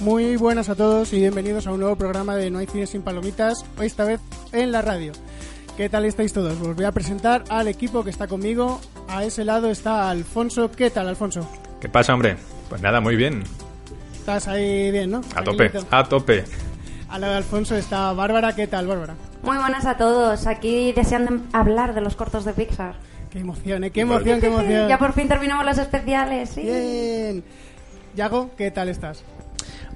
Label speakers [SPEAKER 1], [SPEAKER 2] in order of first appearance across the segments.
[SPEAKER 1] Muy buenas a todos y bienvenidos a un nuevo programa de No hay cine sin palomitas, esta vez en la radio. ¿Qué tal estáis todos? Os voy a presentar al equipo que está conmigo. A ese lado está Alfonso. ¿Qué tal, Alfonso?
[SPEAKER 2] ¿Qué pasa, hombre? Pues nada, muy bien.
[SPEAKER 1] Estás ahí bien, ¿no?
[SPEAKER 2] A tope,
[SPEAKER 1] Tranquilito.
[SPEAKER 2] a tope.
[SPEAKER 1] Al lado de Alfonso está Bárbara. ¿Qué tal, Bárbara?
[SPEAKER 3] Muy buenas a todos, aquí deseando hablar de los cortos de Pixar.
[SPEAKER 1] Qué emoción, ¿eh? Qué emoción, qué emoción.
[SPEAKER 3] Ya por fin terminamos los especiales, sí.
[SPEAKER 1] Bien. Yago, ¿qué tal estás?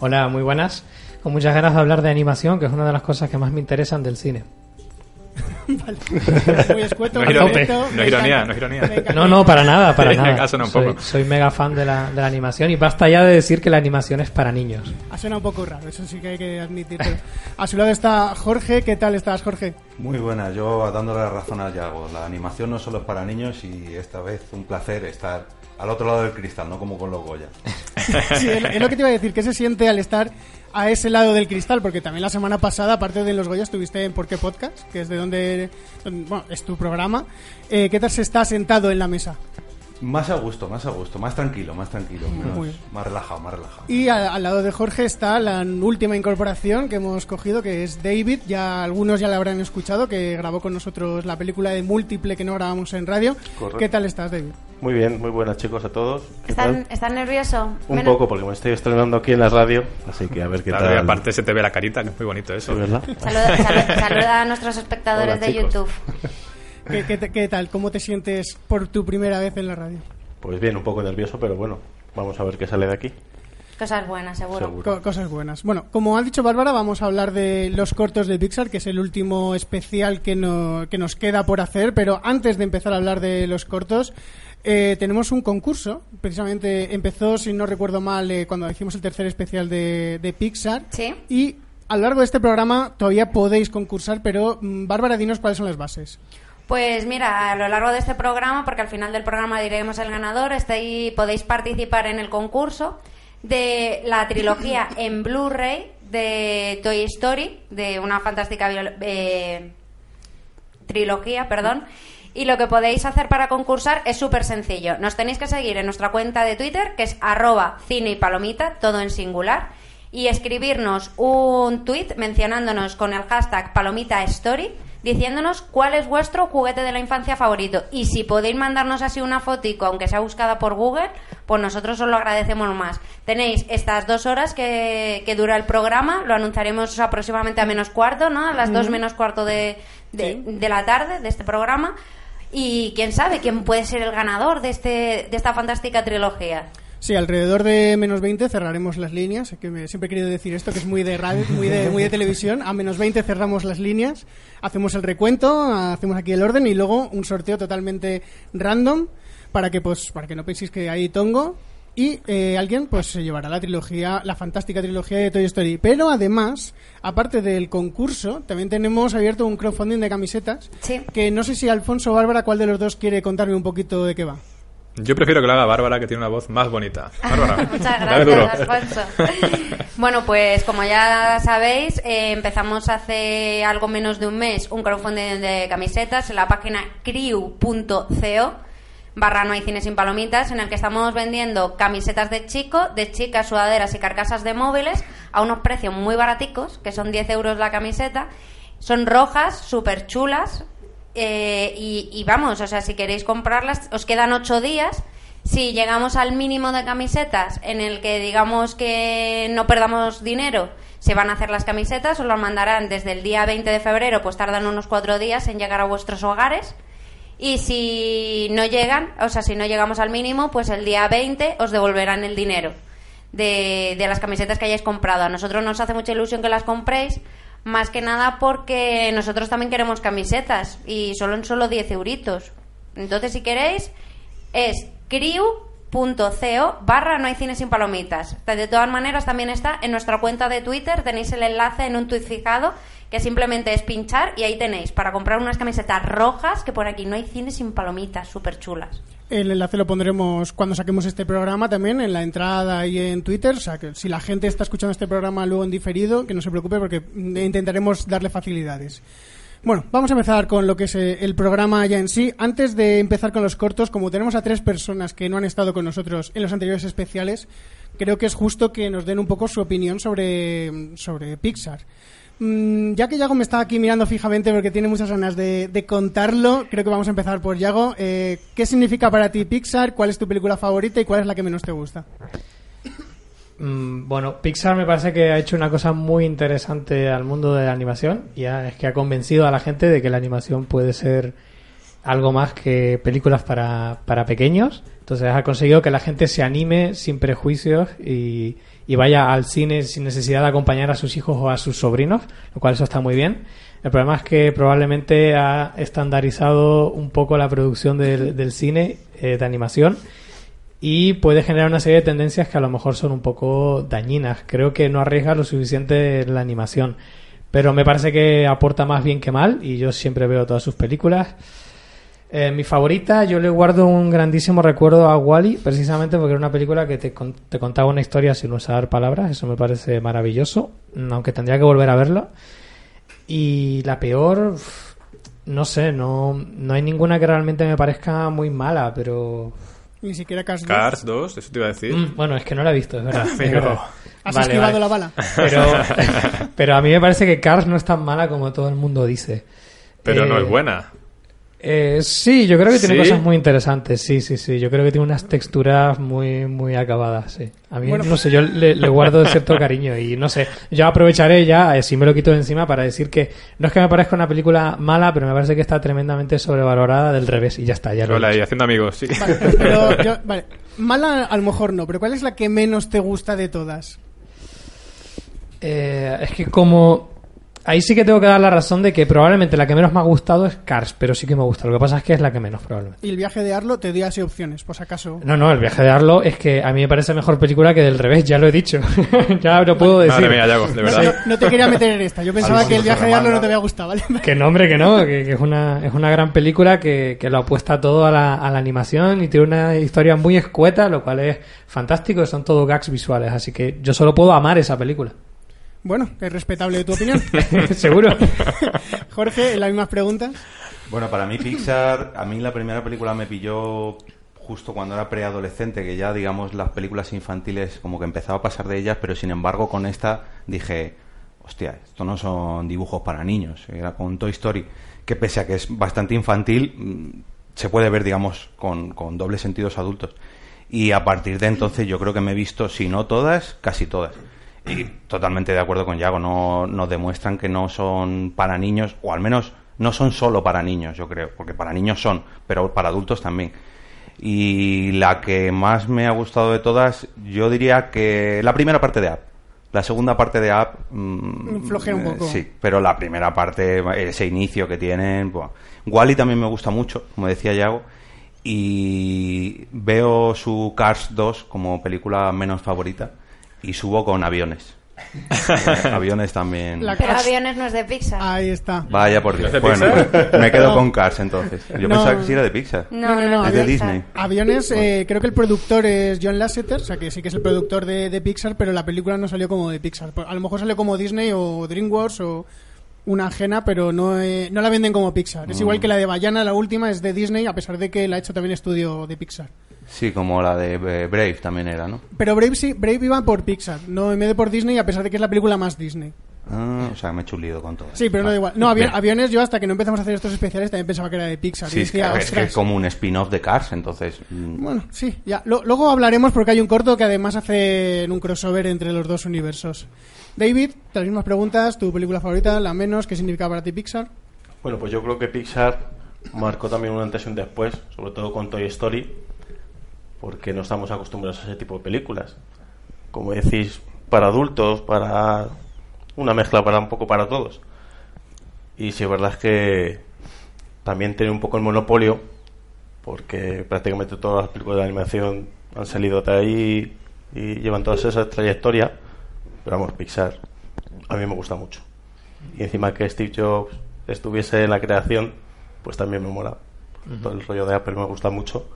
[SPEAKER 4] Hola, muy buenas. Con muchas ganas de hablar de animación, que es una de las cosas que más me interesan del cine.
[SPEAKER 1] Vale. Muy escueto,
[SPEAKER 2] No es ironía, no es ironía, no es ironía.
[SPEAKER 4] No, no, para nada, para nada. soy,
[SPEAKER 2] poco.
[SPEAKER 4] soy mega fan de la, de la animación y basta ya de decir que la animación es para niños.
[SPEAKER 1] Ha sonado un poco raro, eso sí que hay que admitirlo. A su lado está Jorge. ¿Qué tal estás, Jorge?
[SPEAKER 5] Muy buena, yo dándole la razón a Yago. La animación no solo es para niños y esta vez un placer estar al otro lado del cristal, no como con los Goya.
[SPEAKER 1] Sí, es lo que te iba a decir, ¿qué se siente al estar a ese lado del cristal? Porque también la semana pasada, aparte de Los Goya, estuviste en ¿Por qué Podcast? Que es de donde, don- bueno, es tu programa. Eh, ¿Qué tal se está sentado en la mesa?
[SPEAKER 5] Más a gusto, más a gusto, más tranquilo, más tranquilo, menos-
[SPEAKER 1] Muy bien.
[SPEAKER 5] más relajado, más relajado.
[SPEAKER 1] Y a- al lado de Jorge está la última incorporación que hemos cogido, que es David. Ya algunos ya la habrán escuchado, que grabó con nosotros la película de Múltiple que no grabamos en radio.
[SPEAKER 6] Correcto.
[SPEAKER 1] ¿Qué tal estás, David?
[SPEAKER 6] Muy bien, muy buenas chicos a todos. ¿Qué
[SPEAKER 3] ¿Están? ¿Están nerviosos?
[SPEAKER 6] Un
[SPEAKER 3] Menos-
[SPEAKER 6] poco, porque me estoy estrenando aquí en la radio, así que a ver qué
[SPEAKER 2] Claro,
[SPEAKER 6] tal.
[SPEAKER 2] y aparte se te ve la carita, que es muy bonito eso.
[SPEAKER 6] Sí, ¿verdad?
[SPEAKER 3] Saluda, saluda- saluda a nuestros espectadores
[SPEAKER 6] Hola,
[SPEAKER 3] de
[SPEAKER 6] chicos.
[SPEAKER 3] YouTube.
[SPEAKER 1] ¿Qué, qué te- qué tal? ¿Cómo te sientes por tu primera vez en la radio?
[SPEAKER 6] Pues bien, un poco nervioso, pero bueno, vamos a ver qué sale de aquí.
[SPEAKER 3] Cosas buenas, seguro.
[SPEAKER 6] Seguro.
[SPEAKER 1] Co- cosas buenas. Bueno, como ha dicho Bárbara, vamos a hablar de los cortos de Pixar, que es el último especial que, no- que nos queda por hacer. Pero antes de empezar a hablar de los cortos, eh, tenemos un concurso. Precisamente empezó, si no recuerdo mal, eh, cuando hicimos el tercer especial de, de Pixar.
[SPEAKER 3] Sí.
[SPEAKER 1] Y a lo largo de este programa todavía podéis concursar, pero mm, Bárbara, dinos cuáles son las bases.
[SPEAKER 3] Pues mira, a lo largo de este programa, porque al final del programa diremos el ganador, estáis, podéis participar en el concurso de la trilogía en Blu-ray de Toy Story, de una fantástica eh, trilogía, perdón. Y lo que podéis hacer para concursar es súper sencillo. Nos tenéis que seguir en nuestra cuenta de Twitter, que es arroba cine y palomita, todo en singular, y escribirnos un tweet mencionándonos con el hashtag palomita story, diciéndonos cuál es vuestro juguete de la infancia favorito. Y si podéis mandarnos así una fotico, aunque sea buscada por Google, pues nosotros os lo agradecemos más. Tenéis estas dos horas que, que dura el programa, lo anunciaremos aproximadamente a menos cuarto, ¿no? A las dos menos cuarto de, de, de la tarde de este programa. Y quién sabe quién puede ser el ganador de, este, de esta fantástica trilogía.
[SPEAKER 1] Sí, alrededor de menos 20 cerraremos las líneas. Que me- siempre he querido decir esto, que es muy de radio, muy de, muy de televisión. A menos 20 cerramos las líneas, hacemos el recuento, hacemos aquí el orden y luego un sorteo totalmente random para que, pues, para que no penséis que hay tongo. Y eh, alguien pues se llevará la trilogía, la fantástica trilogía de Toy Story. Pero además, aparte del concurso, también tenemos abierto un crowdfunding de camisetas.
[SPEAKER 3] Sí.
[SPEAKER 1] Que no sé si Alfonso o Bárbara, cuál de los dos quiere contarme un poquito de qué va.
[SPEAKER 2] Yo prefiero que lo haga Bárbara, que tiene una voz más bonita. Bárbara,
[SPEAKER 3] Muchas gracias, Alfonso. Bueno, pues como ya sabéis, eh, empezamos hace algo menos de un mes un crowdfunding de camisetas en la página crew.co barra no hay cine sin palomitas en el que estamos vendiendo camisetas de chico, de chicas, sudaderas y carcasas de móviles a unos precios muy baraticos, que son 10 euros la camiseta. Son rojas, súper chulas. Eh, y, vamos, o sea, si queréis comprarlas, os quedan 8 días. Si llegamos al mínimo de camisetas en el que digamos que no perdamos dinero, se van a hacer las camisetas, os las mandarán desde el día 20 de febrero, pues tardan unos 4 días en llegar a vuestros hogares. Y si no llegan, o sea, si no llegamos al mínimo, pues el día 20 os devolverán el dinero de, de las camisetas que hayáis comprado. A nosotros nos hace mucha ilusión que las compréis, más que nada porque nosotros también queremos camisetas y solo en solo 10 euritos. Entonces, si queréis, es criu.co barra no hay cine sin palomitas. De todas maneras, también está en nuestra cuenta de Twitter, tenéis el enlace en un tuit fijado que simplemente es pinchar y ahí tenéis para comprar unas camisetas rojas que por aquí no hay cine sin palomitas, súper chulas.
[SPEAKER 1] El enlace lo pondremos cuando saquemos este programa también en la entrada y en Twitter. O sea, que si la gente está escuchando este programa luego en diferido, que no se preocupe porque intentaremos darle facilidades. Bueno, vamos a empezar con lo que es eh, el programa ya en sí. Antes de empezar con los cortos, como tenemos a tres personas que no han estado con nosotros en los anteriores especiales, creo que es justo que nos den un poco su opinión sobre, sobre Pixar. Mm, ya que Yago me está aquí mirando fijamente porque tiene muchas ganas de, contarlo, creo que vamos a empezar por Yago. Eh, ¿Qué significa para ti Pixar? ¿Cuál es tu película favorita y cuál es la que menos te gusta?
[SPEAKER 4] Mm, Bueno, Pixar me parece que ha hecho una cosa muy interesante al mundo de la animación y es que ha convencido a la gente de que la animación puede ser algo más que películas para, para pequeños. Entonces ha conseguido que la gente se anime sin prejuicios y, y vaya al cine sin necesidad de acompañar a sus hijos o a sus sobrinos, lo cual eso está muy bien. El problema es que probablemente ha estandarizado un poco la producción del, cine eh, de animación y puede generar una serie de tendencias que a lo mejor son un poco dañinas. Creo que no arriesga lo suficiente la animación, pero me parece que aporta más bien que mal y yo siempre veo todas sus películas. Eh, mi favorita, yo le guardo un grandísimo recuerdo a Wally, precisamente porque era una película que te, con- te contaba una historia sin usar palabras, eso me parece maravilloso, aunque tendría que volver a verla. Y la peor, no sé, no, no hay ninguna que realmente me parezca muy mala, pero
[SPEAKER 1] Ni siquiera Cars 2.
[SPEAKER 2] Cars 2, eso te iba a decir.
[SPEAKER 4] Mm, bueno, es que no la he visto, es verdad. Es verdad.
[SPEAKER 1] ¿Has
[SPEAKER 4] Vale,
[SPEAKER 1] esquivado
[SPEAKER 4] vale.
[SPEAKER 1] la bala?
[SPEAKER 4] Pero, pero a mí me parece que Cars no es tan mala como todo el mundo dice.
[SPEAKER 2] Pero no
[SPEAKER 4] Eh,
[SPEAKER 2] es buena.
[SPEAKER 4] Eh, sí, yo creo que tiene
[SPEAKER 2] ¿Sí?
[SPEAKER 4] cosas muy interesantes. Sí, sí, sí. Yo creo que tiene unas texturas muy, muy acabadas. Sí. A mí,
[SPEAKER 1] Bueno.
[SPEAKER 4] no sé, yo le, le guardo cierto cariño y no sé. Yo aprovecharé ya, eh, si me lo quito de encima, para decir que no es que me parezca una película mala, pero me parece que está tremendamente sobrevalorada del revés y ya está. Ya lo he
[SPEAKER 2] Hola, y haciendo amigos, sí.
[SPEAKER 1] Vale, pero yo- vale. Mala a lo mejor no, pero ¿cuál es la que menos te gusta de todas?
[SPEAKER 4] Eh, es que como... Ahí sí que tengo que dar la razón de que probablemente la que menos me ha gustado es Cars, pero sí que me gusta. Lo que pasa es que es la que menos, probablemente.
[SPEAKER 1] Y el viaje de Arlo te di así opciones, por si acaso.
[SPEAKER 4] No, no, el viaje de Arlo es que a mí me parece mejor película que del revés, ya lo he dicho. ya lo puedo decir.
[SPEAKER 2] Madre mía, Yago, de
[SPEAKER 1] No,
[SPEAKER 2] verdad.
[SPEAKER 1] no te quería meter en esta. Yo pensaba que el viaje de Arlo no te había gustado, ¿vale?
[SPEAKER 4] Que no, hombre, que no, que, que es, una, es una gran película que, que lo apuesta todo a la, a la animación y tiene una historia muy escueta, lo cual es fantástico, son todo gags visuales, así que yo solo puedo amar esa película.
[SPEAKER 1] Bueno, es respetable tu opinión.
[SPEAKER 4] Seguro.
[SPEAKER 1] Jorge, las mismas preguntas.
[SPEAKER 5] Bueno, para mí Pixar, a mí la primera película me pilló justo cuando era preadolescente, que ya digamos las películas infantiles como que empezaba a pasar de ellas, pero sin embargo con esta dije, hostia, esto no son dibujos para niños, era con Toy Story, que pese a que es bastante infantil, mm, se puede ver digamos con, con dobles sentidos adultos. Y a partir de entonces yo creo que me he visto, si no todas, casi todas. Y totalmente de acuerdo con Yago, no nos demuestran que no son para niños, o al menos no son solo para niños, yo creo, porque para niños son, pero para adultos también. Y la que más me ha gustado de todas, yo diría que la primera parte de App. La segunda parte de App... mm,
[SPEAKER 1] Flojea un
[SPEAKER 5] eh,
[SPEAKER 1] poco.
[SPEAKER 5] Sí, pero la primera parte, ese inicio que tienen... Wally también me gusta mucho, como decía Yago. Y veo su Cars 2 como película menos favorita. Y subo con aviones. Aviones también...
[SPEAKER 1] La-
[SPEAKER 3] Pero
[SPEAKER 1] Cars.
[SPEAKER 3] aviones no es de Pixar.
[SPEAKER 1] Ahí está.
[SPEAKER 5] Vaya por Dios.
[SPEAKER 2] ¿Es de
[SPEAKER 5] Bueno,
[SPEAKER 2] Pixar?
[SPEAKER 5] me quedo
[SPEAKER 1] No.
[SPEAKER 5] con Cars entonces. Yo
[SPEAKER 1] No.
[SPEAKER 5] pensaba que sí era de Pixar.
[SPEAKER 3] No,
[SPEAKER 1] No,
[SPEAKER 3] no,
[SPEAKER 1] no,
[SPEAKER 3] no,
[SPEAKER 5] es de
[SPEAKER 3] Pixar.
[SPEAKER 5] Disney.
[SPEAKER 1] Aviones, eh, creo que el productor es John Lasseter, o sea que sí que es el productor de, de Pixar, pero la película no salió como de Pixar. A lo mejor salió como Disney o DreamWorks o una ajena, pero no, eh, no la venden como Pixar. Es igual que la de Bayana, la última, es de Disney, a pesar de que la ha hecho también estudio de Pixar.
[SPEAKER 5] Sí, como la de eh, Brave también era, ¿no?
[SPEAKER 1] Pero Brave sí, Brave iba por Pixar, no en vez de por Disney, a pesar de que es la película más Disney.
[SPEAKER 5] Ah, o sea, me he chulido con todo.
[SPEAKER 1] Sí, pero no da igual. No, avi-
[SPEAKER 5] Bien.
[SPEAKER 1] aviones yo hasta que no empezamos a hacer estos especiales también pensaba que era de Pixar.
[SPEAKER 5] Sí,
[SPEAKER 1] y
[SPEAKER 5] es que, es que es
[SPEAKER 1] "Ostras".
[SPEAKER 5] como un spin-off de Cars, entonces... mm,
[SPEAKER 1] Bueno, sí, ya. Lo- luego hablaremos porque hay un corto que además hace un crossover entre los dos universos. David, las mismas preguntas, tu película favorita, la menos, ¿qué significa para ti Pixar?
[SPEAKER 6] Bueno, pues yo creo que Pixar marcó también un antes y un después, sobre todo con Toy Story, porque no estamos acostumbrados a ese tipo de películas. Como decís, para adultos, para una mezcla para un poco para todos. Y si es verdad es que también tiene un poco el monopolio, porque prácticamente todas las películas de animación han salido de ahí y llevan todas esas trayectorias. Pero vamos, Pixar a mí me gusta mucho. Y encima que Steve Jobs estuviese en la creación, pues también me mola. Todo el rollo de Apple me gusta mucho.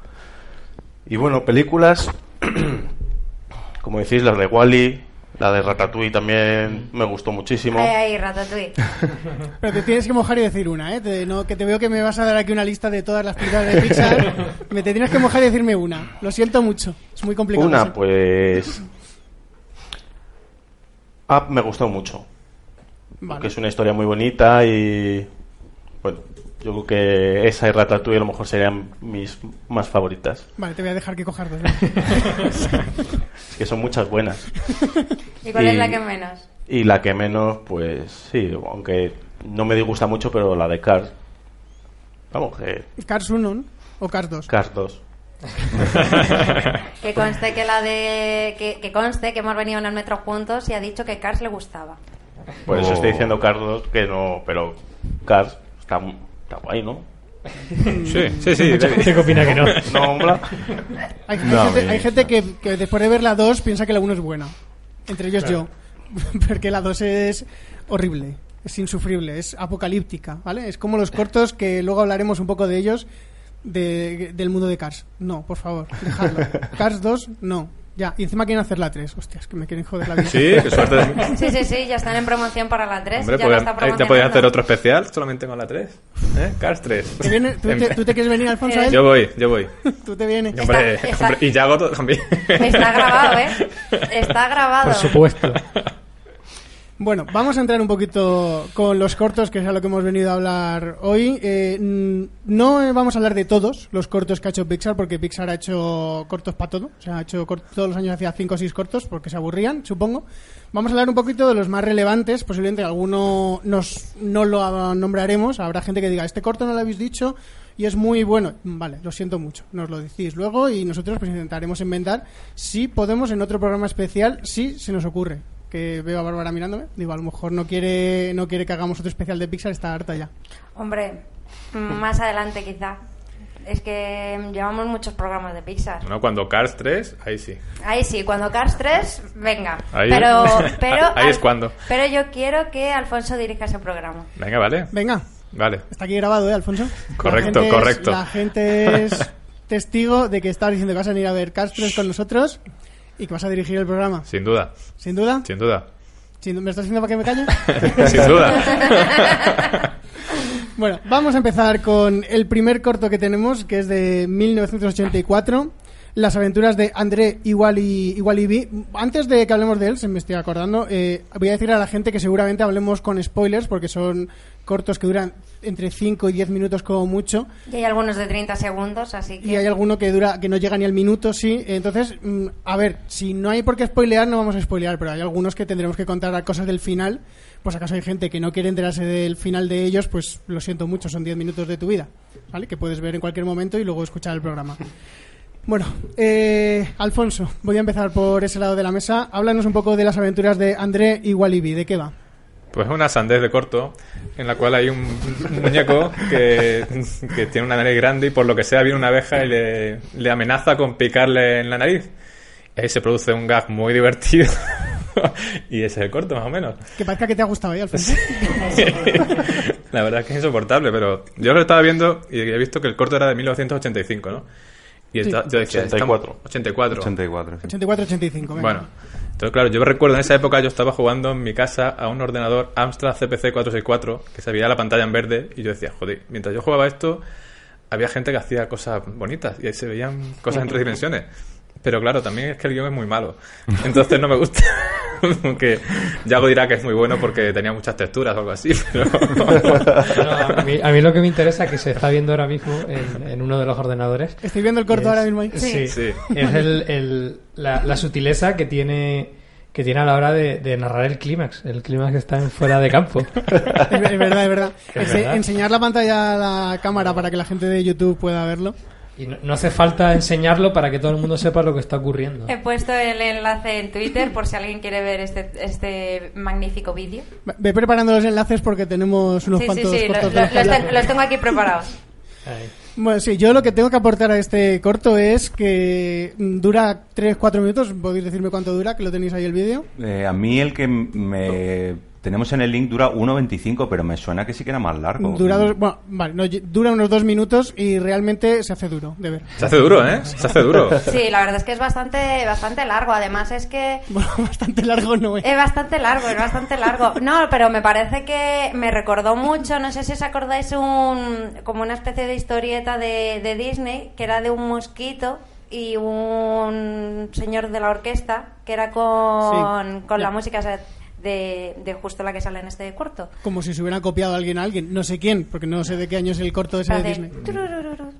[SPEAKER 6] Y bueno, películas, como decís, las de Wally, La de Ratatouille también me gustó muchísimo.
[SPEAKER 3] Ahí, ahí, Ratatouille.
[SPEAKER 1] Pero te tienes que mojar y decir una, ¿eh? Te- no, que te veo que me vas a dar aquí una lista de todas las películas de Pixar. me te tienes que mojar y decirme una. Lo siento mucho. Es muy complicado.
[SPEAKER 6] Una, pues. Up me gustó mucho.
[SPEAKER 1] Vale.
[SPEAKER 6] Porque es una historia muy bonita y. Bueno, yo creo que esa y Ratatouille a lo mejor serían mis más favoritas.
[SPEAKER 1] Vale, te voy a dejar que cojas dos.
[SPEAKER 6] Es que son muchas buenas.
[SPEAKER 3] ¿Y cuál es
[SPEAKER 6] Y-
[SPEAKER 3] la que menos?
[SPEAKER 6] Y la que menos, pues sí, aunque no me disgusta mucho, pero la de Cars. Vamos, que
[SPEAKER 1] Cars 1 ¿no? o Cars 2.
[SPEAKER 6] Cars 2.
[SPEAKER 3] Que conste que la de que, que conste que hemos venido en el metro juntos y ha dicho que Cars le gustaba.
[SPEAKER 6] Por eso
[SPEAKER 5] Oh.
[SPEAKER 6] estoy diciendo Cars 2 que no, pero Cars está, está guay, ¿no?
[SPEAKER 2] Sí, sí, sí.
[SPEAKER 4] Mucha gente que opina que no.
[SPEAKER 6] No, hombre.
[SPEAKER 1] Hay, hay
[SPEAKER 5] No,
[SPEAKER 1] gente, hay gente que, que después de ver la 2 piensa que la 1 es buena. Entre ellos yo. Porque la 2 es horrible. Es insufrible. Es apocalíptica. ¿Vale? Es como los cortos que luego hablaremos un poco de ellos. De- del mundo de Cars. No, por favor, dejadlo. Cars 2, no. Ya, y encima quieren hacer la 3. Hostias, que me quieren joder la vida.
[SPEAKER 2] Sí, qué suerte.
[SPEAKER 3] Sí, sí, sí, ya están en promoción para la 3.
[SPEAKER 2] Hombre,
[SPEAKER 3] ya
[SPEAKER 2] podían-
[SPEAKER 3] la está
[SPEAKER 2] eh, ya podías hacer otro especial solamente con la 3. ¿Eh? Cars 3.
[SPEAKER 1] ¿Te viene- tú, te, tú te quieres venir, Alfonso? él?
[SPEAKER 2] Yo voy, yo voy.
[SPEAKER 1] Tú te vienes.
[SPEAKER 2] Y, hombre,
[SPEAKER 3] Está- está-
[SPEAKER 2] hombre, y Yago también.
[SPEAKER 3] Está grabado, ¿eh? Está grabado.
[SPEAKER 4] Por supuesto.
[SPEAKER 1] Bueno, vamos a entrar un poquito con los cortos, que es a lo que hemos venido a hablar hoy. Eh, no eh, vamos a hablar de todos los cortos que ha hecho Pixar, porque Pixar ha hecho cortos para todo. O sea, ha hecho cort- todos los años hacía 5 o 6 cortos, porque se aburrían, supongo. Vamos a hablar un poquito de los más relevantes. Posiblemente alguno nos, no lo nombraremos. Habrá gente que diga, este corto no lo habéis dicho y es muy bueno. Vale, lo siento mucho. Nos lo decís luego y nosotros pues intentaremos inventar si podemos en otro programa especial, si se nos ocurre. Que veo a Bárbara mirándome. Digo, a lo mejor no quiere, no quiere que hagamos otro especial de Pixar, está harta ya.
[SPEAKER 3] Hombre, más adelante quizá. Es que llevamos muchos programas de Pixar.
[SPEAKER 2] No, cuando Cars 3, ahí sí.
[SPEAKER 3] Ahí sí, cuando Cars 3, venga.
[SPEAKER 2] Ahí-
[SPEAKER 3] pero, pero,
[SPEAKER 2] Ahí es cuando.
[SPEAKER 3] Pero yo quiero que Alfonso dirija ese programa.
[SPEAKER 2] Venga, vale.
[SPEAKER 1] Venga,
[SPEAKER 2] Vale.
[SPEAKER 1] está aquí grabado, ¿eh, Alfonso?
[SPEAKER 2] Correcto,
[SPEAKER 1] La gente es-
[SPEAKER 2] correcto.
[SPEAKER 1] la gente es testigo de que estás diciendo que vas a venir a ver Cars 3 con nosotros y que vas a dirigir el programa.
[SPEAKER 2] Sin duda.
[SPEAKER 1] ¿Sin duda?
[SPEAKER 2] Sin duda.
[SPEAKER 1] Sin- ¿Me estás diciendo para que me calle?
[SPEAKER 2] Sin duda.
[SPEAKER 1] Bueno, vamos a empezar con el primer corto que tenemos, que es de 1984, Las aventuras de André Iguali, Igualibi. Antes de que hablemos de él, se me estoy acordando, eh, voy a decir a la gente que seguramente hablemos con spoilers, porque son cortos que duran entre 5 y 10 minutos como mucho,
[SPEAKER 3] Y hay algunos de 30 segundos, así que...
[SPEAKER 1] y hay alguno que dura que no llega ni al minuto, sí. Entonces, mm, a ver, si no hay por qué spoilear, no vamos a spoilear, pero hay algunos que tendremos que contar cosas del final. Pues acaso hay gente que no quiere enterarse del final de ellos, pues lo siento mucho, son 10 minutos de tu vida, ¿vale? Que puedes ver en cualquier momento y luego escuchar el programa. Bueno, eh, Alfonso, voy a empezar por ese lado de la mesa. Háblanos un poco de las aventuras de André y Walibi, ¿de qué va?
[SPEAKER 2] Pues es una sandez de corto en la cual hay un muñeco que, que tiene una nariz grande y por lo que sea viene una abeja y le, le amenaza con picarle en la nariz. Y ahí se produce un gag muy divertido. y ese es el corto, más o menos.
[SPEAKER 1] Que parezca que te ha gustado, ¿eh, Alfonso?
[SPEAKER 2] La verdad es que es insoportable, pero yo lo estaba viendo y he visto que el corto era de 1985, ¿no? Y
[SPEAKER 1] Sí.
[SPEAKER 2] esta- yo decía,
[SPEAKER 6] 84.
[SPEAKER 2] estamos- 84.
[SPEAKER 5] 84. sí.
[SPEAKER 1] 84-85, venga.
[SPEAKER 2] Bueno, entonces claro, yo recuerdo en esa época yo estaba jugando en mi casa a un ordenador Amstrad CPC 464 que se veía la pantalla en verde y yo decía, joder, mientras yo jugaba esto había gente que hacía cosas bonitas y ahí se veían cosas en tres dimensiones. Pero claro, también es que el guion es muy malo. Entonces no me gusta. Aunque Yago dirá que es muy bueno porque tenía muchas texturas o algo así, pero...
[SPEAKER 4] No, a, mí, a mí lo que me interesa, que se está viendo ahora mismo en, en uno de los ordenadores.
[SPEAKER 1] Estoy viendo el corto
[SPEAKER 4] es-
[SPEAKER 1] ahora mismo ahí.
[SPEAKER 4] Sí,
[SPEAKER 2] Sí.
[SPEAKER 4] es el, el- la, la sutileza que tiene que tiene a la hora de, de narrar el clímax. El clímax que está en fuera de campo.
[SPEAKER 1] Es, ver- es verdad, es verdad.
[SPEAKER 4] Es
[SPEAKER 1] Ense-
[SPEAKER 4] verdad.
[SPEAKER 1] Enseñar la pantalla a la cámara para que la gente de YouTube pueda verlo.
[SPEAKER 4] Y no, no hace falta enseñarlo para que todo el mundo sepa lo que está ocurriendo.
[SPEAKER 3] He puesto el enlace en Twitter por si alguien quiere ver este, este magnífico vídeo.
[SPEAKER 1] Ve preparando los enlaces porque tenemos unos
[SPEAKER 3] Sí, sí,
[SPEAKER 1] cuantos
[SPEAKER 3] sí, lo-
[SPEAKER 1] cortos.
[SPEAKER 3] lo-
[SPEAKER 1] de los que
[SPEAKER 3] los, ten- los tengo aquí preparados.
[SPEAKER 1] Bueno, sí, yo lo que tengo que aportar a este corto es que dura 3-4 minutos. ¿Podéis decirme cuánto dura? Que lo tenéis ahí el vídeo.
[SPEAKER 5] Eh, a mí el que me tenemos en el link dura 1.25, pero me suena que sí que era más largo.
[SPEAKER 1] Dura, dos- bueno, vale, no, dura unos dos minutos y realmente se hace duro de ver.
[SPEAKER 2] Se hace duro, ¿eh? Se hace duro.
[SPEAKER 3] Sí, la verdad es que es bastante, bastante largo. Además es que
[SPEAKER 1] Bueno, bastante largo no es.
[SPEAKER 3] es bastante largo, es bastante largo. No, pero me parece que me recordó mucho, no sé si os acordáis, un, como una especie de historieta de, de Disney, que era de un mosquito y un señor de la orquesta, que era con,
[SPEAKER 1] Sí,
[SPEAKER 3] con la música esa de, de justo la que sale en este corto.
[SPEAKER 1] Como si se hubiera copiado a alguien a alguien. No sé quién, porque no sé de qué año es el corto ese de Disney.
[SPEAKER 3] turururu.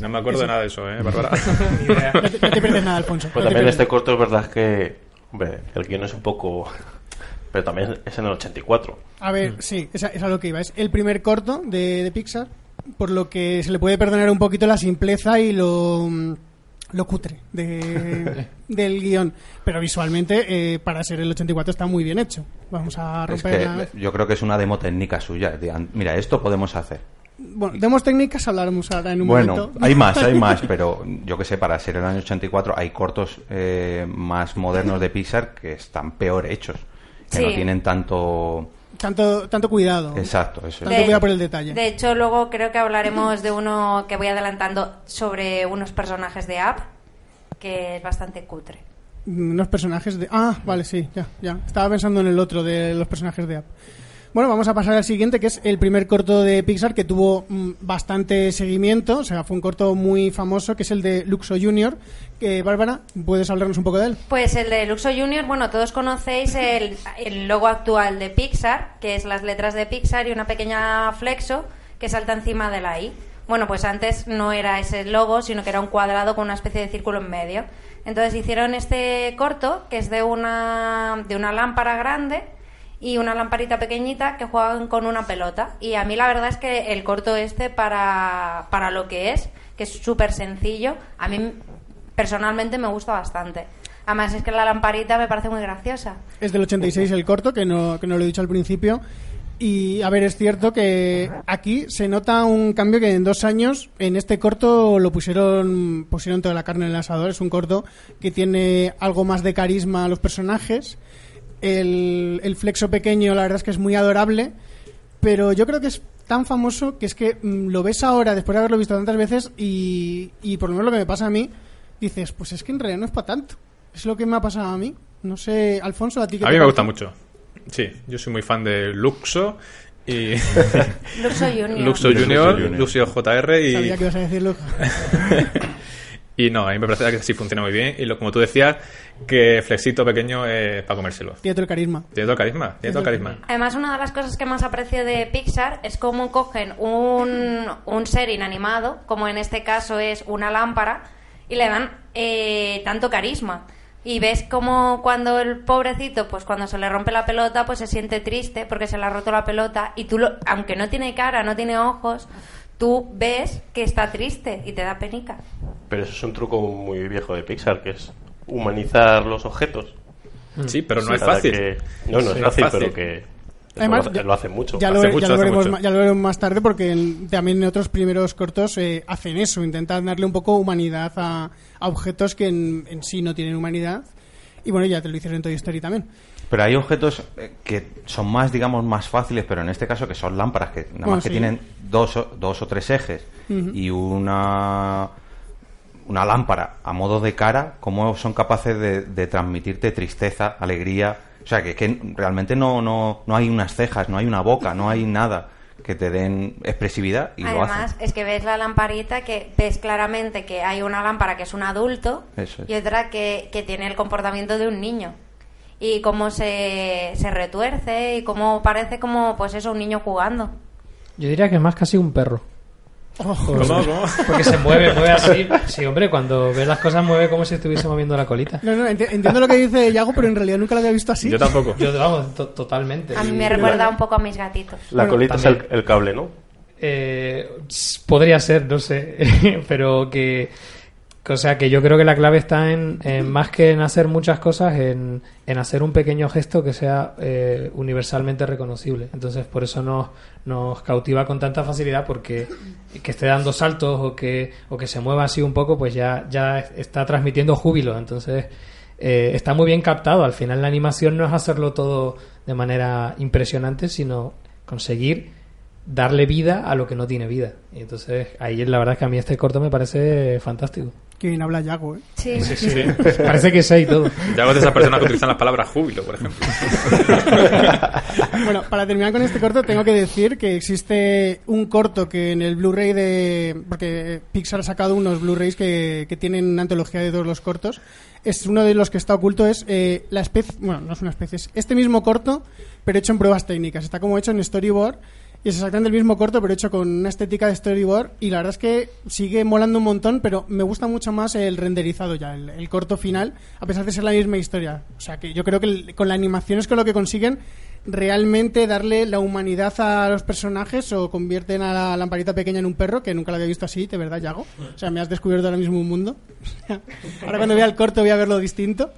[SPEAKER 2] No me acuerdo de nada de eso, ¿eh, Bárbara?
[SPEAKER 1] No te, no te pierdes nada, Alfonso.
[SPEAKER 6] Pues
[SPEAKER 1] no
[SPEAKER 6] también este corto es verdad que, hombre, el guion es un poco... Pero también es en el 84.
[SPEAKER 1] A ver, sí, es a, es a lo que iba. Es el primer corto de, de Pixar, por lo que se le puede perdonar un poquito la simpleza y lo, mm, lo cutre de- del guion. Pero visualmente, eh, para ser el 84, está muy bien hecho. Vamos a
[SPEAKER 5] Es
[SPEAKER 1] romper
[SPEAKER 5] que
[SPEAKER 1] la-
[SPEAKER 5] yo creo que es una demo técnica suya. Mira, esto podemos hacer.
[SPEAKER 1] Bueno, demos técnicas, hablaremos ahora en un
[SPEAKER 5] Bueno,
[SPEAKER 1] momento.
[SPEAKER 5] hay más, hay más, pero yo que sé, para ser el año 84 hay cortos eh, más modernos de Pixar que están peor hechos, que
[SPEAKER 3] Sí.
[SPEAKER 5] no tienen tanto...
[SPEAKER 1] Tanto, tanto cuidado.
[SPEAKER 5] Exacto, eso es.
[SPEAKER 1] Tanto cuidado por el detalle.
[SPEAKER 3] De hecho, luego creo que hablaremos de uno que voy adelantando sobre unos personajes de App, que es bastante cutre.
[SPEAKER 1] Unos personajes de... Ah, vale, sí, ya, ya. Estaba pensando en el otro de los personajes de App. Bueno, vamos a pasar al siguiente, que es el primer corto de Pixar que tuvo mm, bastante seguimiento. O sea, fue un corto muy famoso, que es el de Luxo Junior. Que, Bárbara, ¿puedes hablarnos un poco de él?
[SPEAKER 3] Pues el de Luxo Junior, bueno, todos conocéis el, el logo actual de Pixar, que es las letras de Pixar y una pequeña flexo que salta encima de la I. Bueno, pues antes no era ese logo, sino que era un cuadrado con una especie de círculo en medio. Entonces hicieron este corto, que es de una, de una lámpara grande y una lamparita pequeñita que juegan con una pelota. Y a mí la verdad es que el corto este, para, para lo que es, que es súper sencillo, a mí personalmente me gusta bastante. Además es que la lamparita me parece muy graciosa.
[SPEAKER 1] Es del 86 el corto, que no, que no lo he dicho al principio. Y, a ver, es cierto que aquí se nota un cambio que en dos años, en este corto lo pusieron, pusieron toda la carne en el asador. Es un corto que tiene algo más de carisma a los personajes. El, el flexo pequeño, la verdad es que es muy adorable. Pero yo creo que es tan famoso que es que mm, lo ves ahora, después de haberlo visto tantas veces, y, y por lo menos lo que me pasa a mí, dices, pues es que en realidad no es para tanto. Es lo que me ha pasado a mí. No sé, Alfonso, a ti qué
[SPEAKER 2] A
[SPEAKER 1] te
[SPEAKER 2] mí me gusta mucho. Sí, yo soy muy fan de Luxo y
[SPEAKER 3] Luxo Junior.
[SPEAKER 2] Luxo
[SPEAKER 5] Luxo
[SPEAKER 2] Junior. Luxio JR y,
[SPEAKER 1] Sabía que ibas a decirlo.
[SPEAKER 2] y no, a mí me parece que sí funciona muy bien y lo, como tú decías, que flexito pequeño es para comérselo.
[SPEAKER 1] Tiene todo el carisma.
[SPEAKER 2] Tiene todo el carisma, tiene todo el carisma.
[SPEAKER 3] Además, una de las cosas que más aprecio de Pixar es cómo cogen un, un ser inanimado, como en este caso es una lámpara, y le dan eh, tanto carisma. Y ves como cuando el pobrecito, pues cuando se le rompe la pelota, pues se siente triste porque se le ha roto la pelota y tú, lo, aunque no tiene cara, no tiene ojos, tú ves que está triste y te da penica.
[SPEAKER 6] Pero eso es un truco muy viejo de Pixar, que es humanizar los objetos.
[SPEAKER 2] Sí, pero no
[SPEAKER 6] Sí,
[SPEAKER 2] es fácil.
[SPEAKER 6] que- no, no
[SPEAKER 2] Sí,
[SPEAKER 6] es fácil,
[SPEAKER 2] fácil.
[SPEAKER 6] pero que
[SPEAKER 1] Además,
[SPEAKER 6] lo,
[SPEAKER 1] ya-
[SPEAKER 6] lo hace mucho.
[SPEAKER 1] Ya lo,
[SPEAKER 2] Hace
[SPEAKER 1] ya
[SPEAKER 2] mucho,
[SPEAKER 1] lo
[SPEAKER 2] hace
[SPEAKER 1] veremos,
[SPEAKER 2] mucho.
[SPEAKER 1] ya lo veremos más tarde porque en- también en otros primeros cortos eh, hacen eso, intentan darle un poco humanidad a, a objetos que en, en sí no tienen humanidad. Y bueno, ya te lo hicieron en Toy Story también.
[SPEAKER 5] Pero hay objetos eh, que son más, digamos, más fáciles, pero en este caso que son lámparas, que nada
[SPEAKER 1] Bueno,
[SPEAKER 5] más que
[SPEAKER 1] sí.
[SPEAKER 5] tienen dos o, dos o tres ejes y una, una lámpara a modo de cara, cómo son capaces de, de transmitirte tristeza, alegría. O sea, que, que realmente no, no, no hay unas cejas, no hay una boca, no hay nada que te den expresividad y lo
[SPEAKER 3] Además,
[SPEAKER 5] hacen.
[SPEAKER 3] es que ves la lamparita que ves claramente que hay una lámpara que es un adulto
[SPEAKER 5] es.
[SPEAKER 3] y otra que, que tiene el comportamiento de un niño. Y cómo se, se retuerce y cómo parece como, pues eso, un niño jugando.
[SPEAKER 4] Yo diría que más casi un perro.
[SPEAKER 2] ¿Cómo? ¿Cómo?
[SPEAKER 4] Porque se mueve, mueve así. Sí, hombre, cuando ves las cosas mueve como si estuviese moviendo la colita.
[SPEAKER 1] No, no, enti- entiendo lo que dice Yago, pero en realidad nunca lo había visto así.
[SPEAKER 2] Yo tampoco.
[SPEAKER 4] Yo, vamos, to- totalmente.
[SPEAKER 3] A mí me recuerda un poco a mis gatitos.
[SPEAKER 6] La
[SPEAKER 1] Bueno,
[SPEAKER 6] colita es el, el cable, ¿no?
[SPEAKER 4] Eh, podría ser, no sé, pero que, o sea, que yo creo que la clave está en, más que en hacer muchas cosas, en, en hacer un pequeño gesto que sea eh, universalmente reconocible. Entonces, por eso nos, nos cautiva con tanta facilidad, porque que esté dando saltos o que, o que se mueva así un poco, pues ya, ya está transmitiendo júbilo. Entonces, eh, está muy bien captado. Al final la animación no es hacerlo todo de manera impresionante, sino conseguir darle vida a lo que no tiene vida. Y entonces ahí la verdad es que a mí este corto me parece fantástico.
[SPEAKER 1] Que bien habla Yago, ¿eh?
[SPEAKER 3] Sí.
[SPEAKER 2] Sí, sí.
[SPEAKER 4] Parece que sé y todo.
[SPEAKER 2] Ya hago de esas personas que utilizan las palabras júbilo, por ejemplo.
[SPEAKER 1] Bueno, para terminar con este corto tengo que decir que existe un corto que en el Blu-ray de... Porque Pixar ha sacado unos Blu-rays que, que tienen una antología de todos los cortos. Es uno de los que está oculto, es eh, la especie... Bueno, no es una especie, es este mismo corto, pero hecho en pruebas técnicas. Está como hecho en storyboard y es exactamente el mismo corto, pero hecho con una estética de storyboard. Y la verdad es que sigue molando un montón, pero me gusta mucho más el renderizado ya, el, corto final, a pesar de ser la misma historia. O sea que yo creo que con la animación es con lo que consiguen realmente darle la humanidad a los personajes o convierten a la lamparita pequeña en un perro, que nunca lo había visto así, de verdad, Yago. O sea, me has descubierto ahora mismo un mundo. ahora cuando vea el corto voy a verlo distinto.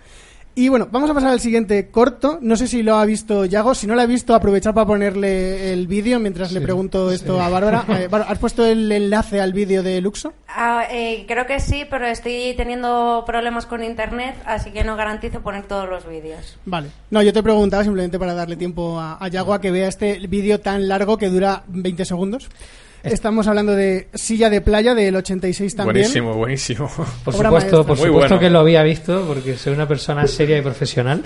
[SPEAKER 1] Y bueno, vamos a pasar al siguiente corto. No sé si lo ha visto Yago. Si no lo ha visto, aprovechar para ponerle el vídeo mientras le pregunto esto a Bárbara. Eh, Bárbara, ¿Has puesto el enlace al vídeo de Luxo?
[SPEAKER 3] Ah, eh, creo que sí, pero estoy teniendo problemas con internet, así que no garantizo poner todos los vídeos.
[SPEAKER 1] Vale. No, yo te preguntaba simplemente para darle tiempo a, a Yago a que vea este vídeo tan largo que dura 20 segundos. Estamos hablando de Silla de Playa del 86 también.
[SPEAKER 2] Buenísimo, buenísimo.
[SPEAKER 4] Por
[SPEAKER 1] Obra
[SPEAKER 4] supuesto,
[SPEAKER 1] maestra.
[SPEAKER 4] por
[SPEAKER 2] Muy
[SPEAKER 4] supuesto
[SPEAKER 2] bueno.
[SPEAKER 4] que lo había visto porque soy una persona seria y profesional.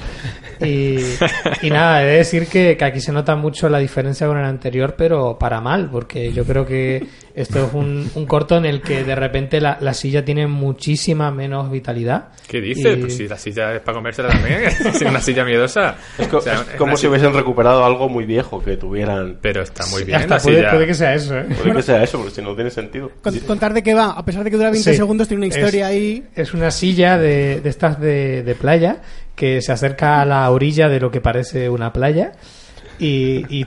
[SPEAKER 4] Y, y nada, he de decir que, que aquí se nota mucho la diferencia con el anterior, pero para mal, porque yo creo que esto es un, un corto en el que de repente la, la silla tiene muchísima menos vitalidad.
[SPEAKER 2] ¿Qué dices?
[SPEAKER 4] Y-
[SPEAKER 2] Pues si la silla es para comérsela también, es una silla miedosa.
[SPEAKER 6] Es, co-
[SPEAKER 2] O sea,
[SPEAKER 6] es
[SPEAKER 2] es
[SPEAKER 6] como si
[SPEAKER 2] silla-
[SPEAKER 6] hubiesen recuperado algo muy viejo que tuvieran.
[SPEAKER 2] Pero está muy bien
[SPEAKER 4] Hasta
[SPEAKER 2] la
[SPEAKER 4] puede,
[SPEAKER 2] silla.
[SPEAKER 4] puede que sea eso, ¿eh?
[SPEAKER 6] Puede que sea eso, porque si no tiene sentido.
[SPEAKER 1] Con- contar de qué va, a pesar de que dura 20
[SPEAKER 4] Sí.
[SPEAKER 1] segundos, tiene una historia
[SPEAKER 4] Es-
[SPEAKER 1] ahí.
[SPEAKER 4] Es una silla de, de estas de, de playa que se acerca a la orilla de lo que parece una playa y, y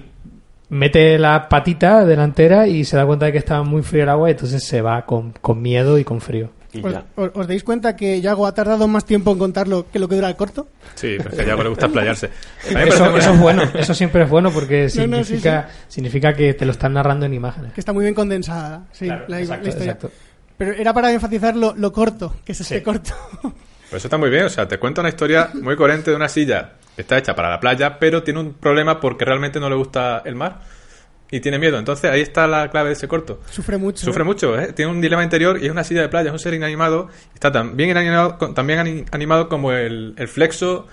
[SPEAKER 4] mete la patita delantera y se da cuenta de que está muy frío el agua y entonces se va con, con miedo y con frío.
[SPEAKER 6] Y
[SPEAKER 1] ¿Os,
[SPEAKER 6] ya.
[SPEAKER 1] os- os dais cuenta que Yago ha tardado más tiempo en contarlo que lo que dura el corto?
[SPEAKER 2] Sí, porque a Yago le gusta explayarse.
[SPEAKER 4] Eso,
[SPEAKER 2] muy-
[SPEAKER 4] eso es bueno, eso siempre es bueno porque
[SPEAKER 1] No, no, sí,
[SPEAKER 4] significa, significa que te lo están narrando en imágenes.
[SPEAKER 1] Que está muy bien condensada. Sí,
[SPEAKER 4] Claro,
[SPEAKER 1] la, historia.
[SPEAKER 4] exacto.
[SPEAKER 1] Pero era para enfatizar lo, lo corto, que es este
[SPEAKER 4] Sí.
[SPEAKER 1] corto.
[SPEAKER 2] Pues eso está muy bien, o sea, te cuenta una historia muy coherente de una silla que está hecha para la playa, pero tiene un problema porque realmente no le gusta el mar y tiene miedo. Entonces ahí está la clave de ese corto.
[SPEAKER 1] Sufre mucho.
[SPEAKER 2] Sufre
[SPEAKER 1] ¿eh?
[SPEAKER 2] mucho, ¿eh? tiene un dilema interior y es una silla de playa, es un ser inanimado. Está tan bien animado, tan bien ani- animado como el, el flexo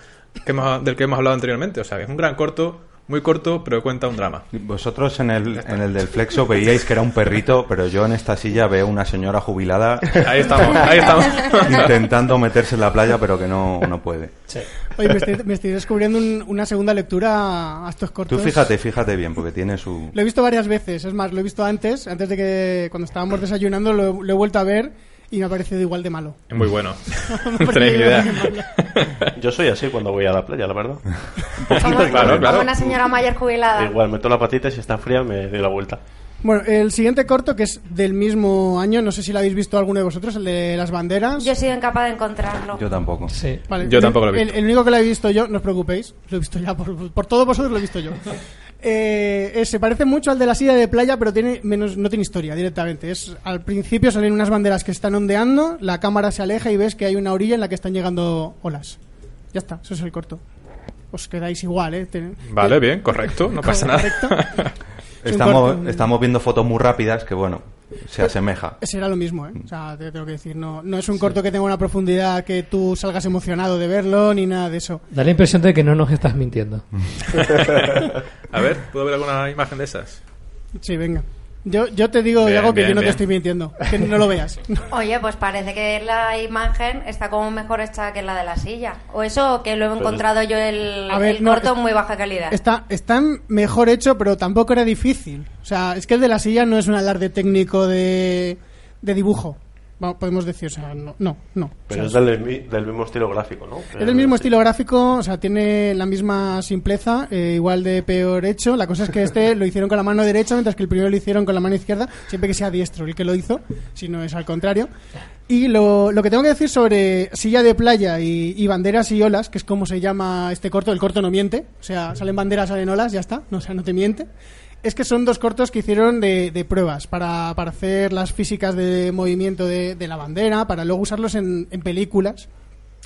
[SPEAKER 2] que hemos- del que hemos hablado anteriormente. O sea, es un gran corto, muy corto, pero cuenta un drama.
[SPEAKER 5] Vosotros en el, en el del Flexo veíais que era un perrito, pero yo en esta silla veo una señora jubilada
[SPEAKER 2] Ahí estamos, ahí estamos.
[SPEAKER 5] intentando meterse en la playa, pero que no, no puede.
[SPEAKER 1] Oye, me estoy, me estoy descubriendo un- una segunda lectura a estos cortos.
[SPEAKER 5] Tú fíjate, fíjate bien, porque tiene su...
[SPEAKER 1] Lo he visto varias veces, es más, lo he visto antes, antes de que cuando estábamos desayunando lo, lo he vuelto a ver y me ha parecido igual de malo.
[SPEAKER 2] Es muy bueno.
[SPEAKER 1] Me ha igual de malo.
[SPEAKER 6] Yo soy así cuando voy a la playa, la verdad.
[SPEAKER 3] Como,
[SPEAKER 2] claro,
[SPEAKER 3] como
[SPEAKER 2] claro.
[SPEAKER 3] una señora mayor jubilada.
[SPEAKER 6] Igual, meto la patita y si está fría me doy la vuelta.
[SPEAKER 1] Bueno, el siguiente corto, que es del mismo año, no sé si lo habéis visto alguno de vosotros, el de las banderas.
[SPEAKER 3] Yo he sido incapaz de encontrarlo.
[SPEAKER 5] Yo tampoco.
[SPEAKER 4] Sí.
[SPEAKER 1] Vale,
[SPEAKER 2] Yo
[SPEAKER 1] el-
[SPEAKER 2] tampoco lo he
[SPEAKER 1] el-
[SPEAKER 2] visto.
[SPEAKER 1] El, único que lo he visto yo, no os preocupéis, lo he visto ya por, por todos vosotros, lo he visto yo. Eh, eh, se parece mucho al de la silla de playa, pero tiene menos, no tiene historia directamente. Es al principio salen unas banderas que están ondeando, la cámara se aleja y ves que hay una orilla en la que están llegando olas. Ya está, eso es el corto. Os quedáis igual, ¿eh? Ten-
[SPEAKER 2] Vale, bien, correcto, no pasa nada.
[SPEAKER 1] Correcto. Un
[SPEAKER 5] Estamos, estamos viendo fotos muy rápidas que, bueno, se asemeja.
[SPEAKER 1] Será lo mismo, ¿eh? O sea, te tengo que decir, no, no es un corto que tenga una profundidad que tú salgas emocionado de verlo ni nada de eso.
[SPEAKER 4] Da la impresión de que no nos estás mintiendo.
[SPEAKER 2] A ver, ¿puedo ver alguna imagen de esas?
[SPEAKER 1] Sí, venga. Yo, yo te digo,
[SPEAKER 2] Bien,
[SPEAKER 1] Diego, que
[SPEAKER 2] bien,
[SPEAKER 1] yo no te
[SPEAKER 2] bien.
[SPEAKER 1] estoy mintiendo. Que no lo veas.
[SPEAKER 3] Oye, pues parece que la imagen está como mejor hecha que la de la silla. O eso, que lo he encontrado yo el,
[SPEAKER 1] ver,
[SPEAKER 3] el
[SPEAKER 1] no,
[SPEAKER 3] corto
[SPEAKER 1] es-
[SPEAKER 3] en muy baja calidad.
[SPEAKER 1] Está, está mejor hecho, pero tampoco era difícil. O sea, es que el de la silla no es un alarde técnico de, de dibujo. Vamos, podemos decir, o sea, no, no. no. O
[SPEAKER 6] Pero
[SPEAKER 1] sea,
[SPEAKER 6] es del, mi- del mismo estilo gráfico, ¿no?
[SPEAKER 1] Es del mismo estilo gráfico, o sea, tiene la misma simpleza, eh, igual de peor hecho. La cosa es que este lo hicieron con la mano derecha, mientras que el primero lo hicieron con la mano izquierda, siempre que sea diestro el que lo hizo, si no es al contrario. Y lo, lo que tengo que decir sobre silla de playa y, y banderas y olas, que es como se llama este corto, el corto no miente, o sea, salen banderas, salen olas, ya está, no, o sea, no te miente. Es que son dos cortos que hicieron de, de pruebas para, para hacer las físicas de movimiento de, de la bandera, para luego usarlos en, en películas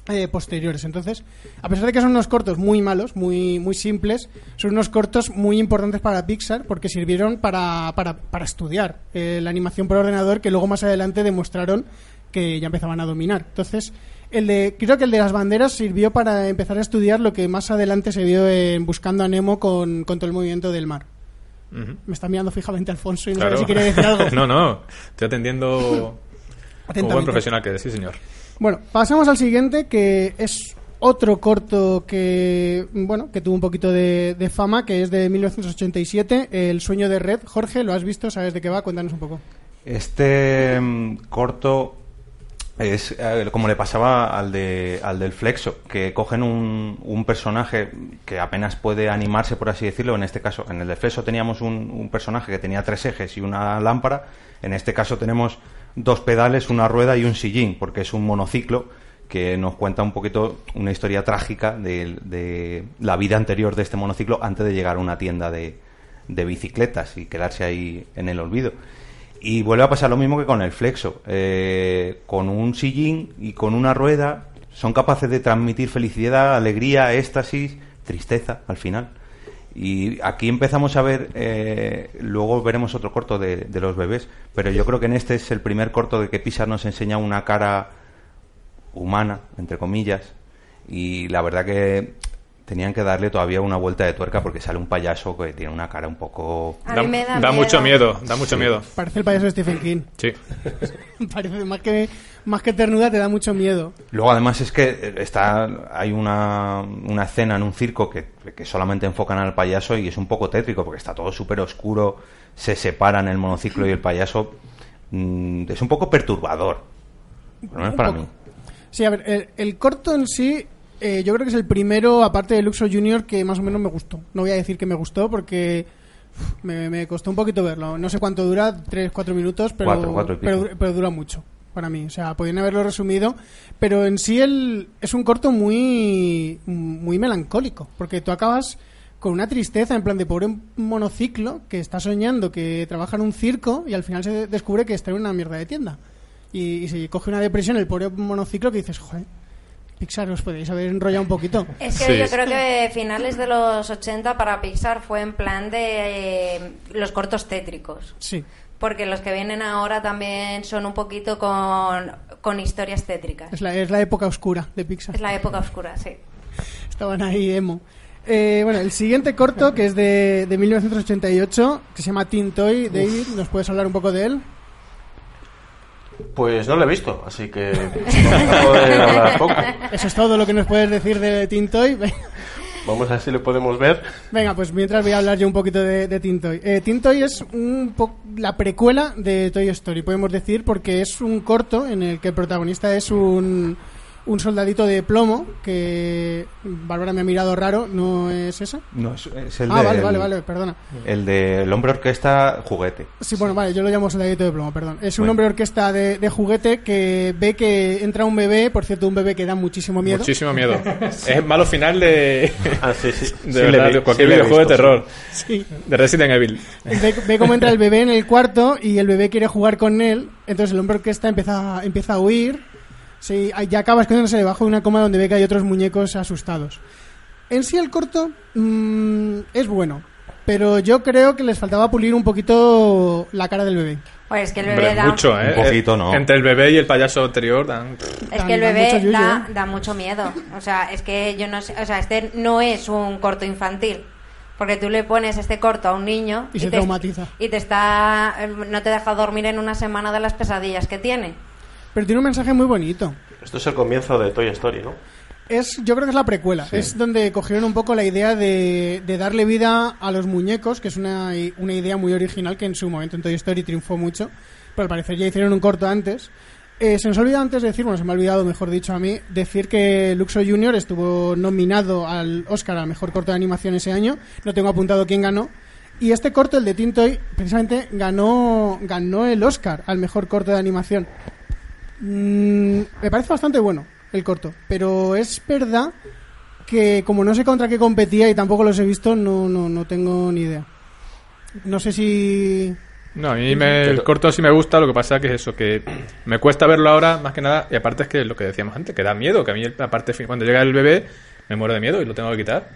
[SPEAKER 1] eh, posteriores. Entonces, a pesar de que son unos cortos muy malos, muy, muy simples, son unos cortos muy importantes para Pixar porque sirvieron para, para, para estudiar eh, la animación por ordenador que luego más adelante demostraron que ya empezaban a dominar. Entonces, el de, creo que el de las banderas sirvió para empezar a estudiar lo que más adelante se vio en Buscando a Nemo con, con todo el movimiento del mar. Me está mirando fijamente Alfonso y no
[SPEAKER 2] Claro.
[SPEAKER 1] sé si quiere decir algo.
[SPEAKER 2] no, no. Estoy atendiendo como buen profesional que eres, sí, señor.
[SPEAKER 1] Bueno, pasamos al siguiente, que es otro corto que, bueno, que tuvo un poquito de, de fama, que es de 1987, El sueño de Red. Jorge, ¿lo has visto? ¿Sabes de qué va? Cuéntanos un poco.
[SPEAKER 5] Este mm, corto es eh, como le pasaba al, de, al del Flexo, que cogen un, un personaje que apenas puede animarse, por así decirlo. En este caso, en el de Flexo teníamos un, un personaje que tenía tres ejes y una lámpara. En este caso tenemos dos pedales, una rueda y un sillín, porque es un monociclo que nos cuenta un poquito una historia trágica de, de la vida anterior de este monociclo antes de llegar a una tienda de, de bicicletas y quedarse ahí en el olvido. Y vuelve a pasar lo mismo que con el flexo. Eh, con un sillín y con una rueda son capaces de transmitir felicidad, alegría, éxtasis, tristeza al final. Y aquí empezamos a ver, eh, luego veremos otro corto de, de los bebés, pero yo creo que en este es el primer corto de que Pixar nos enseña una cara humana, entre comillas, y la verdad que tenían que darle todavía una vuelta de tuerca porque sale un payaso que tiene una cara un poco...
[SPEAKER 3] A mí me da,
[SPEAKER 2] mucho miedo, da mucho miedo.
[SPEAKER 1] Parece el payaso de Stephen King.
[SPEAKER 2] Sí.
[SPEAKER 1] Parece más que, más que ternura, te da mucho miedo.
[SPEAKER 5] Luego además es que eh, está hay una, una escena en un circo que, que solamente enfocan al payaso y es un poco tétrico porque está todo súper oscuro, se separan el monociclo y el payaso. Mm, es un poco perturbador. Por lo menos para mí.
[SPEAKER 1] Sí, a ver, el, el corto en sí, eh, yo creo que es el primero, aparte de Luxo Junior, que más o menos me gustó. No voy a decir que me gustó porque uf, me, me costó un poquito verlo. No sé cuánto dura, 3-4 minutos, pero,
[SPEAKER 5] Cuatro,
[SPEAKER 1] pero, pero dura mucho para mí. O sea, podrían haberlo resumido, pero en sí el, es un corto muy, muy melancólico, porque tú acabas con una tristeza en plan de pobre monociclo que está soñando que trabaja en un circo y al final se descubre que está en una mierda de tienda. Y, y se coge una depresión el pobre monociclo que dices, joder, Pixar, os podéis haber enrollado un poquito.
[SPEAKER 3] Es que
[SPEAKER 2] Sí.
[SPEAKER 3] yo creo que finales de los 80 para Pixar fue en plan de eh, los cortos tétricos.
[SPEAKER 1] Sí.
[SPEAKER 3] Porque los que vienen ahora también son un poquito con, con historias tétricas.
[SPEAKER 1] Es la, es la época oscura de Pixar.
[SPEAKER 3] Es la época oscura, sí.
[SPEAKER 1] Estaban ahí emo. Eh, bueno, el siguiente corto, que es de, de 1988, que se llama Teen Toy. David, ¿nos puedes hablar un poco de él?
[SPEAKER 6] Pues no lo he visto, así que vamos a poder hablar poco.
[SPEAKER 1] Eso es todo lo que nos puedes decir de Teen Toy.
[SPEAKER 6] Vamos a ver si lo podemos ver.
[SPEAKER 1] Venga, pues mientras voy a hablar yo un poquito de, de Teen Toy. Eh, Teen Toy es un po- la precuela de Toy Story, podemos decir, porque es un corto en el que el protagonista es un, un soldadito de plomo, que Bárbara me ha mirado raro, ¿no es ese?
[SPEAKER 5] No, es, es el
[SPEAKER 1] ah,
[SPEAKER 5] de
[SPEAKER 1] vale, vale, vale, perdona.
[SPEAKER 5] El de el hombre orquesta juguete.
[SPEAKER 1] Sí, bueno, vale, yo lo llamo soldadito de plomo, perdón. Es un
[SPEAKER 5] Bueno.
[SPEAKER 1] hombre orquesta de, de juguete que ve que entra un bebé, por cierto, un bebé que da muchísimo miedo.
[SPEAKER 2] Muchísimo miedo. Es el malo final de,
[SPEAKER 6] Ah, sí, sí.
[SPEAKER 2] de,
[SPEAKER 6] Sí
[SPEAKER 2] verdad,
[SPEAKER 6] vi-
[SPEAKER 2] cualquier
[SPEAKER 6] sí
[SPEAKER 2] videojuego de terror.
[SPEAKER 1] Sí.
[SPEAKER 2] De Resident Evil.
[SPEAKER 1] Ve, ve cómo entra el bebé en el cuarto y el bebé quiere jugar con él. Entonces el hombre orquesta empieza, empieza a huir. Sí, ya acaba escondiéndose debajo de una coma donde ve que hay otros muñecos asustados. En sí el corto mm, es bueno, pero yo creo que les faltaba pulir un poquito la cara del bebé.
[SPEAKER 3] Pues es que el bebé
[SPEAKER 2] Hombre,
[SPEAKER 3] da...
[SPEAKER 2] mucho, ¿eh?
[SPEAKER 5] Un poquito, ¿no?
[SPEAKER 2] Entre el bebé y el payaso anterior dan...
[SPEAKER 3] Es que el
[SPEAKER 1] Dan- dan
[SPEAKER 3] bebé
[SPEAKER 1] mucho
[SPEAKER 3] da,
[SPEAKER 1] ¿eh?
[SPEAKER 3] da mucho miedo. O sea, es que yo no sé... O sea, este no es un corto infantil. Porque tú le pones este corto a un niño...
[SPEAKER 1] Y se
[SPEAKER 3] te,
[SPEAKER 1] traumatiza.
[SPEAKER 3] Y te está... No te deja dormir en una semana de las pesadillas que tiene.
[SPEAKER 1] Pero tiene un mensaje muy bonito.
[SPEAKER 6] Esto es el comienzo de Toy Story, ¿no?
[SPEAKER 1] Es, yo creo que es la precuela. Es donde cogieron un poco la idea de, de darle vida a los muñecos, que es una, una idea muy original que en su momento en Toy Story triunfó mucho. Pero al parecer ya hicieron un corto antes. Eh, se nos ha olvidado antes decir, bueno, se me ha olvidado, mejor dicho a mí, decir que Luxo Junior estuvo nominado al Oscar al mejor corto de animación ese año. No tengo apuntado quién ganó. Y este corto, el de Tintoy, precisamente ganó, ganó el Oscar al mejor corto de animación. Mm, me parece bastante bueno el corto, pero es verdad que como no sé contra qué competía y tampoco los he visto, no, no, no tengo ni idea. No sé si
[SPEAKER 2] No, a mí me- el corto sí me gusta, lo que pasa que es eso, que me cuesta verlo ahora, más que nada, y aparte es que lo que decíamos antes, que da miedo, que a mí la parte fin- cuando llega el bebé me muero de miedo y lo tengo que quitar.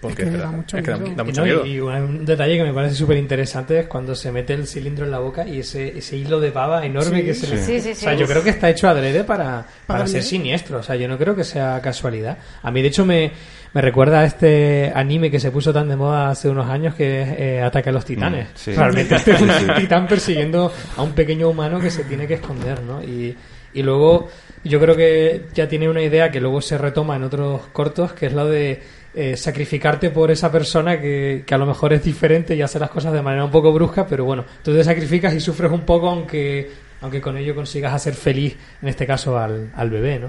[SPEAKER 2] Porque
[SPEAKER 1] Es que da mucho
[SPEAKER 2] es que da-
[SPEAKER 1] miedo.
[SPEAKER 2] da
[SPEAKER 4] Y,
[SPEAKER 2] mucho
[SPEAKER 4] no,
[SPEAKER 2] miedo.
[SPEAKER 4] y un, detalle que me parece súper interesante es cuando se mete el cilindro en la boca y ese, ese hilo de baba enorme
[SPEAKER 1] Sí.
[SPEAKER 4] que se le...
[SPEAKER 3] Sí, sí,
[SPEAKER 4] O sea,
[SPEAKER 3] sí.
[SPEAKER 4] yo creo que está hecho adrede para, para ser siniestro. O sea, yo no creo que sea casualidad. A mí, de hecho, me, me recuerda a este anime que se puso tan de moda hace unos años que es eh, Ataque a los Titanes.
[SPEAKER 5] Mm, sí.
[SPEAKER 4] Realmente este es un titán persiguiendo a un pequeño humano que se tiene que esconder, ¿no? Y, y luego yo creo que ya tiene una idea que luego se retoma en otros cortos, que es lo de eh, sacrificarte por esa persona que, que a lo mejor es diferente y hace las cosas de manera un poco brusca, pero bueno, tú te sacrificas y sufres un poco aunque, aunque con ello consigas hacer feliz, en este caso, al, al bebé, ¿no?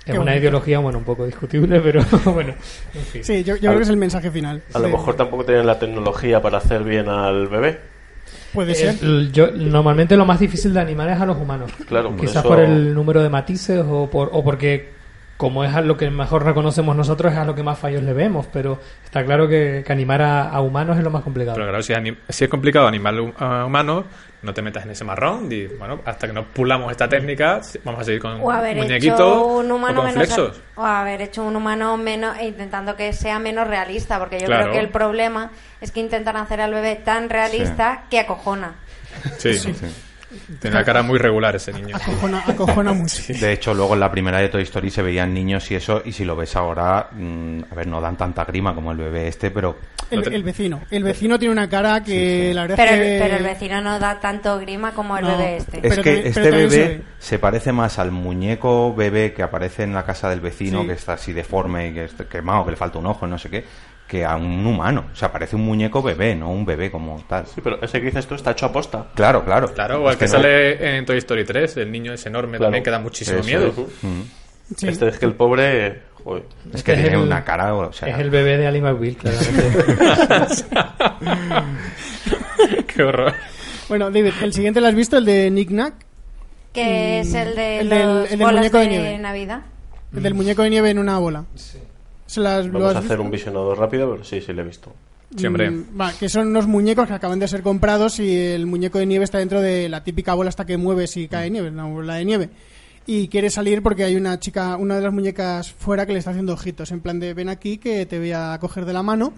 [SPEAKER 4] Es
[SPEAKER 1] Qué
[SPEAKER 4] una
[SPEAKER 1] bonito.
[SPEAKER 4] ideología, bueno, un poco discutible, pero bueno, en fin.
[SPEAKER 1] Sí, yo, yo creo que es el mensaje final.
[SPEAKER 6] A lo mejor tampoco tienen la tecnología para hacer bien al bebé.
[SPEAKER 1] Puede ser.
[SPEAKER 4] Eh, yo, normalmente lo más difícil de animar es a los humanos.
[SPEAKER 6] Claro, por
[SPEAKER 4] Quizás
[SPEAKER 6] eso-
[SPEAKER 4] por el número de matices o, por, o porque, como es a lo que mejor reconocemos nosotros, es a lo que más fallos le vemos. Pero está claro que, que animar a, a humanos es lo más complicado.
[SPEAKER 2] Pero claro, si, anim- si es complicado animar a humanos, no te metas en ese marrón. Y bueno, hasta que no pulamos esta técnica, vamos a seguir con muñequitos
[SPEAKER 3] un humano
[SPEAKER 2] o con
[SPEAKER 3] menos
[SPEAKER 2] flexos.
[SPEAKER 3] o haber hecho un humano menos e intentando que sea menos realista porque yo
[SPEAKER 2] Claro.
[SPEAKER 3] creo que el problema es que intentan hacer al bebé tan realista que acojona
[SPEAKER 2] Sí,
[SPEAKER 5] Sí.
[SPEAKER 2] Tiene una cara muy regular ese niño.
[SPEAKER 1] Acojona, acojona mucho.
[SPEAKER 5] De hecho, luego en la primera de Toy Story se veían niños y eso, y si lo ves ahora, mm, a ver, no dan tanta grima como el bebé este, pero
[SPEAKER 1] El, el vecino. El vecino tiene una cara que la verdad
[SPEAKER 3] pero,
[SPEAKER 1] es que...
[SPEAKER 3] pero el vecino no da tanto grima como el
[SPEAKER 1] No.
[SPEAKER 3] bebé este
[SPEAKER 5] es
[SPEAKER 1] Pero
[SPEAKER 5] que este bebé
[SPEAKER 1] se
[SPEAKER 5] parece más al muñeco bebé que aparece en la casa del vecino,
[SPEAKER 1] Sí.
[SPEAKER 5] que está así deforme y que está quemado, que le falta un ojo, no sé qué, que a un humano. O sea, parece un muñeco bebé, no un bebé como tal.
[SPEAKER 6] Sí, pero ese que dices tú está hecho a posta.
[SPEAKER 5] Claro, claro.
[SPEAKER 2] Claro, o el que,
[SPEAKER 5] no-
[SPEAKER 2] sale en Toy Story 3, el niño es enorme
[SPEAKER 6] Claro.
[SPEAKER 2] también, que da muchísimo
[SPEAKER 5] Eso
[SPEAKER 2] miedo.
[SPEAKER 5] es. Mm.
[SPEAKER 1] Sí.
[SPEAKER 6] Este es que el pobre. Joder.
[SPEAKER 5] Es que
[SPEAKER 4] Es
[SPEAKER 5] tiene
[SPEAKER 4] el-
[SPEAKER 5] una cara, o sea,
[SPEAKER 4] Es el bebé de Ali McBeal, claramente.
[SPEAKER 2] Qué horror.
[SPEAKER 1] Bueno, David, el siguiente lo has visto, el de Nick Nack,
[SPEAKER 3] que es el de
[SPEAKER 1] el del-
[SPEAKER 3] los
[SPEAKER 1] el del
[SPEAKER 3] bolas
[SPEAKER 1] muñeco de
[SPEAKER 3] de,
[SPEAKER 1] nieve.
[SPEAKER 3] Navidad
[SPEAKER 1] el del muñeco de nieve en una bola. ¿Se las- lo
[SPEAKER 6] Vamos
[SPEAKER 1] has
[SPEAKER 6] a hacer
[SPEAKER 1] visto?
[SPEAKER 6] un visionado rápido, pero sí, sí, lo he visto.
[SPEAKER 2] Sí, hombre.
[SPEAKER 1] Mm, va, que son unos muñecos que acaban de ser comprados y el muñeco de nieve está dentro de la típica bola hasta que mueves y cae nieve, una bola de nieve. Y quiere salir porque hay una chica, una de las muñecas fuera que le está haciendo ojitos, en plan de ven aquí que te voy a coger de la mano.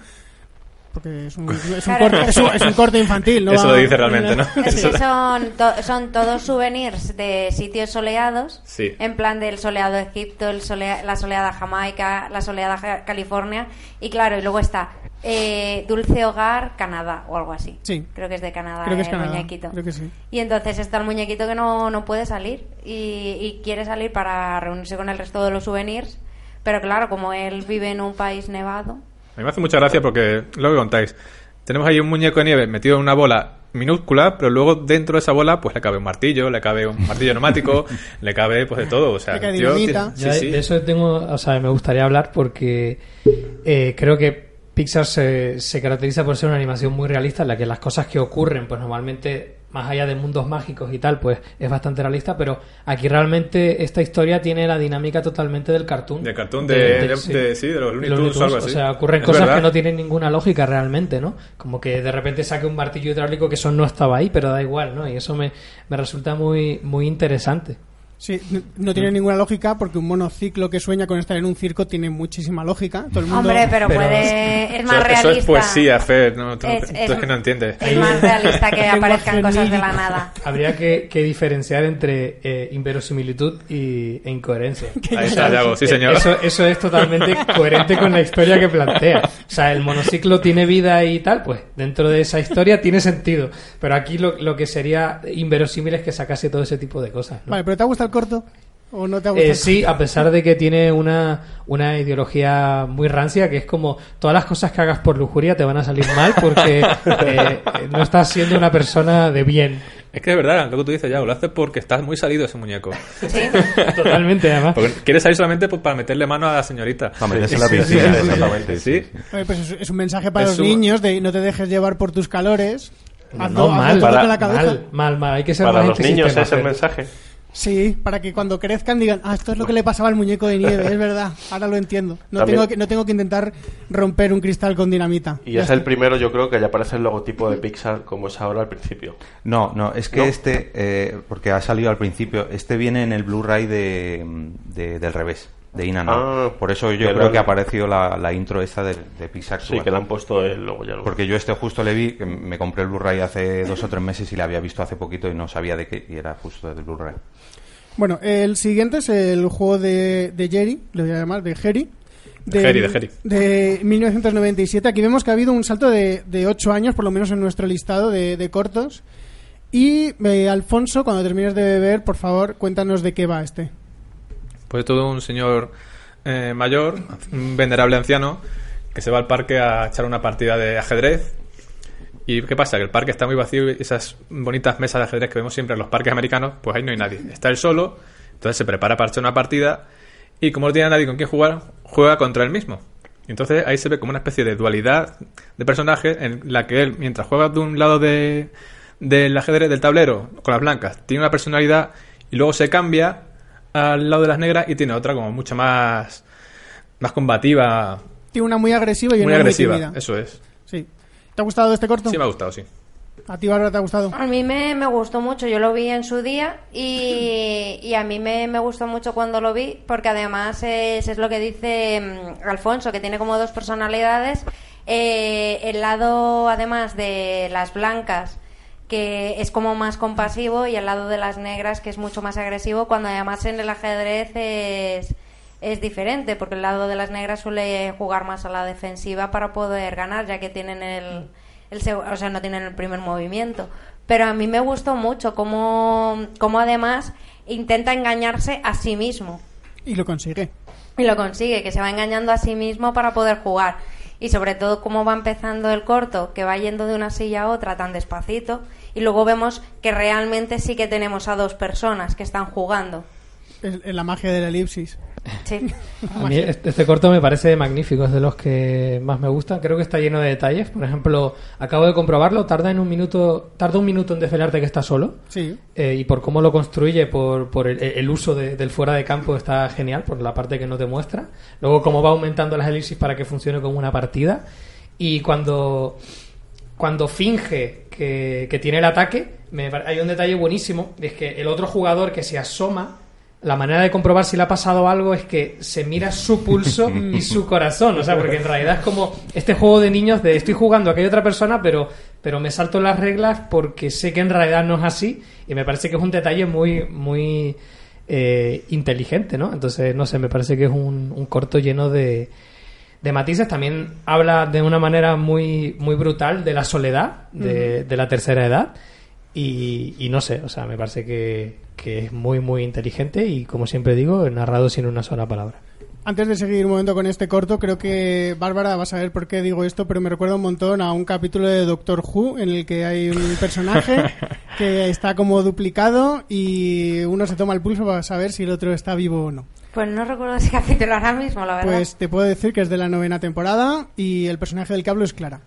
[SPEAKER 1] Porque es un, es un
[SPEAKER 3] Claro.
[SPEAKER 1] corte, es un- es un corte infantil, ¿no?
[SPEAKER 2] Eso lo dice realmente, ¿no?
[SPEAKER 3] Es
[SPEAKER 2] Eso-
[SPEAKER 3] que son, to- son todos souvenirs de sitios soleados,
[SPEAKER 2] Sí.
[SPEAKER 3] en plan del soleado Egipto, el solea- la soleada Jamaica, la soleada California, y claro, y luego está eh, Dulce Hogar Canadá o algo así.
[SPEAKER 1] Sí.
[SPEAKER 3] Creo que es de Canadá
[SPEAKER 1] Creo que es
[SPEAKER 3] el
[SPEAKER 1] Canadá,
[SPEAKER 3] muñequito.
[SPEAKER 1] creo que sí.
[SPEAKER 3] Y entonces está el muñequito que no, no puede salir y, y quiere salir para reunirse con el resto de los souvenirs, pero claro, como él vive en un país nevado,
[SPEAKER 2] mí me hace mucha gracia porque lo que contáis. Tenemos ahí un muñeco de nieve metido en una bola minúscula, pero luego dentro de esa bola pues le cabe un martillo, le cabe un martillo neumático, le cabe pues de todo. O sea,
[SPEAKER 1] Le cae
[SPEAKER 2] el tío
[SPEAKER 1] dinamita.
[SPEAKER 2] tiene- sí,
[SPEAKER 4] Ya
[SPEAKER 2] sí.
[SPEAKER 4] De eso tengo, o sea, me gustaría hablar porque eh, creo que Pixar se, se caracteriza por ser una animación muy realista en la que las cosas que ocurren, pues normalmente, más allá de mundos mágicos y tal, pues es bastante realista, pero aquí realmente esta historia tiene la dinámica totalmente del cartoon.
[SPEAKER 2] De cartoon, de, de- de-
[SPEAKER 4] sí.
[SPEAKER 2] sí, de los Looney Tunes o algo
[SPEAKER 4] Tunes,
[SPEAKER 2] así.
[SPEAKER 4] O sea, ocurren
[SPEAKER 2] Es
[SPEAKER 4] cosas
[SPEAKER 2] verdad.
[SPEAKER 4] que no tienen ninguna lógica realmente, ¿no? Como que de repente saque un martillo hidráulico que eso no estaba ahí, pero da igual, ¿no? Y eso me, me resulta muy, muy interesante.
[SPEAKER 1] Sí, no, tiene ninguna lógica porque un monociclo que sueña con estar en un circo tiene muchísima lógica. Todo el mundo...
[SPEAKER 3] hombre, pero,
[SPEAKER 4] pero-
[SPEAKER 3] puede es más
[SPEAKER 2] Eso-
[SPEAKER 3] realista.
[SPEAKER 2] Eso es poesía, Fer. No, tú,
[SPEAKER 3] Es-
[SPEAKER 2] tú
[SPEAKER 3] es-
[SPEAKER 2] es que no entiendes.
[SPEAKER 3] Es más realista que aparezcan cosas de la nada.
[SPEAKER 4] Habría que, que diferenciar entre eh, inverosimilitud y, e incoherencia.
[SPEAKER 2] Ahí está, Yago. Sí, señor.
[SPEAKER 4] Eso, eso es totalmente coherente con la historia que plantea. O sea, el monociclo tiene vida y tal, pues dentro de esa historia tiene sentido. Pero aquí lo, lo que sería inverosímil es que sacase todo ese tipo de cosas. ¿no?
[SPEAKER 1] Vale, pero ¿te ha gustado el corto? ¿O no te ha gustado?
[SPEAKER 4] Eh, sí, a pesar de que tiene una, una ideología muy rancia, que es como todas las cosas que hagas por lujuria te van a salir mal porque eh, no estás siendo una persona de bien.
[SPEAKER 2] Es que es verdad, lo que tú dices, Yago. Lo haces porque estás muy salido ese muñeco.
[SPEAKER 3] Sí.
[SPEAKER 4] Totalmente, además.
[SPEAKER 2] Porque quieres salir solamente pues, para meterle mano a la señorita.
[SPEAKER 5] Para meterse en la
[SPEAKER 2] Sí, sí,
[SPEAKER 5] piscina,
[SPEAKER 2] sí, sí.
[SPEAKER 5] exactamente.
[SPEAKER 2] Sí.
[SPEAKER 1] Oye, pues es, es un mensaje para
[SPEAKER 2] Es
[SPEAKER 1] los
[SPEAKER 2] su-
[SPEAKER 1] niños de no te dejes llevar por tus calores.
[SPEAKER 4] No, mal,
[SPEAKER 1] todo
[SPEAKER 6] para-
[SPEAKER 1] con la cabeza.
[SPEAKER 4] mal, mal, mal. Hay que ser
[SPEAKER 6] Para los niños es el mensaje.
[SPEAKER 1] Sí, para que cuando crezcan digan, ah, esto es lo que le pasaba al muñeco de nieve, es verdad, ahora lo entiendo. No,
[SPEAKER 6] También-
[SPEAKER 1] tengo que, no tengo que intentar romper un cristal con dinamita.
[SPEAKER 6] Y
[SPEAKER 1] Ya
[SPEAKER 6] es
[SPEAKER 1] está.
[SPEAKER 6] el primero, yo creo, que ya aparece el logotipo de Pixar como es ahora al principio.
[SPEAKER 5] No, no, es que
[SPEAKER 6] ¿No?
[SPEAKER 5] este, eh, porque ha salido al principio, este viene en el Blu-ray de, de- del revés, de In and Out.
[SPEAKER 6] Ah,
[SPEAKER 5] Por eso yo creo que ha aparecido la, la intro esta de, de Pixar.
[SPEAKER 6] Sí, que le han puesto el logo ya. lo-
[SPEAKER 5] Porque yo este justo le vi, que me compré el Blu-ray hace dos o tres meses y la había visto hace poquito y no sabía de qué, y era justo del Blu-ray.
[SPEAKER 1] Bueno, el siguiente es el juego de, de Jerry, lo voy a llamar, de Jerry.
[SPEAKER 2] De Jerry, de Jerry.
[SPEAKER 1] de 1997. Aquí vemos que ha habido un salto de, de 8 años, por lo menos en nuestro listado de, de cortos. Y eh, Alfonso, cuando termines de beber, por favor, cuéntanos de qué va este.
[SPEAKER 2] Pues todo un señor eh, mayor, un venerable anciano, que se va al parque a echar una partida de ajedrez. ¿Y qué pasa? Que el parque está muy vacío y esas bonitas mesas de ajedrez que vemos siempre en los parques americanos, pues ahí no hay nadie. Está él solo, entonces se prepara para echar una partida y como no tiene a nadie con quien jugar, juega contra él mismo. Entonces ahí se ve como una especie de dualidad de personajes en la que él, mientras juega de un lado de, del ajedrez del tablero con las blancas, tiene una personalidad y luego se cambia al lado de las negras y tiene otra como mucho más, más combativa,
[SPEAKER 1] Tiene una muy agresiva y
[SPEAKER 2] muy
[SPEAKER 1] una
[SPEAKER 2] agresiva.
[SPEAKER 1] muy.
[SPEAKER 2] Eso es.
[SPEAKER 1] ¿Te ha gustado este corto?
[SPEAKER 2] Sí me ha gustado, sí.
[SPEAKER 1] ¿A ti, Bárbara, te ha gustado?
[SPEAKER 3] A mí me, me gustó mucho, yo lo vi en su día y, y a mí me, me gustó mucho cuando lo vi porque además es, es lo que dice mm, Alfonso, que tiene como dos personalidades. Eh, el lado además de las blancas que es como más compasivo y el lado de las negras que es mucho más agresivo cuando además en el ajedrez es, es diferente porque el lado de las negras suele jugar más a la defensiva para poder ganar ya que tienen el, o sea no tienen el primer movimiento pero a mí me gustó mucho cómo, cómo además intenta engañarse a sí mismo
[SPEAKER 1] Y lo consigue.
[SPEAKER 3] y lo consigue, que se va engañando a sí mismo para poder jugar. Y sobre todo cómo va empezando el corto, que va yendo de una silla a otra tan despacito. Y luego vemos que realmente sí que tenemos a dos personas que están jugando.
[SPEAKER 1] Es la magia de la elipsis.
[SPEAKER 3] Sí.
[SPEAKER 4] A mí este, este corto me parece magnífico, es de los que más me gusta. Creo que está lleno de detalles. Por ejemplo, acabo de comprobarlo, tarda en un minuto, tarda un minuto en desvelarte que está solo.
[SPEAKER 1] Sí.
[SPEAKER 4] Eh, y por cómo lo construye, por, por el, el uso de- del fuera de campo está genial, por la parte que no te muestra. Luego cómo va aumentando las elipsis para que funcione como una partida. Y cuando, cuando finge que, que tiene el ataque, me hay un detalle buenísimo, es que el otro jugador que se asoma, la manera de comprobar si le ha pasado algo es que se mira su pulso y su corazón, o sea, porque en realidad es como este juego de niños de estoy jugando a que hay otra persona, pero, pero me salto las reglas porque sé que en realidad no es así y me parece que es un detalle muy, muy eh, inteligente, ¿no? Entonces, no sé, me parece que es un, un corto lleno de, de matices. También habla de una manera muy, muy brutal de la soledad de, de la tercera edad. Y, y no sé, o sea, me parece que, que es muy, muy inteligente y, como siempre digo, narrado sin una sola palabra.
[SPEAKER 1] Antes de seguir un momento con este corto, creo que Bárbara va a saber por qué digo esto, pero me recuerda un montón a un capítulo de Doctor Who en el que hay un personaje que está como duplicado y uno se toma el pulso para saber si el otro está vivo o no.
[SPEAKER 3] Pues no recuerdo ese capítulo ahora mismo, la verdad.
[SPEAKER 1] Pues te puedo decir que es de la novena temporada y el personaje del que hablo es Clara.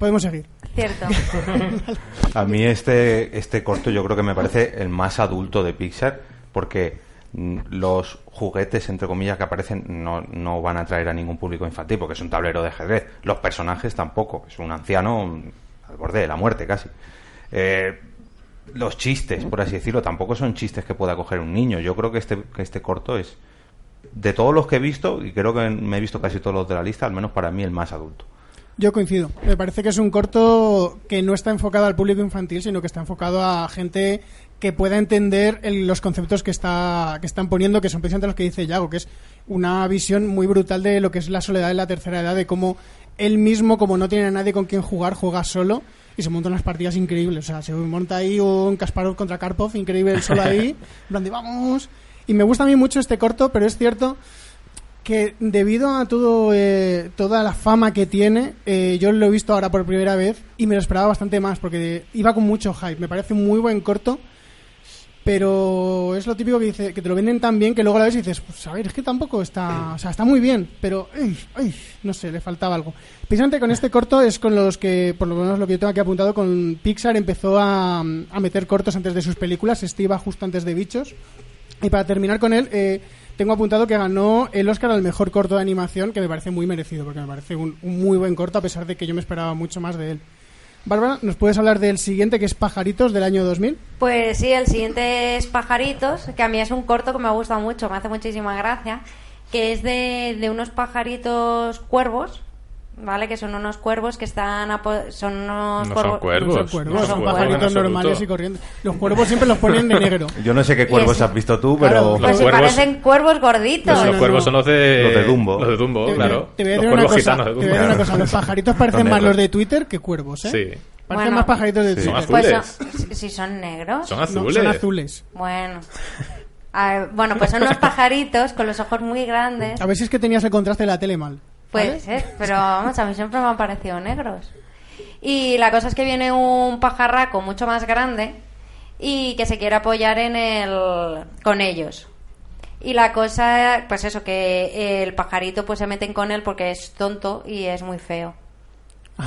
[SPEAKER 1] Podemos seguir.
[SPEAKER 3] Cierto.
[SPEAKER 5] A mí este, este corto yo creo que me parece el más adulto de Pixar porque mm, los juguetes, entre comillas, que aparecen no, no van a atraer a ningún público infantil porque es un tablero de ajedrez. Los personajes tampoco. Es un anciano mm, al borde de la muerte casi. Eh, los chistes, por así decirlo, tampoco son chistes que pueda coger un niño. Yo creo que este, que este corto es, de todos los que he visto, y creo que me he visto casi todos los de la lista, al menos para mí el más adulto.
[SPEAKER 1] Yo coincido. Me parece que es un corto que no está enfocado al público infantil, sino que está enfocado a gente que pueda entender el- los conceptos que está que están poniendo, que son precisamente los que dice Yago, que es una visión muy brutal de lo que es la soledad en la tercera edad, de cómo él mismo, como no tiene a nadie con quien jugar, juega solo y se montan unas partidas increíbles. O sea, se monta ahí un Kasparov contra Karpov, increíble solo ahí, en plan de, vamos. Y me gusta a mí mucho este corto, pero es cierto que debido a todo eh, toda la fama que tiene, eh, yo lo he visto ahora por primera vez y me lo esperaba bastante más porque iba con mucho hype. Me parece un muy buen corto, pero es lo típico que dice que te lo venden tan bien que luego a la vez dices, pues a ver, es que tampoco está, o sea, está muy bien, pero ay, ay, no sé, le faltaba algo. Precisamente con este corto es con los que, por lo menos lo que yo tengo aquí apuntado, con Pixar empezó a, a meter cortos antes de sus películas, este iba justo antes de Bichos. Y para terminar con él, eh, tengo apuntado que ganó el Oscar al mejor corto de animación, que me parece muy merecido, porque me parece un, muy buen corto, a pesar de que yo me esperaba mucho más de él. Bárbara, ¿nos puedes hablar del siguiente, que es Pajaritos, del año 2000?
[SPEAKER 3] Pues sí, el siguiente es Pajaritos, que a mí es un corto que me gusta mucho, me hace muchísima gracia, que es de unos pajaritos cuervos, ¿vale? Que son unos cuervos que están... apo- Son unos
[SPEAKER 2] No
[SPEAKER 3] cuervos-
[SPEAKER 2] son cuervos.
[SPEAKER 1] No son cuervos,
[SPEAKER 3] No
[SPEAKER 1] son
[SPEAKER 2] cuervos en
[SPEAKER 1] normales y corrientes. Los cuervos siempre los ponen de negro.
[SPEAKER 5] Yo no sé qué cuervos has visto tú,
[SPEAKER 1] Claro,
[SPEAKER 5] pero...
[SPEAKER 3] Pues
[SPEAKER 2] Los
[SPEAKER 3] si
[SPEAKER 2] cuervos-
[SPEAKER 3] parecen cuervos gorditos.
[SPEAKER 2] Los,
[SPEAKER 1] no,
[SPEAKER 2] cuervos son los de...
[SPEAKER 5] Los de Dumbo.
[SPEAKER 2] Los de Dumbo,
[SPEAKER 1] Te-
[SPEAKER 2] claro.
[SPEAKER 1] Te voy a
[SPEAKER 2] los
[SPEAKER 1] decir una
[SPEAKER 2] cuervos
[SPEAKER 1] cosa,
[SPEAKER 2] gitanos de
[SPEAKER 1] te voy a
[SPEAKER 2] Dumbo.
[SPEAKER 1] decir una cosa, los pajaritos parecen
[SPEAKER 5] Son
[SPEAKER 1] más los de Twitter que cuervos, ¿eh?
[SPEAKER 2] Sí.
[SPEAKER 1] Parecen
[SPEAKER 3] Bueno.
[SPEAKER 1] más pajaritos de
[SPEAKER 5] Sí.
[SPEAKER 1] Twitter.
[SPEAKER 2] Son
[SPEAKER 3] Pues
[SPEAKER 2] azules.
[SPEAKER 3] son- si son negros.
[SPEAKER 2] Son
[SPEAKER 1] No,
[SPEAKER 2] azules.
[SPEAKER 1] son azules.
[SPEAKER 3] Bueno. A bueno, pues son unos pajaritos con los ojos muy grandes.
[SPEAKER 1] A ver si es que tenías el contraste de la tele mal.
[SPEAKER 3] Puede ser, pero vamos, a mí siempre me han parecido negros. Y la cosa es que viene un pajarraco mucho más grande y que se quiere apoyar en el con ellos. Y la cosa, pues eso, que el pajarito pues se meten con él porque es tonto y es muy feo.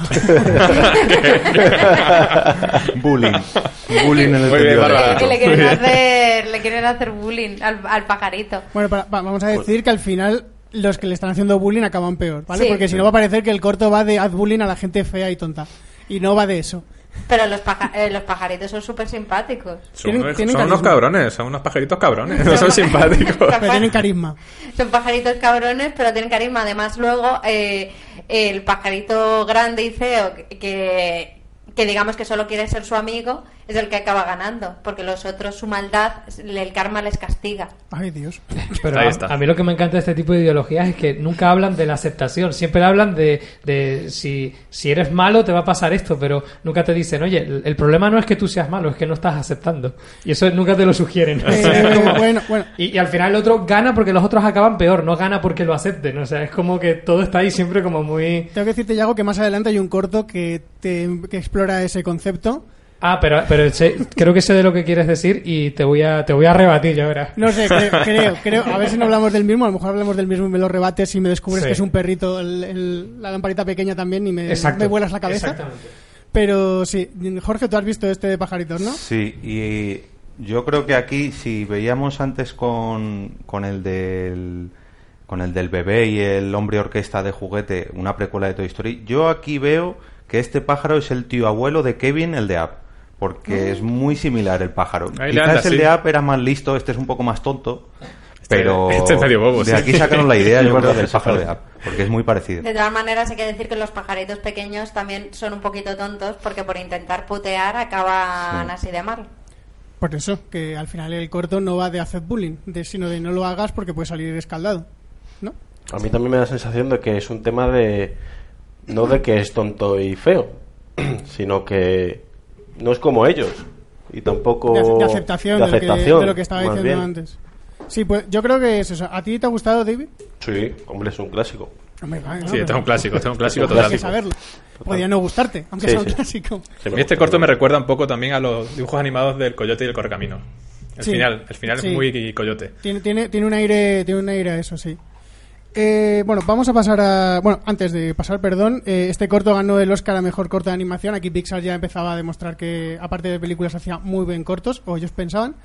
[SPEAKER 5] Bullying. Bullying en el
[SPEAKER 2] Bárbara.
[SPEAKER 3] que le
[SPEAKER 2] Muy
[SPEAKER 3] quieren
[SPEAKER 2] bien.
[SPEAKER 3] hacer, le quieren hacer bullying al, al pajarito.
[SPEAKER 1] Bueno, para- va- vamos a decir que al final los que le están haciendo bullying acaban peor, ¿vale?
[SPEAKER 3] Sí.
[SPEAKER 1] Porque si no va a parecer que el corto va de haz bullying a la gente fea y tonta. Y no va de eso.
[SPEAKER 3] Pero los, paja- eh, los pajaritos son súper simpáticos.
[SPEAKER 2] Son,
[SPEAKER 1] Tienen-
[SPEAKER 2] unos-
[SPEAKER 1] tienen
[SPEAKER 2] son unos
[SPEAKER 1] carisma.
[SPEAKER 2] cabrones, son unos pajaritos cabrones, no son simpáticos.
[SPEAKER 1] Pero tienen carisma.
[SPEAKER 3] Son pajaritos cabrones, pero tienen carisma. Además, luego, eh, el pajarito grande y feo, que, que digamos que solo quiere ser su amigo, es el que acaba ganando. Porque los otros, su maldad, el karma les castiga.
[SPEAKER 1] Ay, Dios.
[SPEAKER 4] Pero
[SPEAKER 2] Ahí
[SPEAKER 4] a,
[SPEAKER 2] está.
[SPEAKER 4] a mí lo que me encanta de este tipo de ideologías es que nunca hablan de la aceptación, siempre hablan de, de si, si eres malo te va a pasar esto, pero nunca te dicen, oye, el, el problema no es que tú seas malo, es que no estás aceptando. Y eso nunca te lo sugieren.
[SPEAKER 1] Eh,
[SPEAKER 4] como-
[SPEAKER 1] bueno, bueno.
[SPEAKER 4] Y, y al final el otro gana porque los otros acaban peor, no gana porque lo acepten. O sea, es como que todo está ahí siempre como muy...
[SPEAKER 1] Tengo que decirte, Yago, que más adelante hay un corto que, te, que explora ese concepto.
[SPEAKER 4] Ah, pero, pero sé- creo que sé de lo que quieres decir y te voy a, te voy a rebatir ya ahora.
[SPEAKER 1] No sé, creo, creo, creo. A ver si no hablamos del mismo. A lo mejor hablamos del mismo y me lo rebates y me descubres
[SPEAKER 4] Sí.
[SPEAKER 1] que es un perrito, el- el- la lamparita pequeña también y me,
[SPEAKER 4] Exacto.
[SPEAKER 1] me vuelas la cabeza.
[SPEAKER 4] Exactamente.
[SPEAKER 1] Pero sí, Jorge, tú has visto este de pajaritos, ¿no?
[SPEAKER 5] Sí, y yo creo que aquí, si veíamos antes con, con el del con el del bebé y el hombre orquesta de juguete, una precuela de Toy Story, yo aquí veo que este pájaro es el tío abuelo de Kevin, el de App, porque es muy similar el pájaro.
[SPEAKER 2] Ahí
[SPEAKER 5] Quizás
[SPEAKER 2] anda,
[SPEAKER 5] el
[SPEAKER 2] sí.
[SPEAKER 5] de App era más listo, este es un poco más tonto, pero
[SPEAKER 2] este es medio bobo,
[SPEAKER 5] de
[SPEAKER 2] sí.
[SPEAKER 5] aquí sacaron la idea, yo creo, del pájaro de. App, porque es muy parecido.
[SPEAKER 3] De todas maneras, hay que decir que los pajaritos pequeños también son un poquito tontos porque por intentar putear acaban
[SPEAKER 5] Sí.
[SPEAKER 3] así de mal.
[SPEAKER 1] Por eso, que al final el corto no va de hacer bullying, de, sino de no lo hagas porque puede salir escaldado. ¿No?
[SPEAKER 6] A mí también me da la sensación de que es un tema de. No de que es tonto y feo, sino que no es como ellos. Y tampoco.
[SPEAKER 1] De, ace- de aceptación,
[SPEAKER 6] de
[SPEAKER 1] de, lo que,
[SPEAKER 6] aceptación,
[SPEAKER 1] de lo que estaba diciendo
[SPEAKER 6] bien.
[SPEAKER 1] antes. Sí, pues yo creo que es eso. ¿A ti te ha gustado, David?
[SPEAKER 6] Sí, hombre, es un clásico.
[SPEAKER 1] Hombre, vale, ¿no?
[SPEAKER 2] Sí, este es un clásico, este es un clásico total.
[SPEAKER 1] que saberlo. Podría no gustarte, aunque
[SPEAKER 6] Sí,
[SPEAKER 1] sea un
[SPEAKER 6] sí.
[SPEAKER 1] clásico.
[SPEAKER 6] Sí,
[SPEAKER 2] A mí este corto me recuerda un poco también a los dibujos animados del Coyote y el Correcamino. El
[SPEAKER 1] Sí.
[SPEAKER 2] final, el final
[SPEAKER 1] Sí.
[SPEAKER 2] es muy coyote.
[SPEAKER 1] Tiene, tiene, tiene un aire, tiene un aire a eso, sí. Eh, bueno, vamos a pasar a. Bueno, antes de pasar, perdón, eh, este corto ganó el Oscar a mejor corto de animación. Aquí Pixar ya empezaba a demostrar que, aparte de películas, hacía muy buen cortos, o ellos pensaban.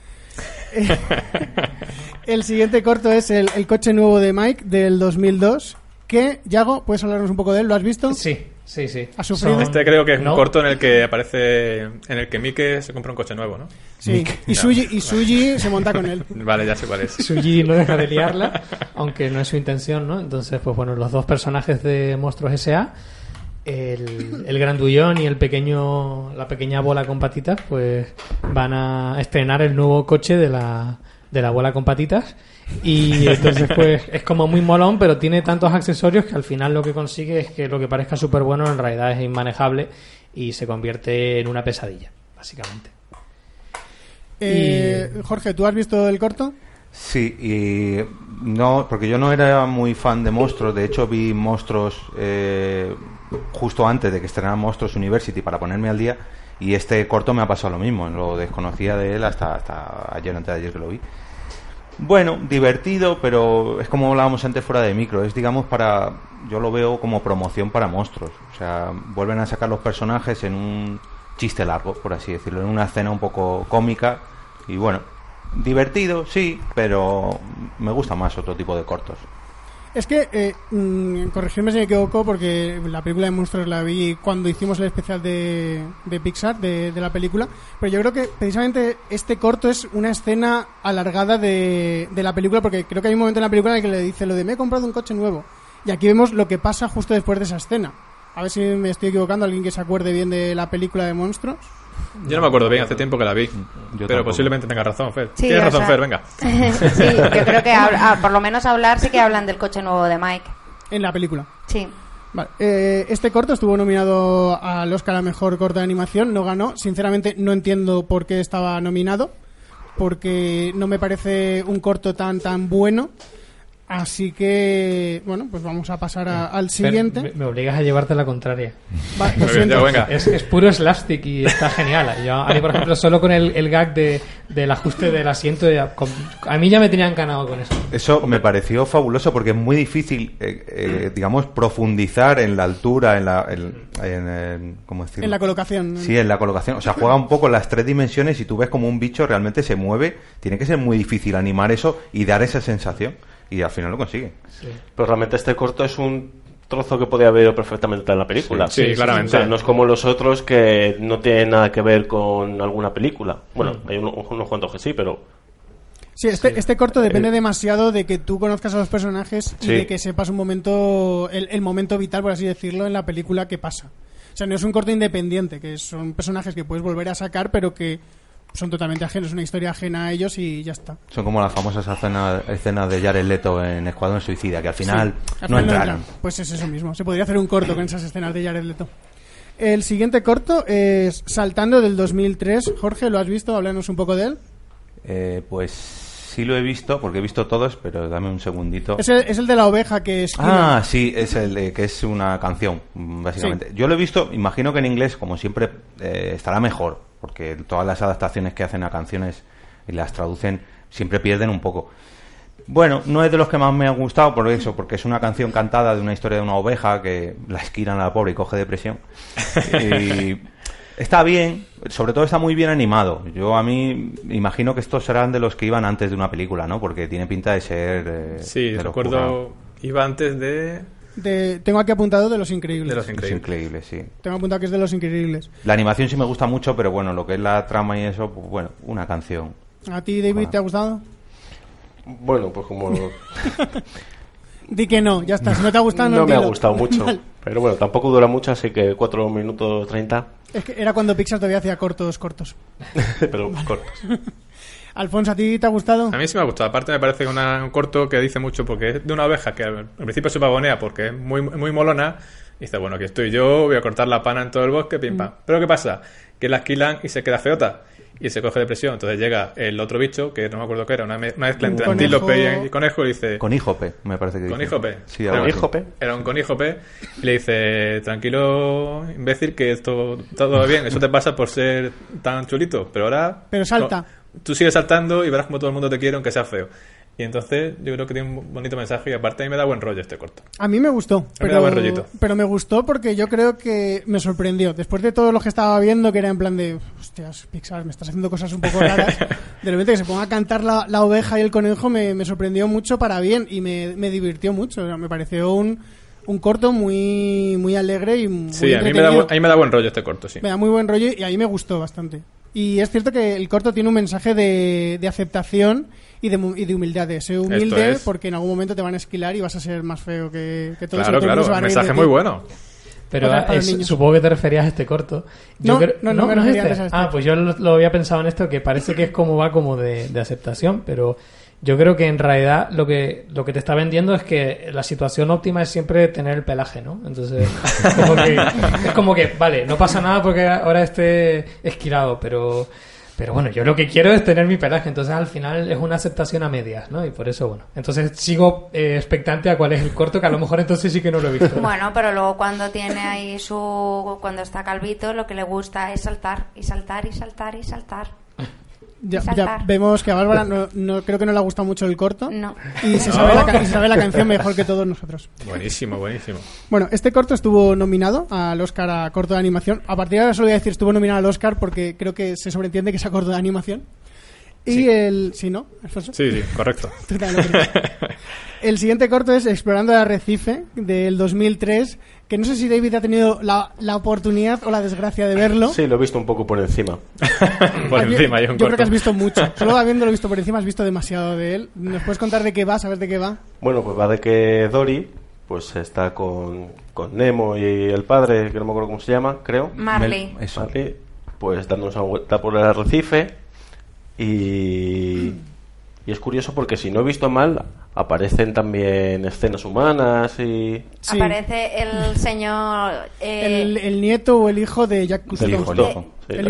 [SPEAKER 1] El siguiente corto es el, el coche nuevo de Mike del 2002. Que, Yago, ¿puedes hablarnos un poco de él? ¿Lo has visto?
[SPEAKER 4] Sí, sí, sí.
[SPEAKER 1] ¿Has sufrido?
[SPEAKER 4] Son-
[SPEAKER 2] Este creo que es un
[SPEAKER 4] ¿No?
[SPEAKER 2] corto en el que aparece, en el que Mike se compra un coche nuevo, ¿no?
[SPEAKER 1] Sí. Y Suji, y Suji se monta con él.
[SPEAKER 2] Vale, ya sé cuál es.
[SPEAKER 4] Suji no deja de liarla, aunque no es su intención, ¿no? Entonces, pues bueno, los dos personajes de Monstruos S.A., el, el grandullón y el pequeño, la pequeña bola con patitas, pues van a estrenar el nuevo coche de la, de la bola con patitas. Y entonces, pues es como muy molón, pero tiene tantos accesorios que al final lo que consigue es que lo que parezca súper bueno en realidad es inmanejable y se convierte en una pesadilla, básicamente.
[SPEAKER 1] Eh, Jorge, ¿tú has visto el corto?
[SPEAKER 5] Sí, y no, porque yo no era muy fan de monstruos. De hecho, vi monstruos eh, justo antes de que estrenaran Monstruos University para ponerme al día. Y este corto me ha pasado lo mismo, lo desconocía de él hasta, hasta ayer, antes de ayer que lo vi. Bueno, divertido, pero es como hablábamos antes fuera de micro, es digamos para, yo lo veo como promoción para monstruos, o sea, vuelven a sacar los personajes en un chiste largo, por así decirlo, en una escena un poco cómica. Y bueno, divertido, sí, pero me gusta más otro tipo de cortos.
[SPEAKER 1] Es que, eh, mm, corregirme si me equivoco, porque la película de monstruos la vi cuando hicimos el especial de, Pixar, de, de la película, pero yo creo que precisamente este corto es una escena alargada de, de la película, porque creo que hay un momento en la película en el que le dice lo de me he comprado un coche nuevo. Y aquí vemos lo que pasa justo después de esa escena. A ver si me estoy equivocando, alguien que se acuerde bien de la película de monstruos.
[SPEAKER 2] Yo no me acuerdo bien, hace tiempo que la vi.
[SPEAKER 5] Yo
[SPEAKER 2] pero
[SPEAKER 5] tampoco.
[SPEAKER 2] posiblemente tenga razón, Fer.
[SPEAKER 3] Sí,
[SPEAKER 2] Tienes razón,
[SPEAKER 3] sea-
[SPEAKER 2] Fer, venga.
[SPEAKER 3] sí, yo creo que habla- ah, por lo menos hablar sí que hablan del coche nuevo de Mike.
[SPEAKER 1] En la película.
[SPEAKER 3] Sí.
[SPEAKER 1] Vale. Eh, este corto estuvo nominado al Oscar a Mejor Corto de Animación, no ganó. Sinceramente no entiendo por qué estaba nominado, porque no me parece un corto tan tan bueno. Así que, bueno, pues vamos a pasar a- al siguiente.
[SPEAKER 4] Me, me obligas a llevarte la contraria.
[SPEAKER 1] Va, lo
[SPEAKER 2] Muy bien,
[SPEAKER 1] siento.
[SPEAKER 2] ya, venga.
[SPEAKER 4] Es, es puro slapstick y está genial. Yo, a mí, por ejemplo, solo con el, el gag de, del ajuste del asiento, ya- con- a mí ya me tenían ganado con eso.
[SPEAKER 5] Eso me pareció fabuloso porque es muy difícil, eh, eh, digamos, profundizar en la altura, en la, en, en- en- ¿cómo decirlo?
[SPEAKER 1] En la colocación.
[SPEAKER 5] Sí, en la colocación. O sea, juega un poco en las tres dimensiones y tú ves como un bicho realmente se mueve. Tiene que ser muy difícil animar eso y dar esa sensación. Y al final lo consigue.
[SPEAKER 6] Pero realmente este corto es un trozo que podía haber ido perfectamente en la película.
[SPEAKER 2] Sí, sí, claramente.
[SPEAKER 6] O sea, no es como los otros que no tienen nada que ver con alguna película. Bueno,
[SPEAKER 2] Mm.
[SPEAKER 6] hay uno- unos cuantos que sí, pero
[SPEAKER 1] Sí, este, este corto depende demasiado de que tú conozcas a los personajes y de que sepas un momento, el, el momento vital, por así decirlo, en la película que pasa. O sea, no es un corto independiente, que son personajes que puedes volver a sacar, pero que son totalmente ajenos, una historia ajena a ellos y ya está.
[SPEAKER 5] Son como las famosas escenas, de Jared Leto en Escuadrón Suicida, que al final
[SPEAKER 1] Sí, al
[SPEAKER 5] no
[SPEAKER 1] final
[SPEAKER 5] entraron.
[SPEAKER 1] Pues es eso mismo. Se podría hacer un corto con esas escenas de Jared Leto. El siguiente corto es Saltando del 2003. Jorge, ¿lo has visto? Háblanos un poco de él.
[SPEAKER 5] Eh, pues sí lo he visto, porque he visto todos, pero dame un segundito.
[SPEAKER 1] Es el, es el de la oveja que es...
[SPEAKER 5] Ah, sí, es el de, que es una canción, básicamente. Yo lo he visto, imagino que en inglés, como siempre, eh, estará mejor, porque todas las adaptaciones que hacen a canciones y las traducen siempre pierden un poco. Bueno, no es de los que más me ha gustado por eso, porque es una canción cantada de una historia de una oveja que la esquilan a la pobre y coge depresión. Y está bien, sobre todo está muy bien animado. Yo a mí imagino que estos serán de los que iban antes de una película, ¿no? Porque tiene pinta de ser... eh,
[SPEAKER 2] Sí,
[SPEAKER 5] de
[SPEAKER 2] recuerdo. Iba antes de.
[SPEAKER 1] De- tengo aquí apuntado de Los Increíbles.
[SPEAKER 2] De Los
[SPEAKER 5] Es
[SPEAKER 2] Increíbles.
[SPEAKER 5] increíble, sí.
[SPEAKER 1] Tengo apuntado que es de Los Increíbles.
[SPEAKER 5] La animación sí me gusta mucho, pero bueno, lo que es la trama y eso, pues bueno, una canción.
[SPEAKER 1] ¿A ti, David, te ha gustado?
[SPEAKER 6] bueno, pues como no,
[SPEAKER 1] Di que no, ya está. Si no te ha gustado, no,
[SPEAKER 6] me ha gustado mucho.
[SPEAKER 1] Vale.
[SPEAKER 6] Pero bueno, tampoco dura mucho, así que 4 minutos 30,
[SPEAKER 1] Es que era cuando Pixar todavía hacía cortos, cortos.
[SPEAKER 6] pero cortos.
[SPEAKER 1] Alfonso, ¿a ti te ha gustado?
[SPEAKER 2] A mí sí me ha gustado. Aparte, me parece una- un corto que dice mucho porque es de una oveja que al principio se pagonea porque es muy, muy molona. Y dice, bueno, aquí estoy yo, voy a cortar la pana en todo el bosque, pim pam. Pero ¿qué pasa? Que la esquilan y se queda feota. Y se coge depresión. Entonces llega el otro bicho, que no me acuerdo qué era, una, me- una mezcla
[SPEAKER 1] Un
[SPEAKER 2] entre
[SPEAKER 1] conejo.
[SPEAKER 2] antílope y, y conejo, y dice...
[SPEAKER 5] Coníjope, me parece que dice.
[SPEAKER 2] Coníjope.
[SPEAKER 5] Sí, así.
[SPEAKER 6] Coníjope.
[SPEAKER 2] Era un coníjope y le dice, tranquilo, imbécil, que esto todo va bien, eso te pasa por ser tan chulito, pero ahora...
[SPEAKER 1] Pero salta.
[SPEAKER 2] no, tú sigues saltando y verás como todo el mundo te quiere, aunque sea feo. Y entonces yo creo que tiene un bonito mensaje y aparte a mí me da buen rollo este corto.
[SPEAKER 1] A mí me gustó.
[SPEAKER 2] me
[SPEAKER 1] Pero,
[SPEAKER 2] da buen rollito.
[SPEAKER 1] pero me gustó porque yo creo que me sorprendió. Después de todo lo que estaba viendo, que era en plan de, hostias, Pixar, me estás haciendo cosas un poco raras. de repente que se ponga a cantar la, la oveja y el conejo me, me sorprendió mucho para bien y me, me divirtió mucho. O sea, me pareció un, un corto muy, muy alegre y muy
[SPEAKER 2] Sí, a mí, me da, a mí me da buen rollo este corto, sí.
[SPEAKER 1] Me da muy buen rollo y a mí me gustó bastante. Y es cierto que el corto tiene un mensaje de, de aceptación y de, mu- y de humildad, de ser humilde
[SPEAKER 2] es.
[SPEAKER 1] porque en algún momento te van a esquilar y vas a ser más feo que, que todos.
[SPEAKER 2] Claro, claro, un mensaje muy bueno.
[SPEAKER 4] Pero es-
[SPEAKER 1] niños.
[SPEAKER 4] supongo que te referías a este corto.
[SPEAKER 1] No,
[SPEAKER 4] creo-
[SPEAKER 1] no, no me
[SPEAKER 4] es
[SPEAKER 1] refería
[SPEAKER 4] este.
[SPEAKER 1] antes a este.
[SPEAKER 4] Ah, pues yo lo, lo había pensado en esto, que parece que es como va como de, de aceptación, pero yo creo que en realidad lo que, lo que te está vendiendo es que la situación óptima es siempre tener el pelaje, ¿no? Entonces, es como que, vale, no pasa nada porque ahora esté esquilado, pero Pero bueno, yo lo que quiero es tener mi pelaje, entonces al final es una aceptación a medias, ¿no? Y por eso, bueno. Entonces sigo eh, expectante a cuál es el corto, que a lo mejor entonces sí que no lo he visto.
[SPEAKER 3] Bueno, pero luego cuando tiene ahí su... Cuando está calvito, lo que le gusta es saltar, y saltar, y saltar, y saltar.
[SPEAKER 1] Ya, vemos que a Bárbara no, no- creo que no le ha gustado mucho el corto.
[SPEAKER 3] No.
[SPEAKER 1] Y se sabe, la, ca- y se sabe la canción mejor que todos nosotros.
[SPEAKER 2] Buenísimo, buenísimo.
[SPEAKER 1] Bueno, este corto estuvo nominado al Oscar a corto de animación. A partir de ahora solo voy a decir estuvo nominado al Oscar porque creo que se sobreentiende que es a corto de animación. Y
[SPEAKER 2] Sí.
[SPEAKER 1] el... ¿Sí, no? Alfonso?
[SPEAKER 2] Sí, sí, correcto.
[SPEAKER 1] Crees. El siguiente corto es Explorando el Arrecife, del 2003, que no sé si David ha tenido la, la oportunidad o la desgracia de verlo.
[SPEAKER 6] Sí, lo he visto un poco por encima.
[SPEAKER 2] Por encima hay un
[SPEAKER 1] Yo creo que has visto mucho. Solo habiéndolo visto por encima has visto demasiado de él. ¿Nos puedes contar de qué va? ¿Sabes de qué va?
[SPEAKER 6] Bueno, pues va de que Dory pues está con, con Nemo y el padre, que no me acuerdo cómo se llama, creo.
[SPEAKER 3] Marley.
[SPEAKER 6] Marley, pues dándonos una vuelta por el arrecife y, y es curioso porque si no he visto mal aparecen también escenas humanas y
[SPEAKER 1] Sí.
[SPEAKER 3] Aparece el señor... eh,
[SPEAKER 1] El, el nieto o el hijo de Jack Cousteau.
[SPEAKER 5] El hijo, el hijo.
[SPEAKER 6] Sí,
[SPEAKER 1] El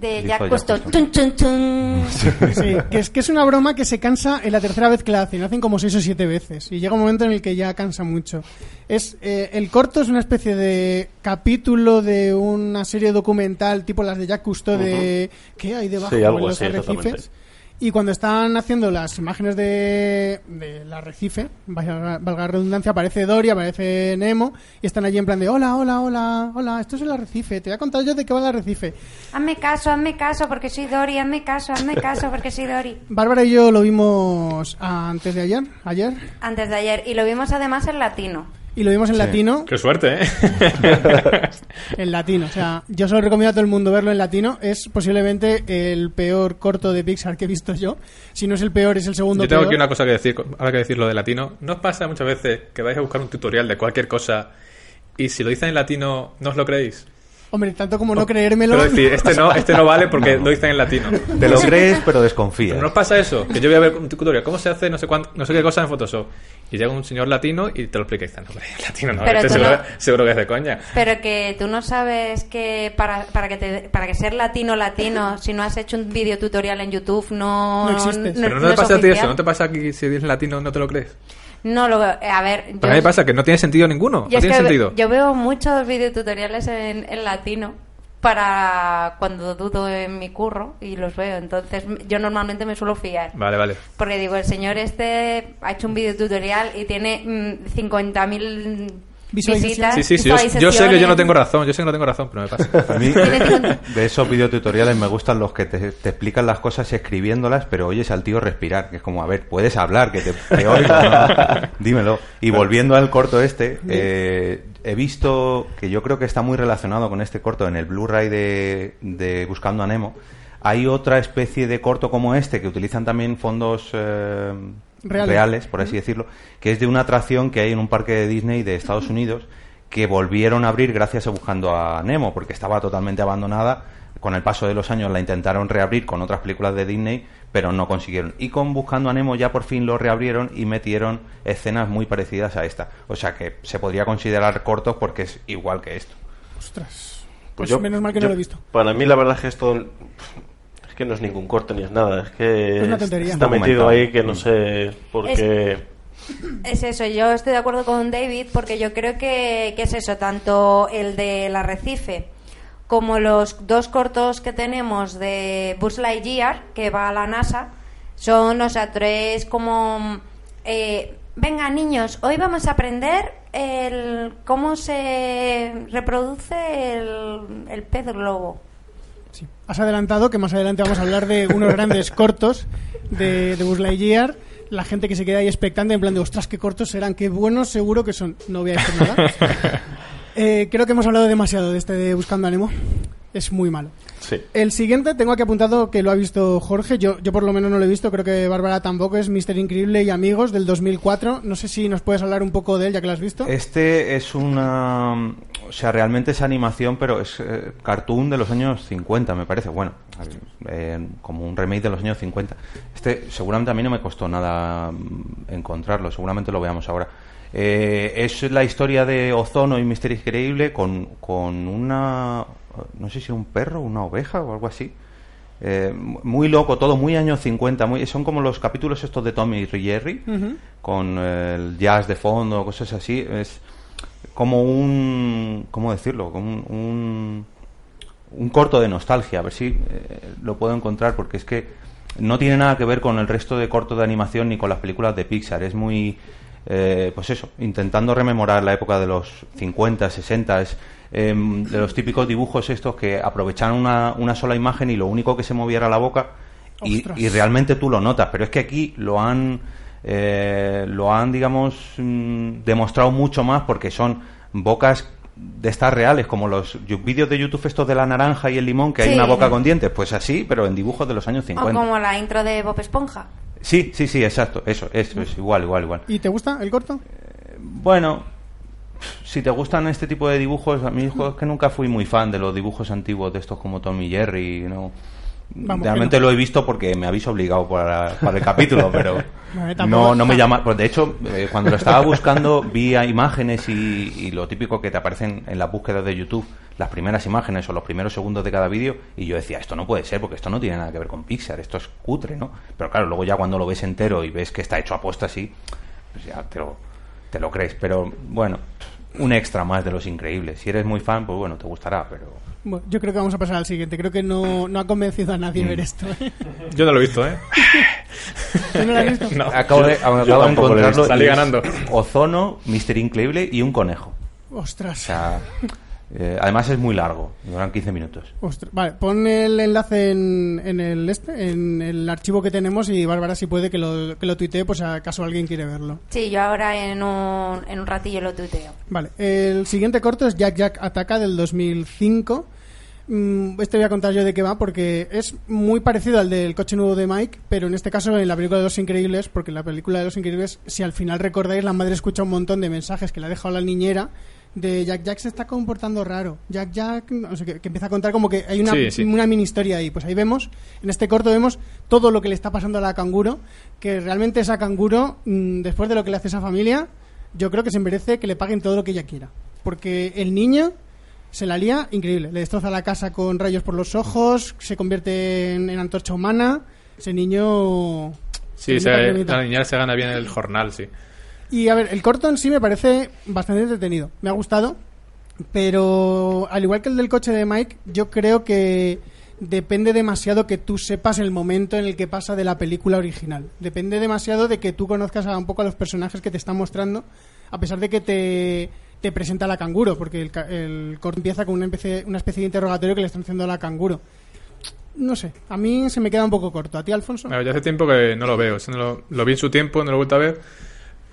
[SPEAKER 3] de Jack
[SPEAKER 5] de
[SPEAKER 3] Cousteau.
[SPEAKER 5] Jack
[SPEAKER 3] Tun, tun, tun.
[SPEAKER 1] Sí, que es, que es una broma que se cansa en la tercera vez que la hacen. La hacen como seis o siete veces. Y llega un momento en el que ya cansa mucho. Es eh, El corto es una especie de capítulo de una serie documental tipo las de Jack Cousteau de ¿qué hay debajo
[SPEAKER 6] Sí, algo
[SPEAKER 1] en los
[SPEAKER 6] así,
[SPEAKER 1] arrecifes? Y cuando están haciendo las imágenes de del arrecife, valga, valga la redundancia, aparece Dory, aparece Nemo, y están allí en plan de hola, hola, hola, hola, esto es el arrecife, te voy a contar yo de qué va el arrecife.
[SPEAKER 3] Hazme caso, hazme caso porque soy Dory, hazme caso, hazme caso porque soy Dory.
[SPEAKER 1] Bárbara y yo lo vimos antes de ayer, ayer,
[SPEAKER 3] Antes de ayer. Y lo vimos además en latino.
[SPEAKER 1] Y lo vimos en
[SPEAKER 5] Sí.
[SPEAKER 1] latino,
[SPEAKER 2] Qué suerte, ¿eh?
[SPEAKER 1] en latino, o sea, yo solo recomiendo a todo el mundo verlo en latino, es posiblemente el peor corto de Pixar que he visto yo, si no es el peor es el segundo
[SPEAKER 2] Yo tengo
[SPEAKER 1] peor.
[SPEAKER 2] aquí una cosa que decir, ahora que decir lo de latino. ¿No os pasa muchas veces que vais a buscar un tutorial de cualquier cosa y si lo dicen en latino no os lo creéis?
[SPEAKER 1] Hombre, tanto como no creérmelo.
[SPEAKER 2] Pero decir, este no, este no vale porque lo dicen en latino.
[SPEAKER 5] Te lo crees, pero desconfías.
[SPEAKER 2] ¿No os pasa eso? Que yo voy a ver un tutorial, ¿cómo se hace no sé cuánto, no sé qué cosa en Photoshop? Y llega un señor latino y te lo explica y dices, no, hombre, latino no,
[SPEAKER 3] Pero
[SPEAKER 2] este seguro,
[SPEAKER 3] no-
[SPEAKER 2] seguro que es de coña.
[SPEAKER 3] Pero que tú no sabes que para, para que te, para que ser latino latino, si no has hecho un video tutorial en YouTube, no
[SPEAKER 1] No existes.
[SPEAKER 2] Pero no, te pasa a ti eso. ¿no te pasa que si dices en latino no te lo crees?
[SPEAKER 3] No lo veo. A ver, yo,
[SPEAKER 2] Para mí me pasa que no tiene sentido ninguno,
[SPEAKER 3] yo
[SPEAKER 2] no tiene sentido.
[SPEAKER 3] yo veo muchos videotutoriales en, en latino para cuando dudo en mi curro y los veo. Entonces yo normalmente me suelo fiar.
[SPEAKER 2] Vale, vale.
[SPEAKER 3] Porque digo, el señor este ha hecho un videotutorial y tiene mm, 50.000
[SPEAKER 1] Visualizaciones.
[SPEAKER 3] visitas.
[SPEAKER 2] Sí, sí, sí. Yo, yo sé que yo no tengo razón, yo sé que no tengo razón, pero me pasa.
[SPEAKER 5] A mí, de esos videotutoriales me gustan los que te, te explican las cosas escribiéndolas, pero oyes al tío respirar, que es como, a ver, puedes hablar, que te, te oigo, ¿no? dímelo. Y volviendo al corto este, eh, he visto que yo creo que está muy relacionado con este corto en el Blu-ray de, de Buscando a Nemo. Hay otra especie de corto como este que utilizan también fondos eh,
[SPEAKER 1] Reales.
[SPEAKER 5] reales, por así decirlo, que es de una atracción que hay en un parque de Disney de Estados Unidos que volvieron a abrir gracias a Buscando a Nemo, porque estaba totalmente abandonada. Con el paso de los años la intentaron reabrir con otras películas de Disney, pero no consiguieron. Y con Buscando a Nemo ya por fin lo reabrieron y metieron escenas muy parecidas a esta. O sea que se podría considerar cortos porque es igual que esto.
[SPEAKER 1] Ostras. Pues menos mal que no
[SPEAKER 6] yo-
[SPEAKER 1] lo he visto.
[SPEAKER 6] Para mí la verdad es que esto es que no es ningún corto ni es nada, es que
[SPEAKER 1] Es una tontería.
[SPEAKER 6] está metido ahí que no sé por
[SPEAKER 3] Es-
[SPEAKER 6] qué.
[SPEAKER 3] Es eso, yo estoy de acuerdo con David porque yo creo que, que es eso, tanto el del arrecife como los dos cortos que tenemos de Buzz Lightyear, que va a la NASA, son, o sea, tres como... eh, venga, niños, hoy vamos a aprender el, cómo se reproduce el, el pez globo.
[SPEAKER 1] Sí. Has adelantado que más adelante vamos a hablar de unos grandes cortos de, de Buzz Lightyear. La gente que se queda ahí expectante en plan de, ostras, qué cortos serán, qué buenos seguro que son. No voy a decir nada. Eh, creo que hemos hablado demasiado de este de Buscando a Nemo. Es muy malo.
[SPEAKER 6] Sí.
[SPEAKER 1] El siguiente tengo aquí apuntado que lo ha visto Jorge. Yo, yo por lo menos no lo he visto. Creo que Bárbara tampoco. Es Mister Increíble y Amigos del 2004. No sé si nos puedes hablar un poco de él ya que lo has visto.
[SPEAKER 5] Este es una... O sea, realmente es animación, pero es eh, cartoon de los años 50, me parece. Bueno, eh, como un remake de los años 50. Este seguramente a mí no me costó nada mm, encontrarlo, seguramente lo veamos ahora. Eh, es la historia de Ozono y Misterio Increíble con, con una... No sé si un perro, una oveja o algo así. eh, muy loco, todo muy años 50, muy, son como los capítulos estos de Tommy y Jerry, con el jazz de fondo, cosas así. Es como un, ¿cómo decirlo? Como un, un, un corto de nostalgia, a ver si eh, lo puedo encontrar, porque es que no tiene nada que ver con el resto de cortos de animación ni con las películas de Pixar. Es muy, eh, pues eso, intentando rememorar la época de los 50, 60, es, em, de los típicos dibujos estos que aprovechaban una, una sola imagen y lo único que se movía era la boca y, realmente tú lo notas, pero es que aquí lo han, eh, lo han, digamos, mm, demostrado mucho más porque son bocas de estas reales, como los vídeos de YouTube estos de la naranja y el limón, que hay una boca con dientes, pues así, pero en dibujos de los años
[SPEAKER 3] O
[SPEAKER 5] 50.
[SPEAKER 3] como la intro de Bob Esponja.
[SPEAKER 5] Sí, sí, sí, exacto, eso, eso, es igual, igual, igual.
[SPEAKER 1] ¿Y te gusta el corto?
[SPEAKER 5] Bueno, si te gustan este tipo de dibujos, a mí es que nunca fui muy fan de los dibujos antiguos de estos como Tom y Jerry, ¿no?
[SPEAKER 1] Vamos,
[SPEAKER 5] Realmente
[SPEAKER 1] no.
[SPEAKER 5] lo he visto porque me habéis obligado para, para el capítulo, pero
[SPEAKER 1] tampoco-
[SPEAKER 5] no, no me llama. Pues de hecho, eh, cuando lo estaba buscando, vi a imágenes y, y lo típico que te aparecen en las búsquedas de YouTube, las primeras imágenes o los primeros segundos de cada vídeo, y yo decía, esto no puede ser porque esto no tiene nada que ver con Pixar, esto es cutre, ¿no? Pero claro, luego ya cuando lo ves entero y ves que está hecho a posta así, pues ya te lo, te lo crees. Pero bueno, un extra más de los increíbles. Si eres muy fan, pues bueno, te gustará, pero.
[SPEAKER 1] Bueno, yo creo que vamos a pasar al siguiente. Creo que no, no ha convencido a nadie
[SPEAKER 5] Mm.
[SPEAKER 1] ver esto. ¿eh?
[SPEAKER 2] Yo no lo he visto, ¿eh?
[SPEAKER 1] ¿Tú no lo has visto?
[SPEAKER 2] No.
[SPEAKER 5] Acabo de, acabo de encontrarlo.
[SPEAKER 2] Salí ganando.
[SPEAKER 5] Ozono, Mister Increíble y un conejo. O
[SPEAKER 1] Ostras.
[SPEAKER 5] sea, eh, además es muy largo, duran 15 minutos.
[SPEAKER 1] Ostras. Vale, pon el enlace en, en el este, en el archivo que tenemos y Bárbara si puede que lo, que lo tuitee, pues acaso alguien quiere verlo.
[SPEAKER 3] Sí, yo ahora en un, en un ratillo lo tuiteo.
[SPEAKER 1] Vale, el siguiente corto es Jack Jack Ataca del 2005. Mm, Este voy a contar yo de qué va porque es muy parecido al del coche nuevo de Mike, pero en este caso en la película de Los Increíbles, porque en la película de Los Increíbles, si al final recordáis, la madre escucha un montón de mensajes que le ha dejado la niñera de Jack Jack se está comportando raro. Jack Jack, no sé qué, que empieza a contar como que hay una,
[SPEAKER 2] Sí, sí.
[SPEAKER 1] una mini historia ahí. Pues ahí vemos, en este corto vemos todo lo que le está pasando a la canguro, que realmente esa canguro, mm, después de lo que le hace esa familia, yo creo que se merece que le paguen todo lo que ella quiera. Porque el niño se la lía increíble. Le destroza la casa con rayos por los ojos, se convierte en, en antorcha humana. Ese niño...
[SPEAKER 2] Sí, se- la niñera se gana bien el jornal, sí.
[SPEAKER 1] Y a ver, el corto en sí me parece bastante entretenido. Me ha gustado. Pero al igual que el del coche de Mike, yo creo que depende demasiado que tú sepas el momento en el que pasa de la película original. Depende demasiado de que tú conozcas a un poco a los personajes que te están mostrando, a pesar de que te, presenta la canguro, porque el, el corto empieza con una especie, de interrogatorio que le están haciendo a la canguro. No sé, a mí se me queda un poco corto. ¿A ti, Alfonso?
[SPEAKER 2] Yo hace tiempo que no lo veo. lo, vi en su tiempo, no lo he a ver.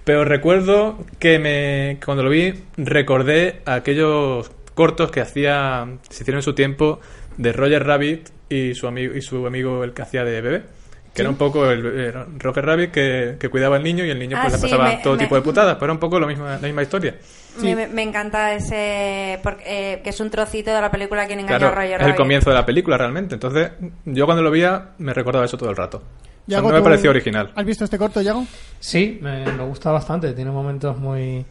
[SPEAKER 2] Pero recuerdo que me, cuando lo vi recordé aquellos cortos que hacía, se hicieron en su tiempo de Roger Rabbit y su amigo y su amigo el que hacía de bebé. Que era un poco el, Roger Rabbit que, que cuidaba al niño y el niño
[SPEAKER 3] Ah,
[SPEAKER 2] pues le
[SPEAKER 3] sí,
[SPEAKER 2] pasaba
[SPEAKER 3] me-
[SPEAKER 2] todo
[SPEAKER 3] me-
[SPEAKER 2] tipo de putadas. Pero era un poco lo mismo, la misma historia.
[SPEAKER 1] Sí.
[SPEAKER 3] Me, me encanta ese. Porque, eh, que es un trocito de la película Quien engañó
[SPEAKER 2] Claro,
[SPEAKER 3] a Roger
[SPEAKER 2] es el
[SPEAKER 3] Rabbit.
[SPEAKER 2] comienzo de la película realmente. Entonces, yo cuando lo veía me recordaba eso todo el rato. O sea,
[SPEAKER 1] Yago,
[SPEAKER 2] no me
[SPEAKER 1] ¿tú
[SPEAKER 2] pareció original.
[SPEAKER 1] ¿Has visto este corto, Yago?
[SPEAKER 4] Sí, me, me gusta bastante. Tiene momentos muy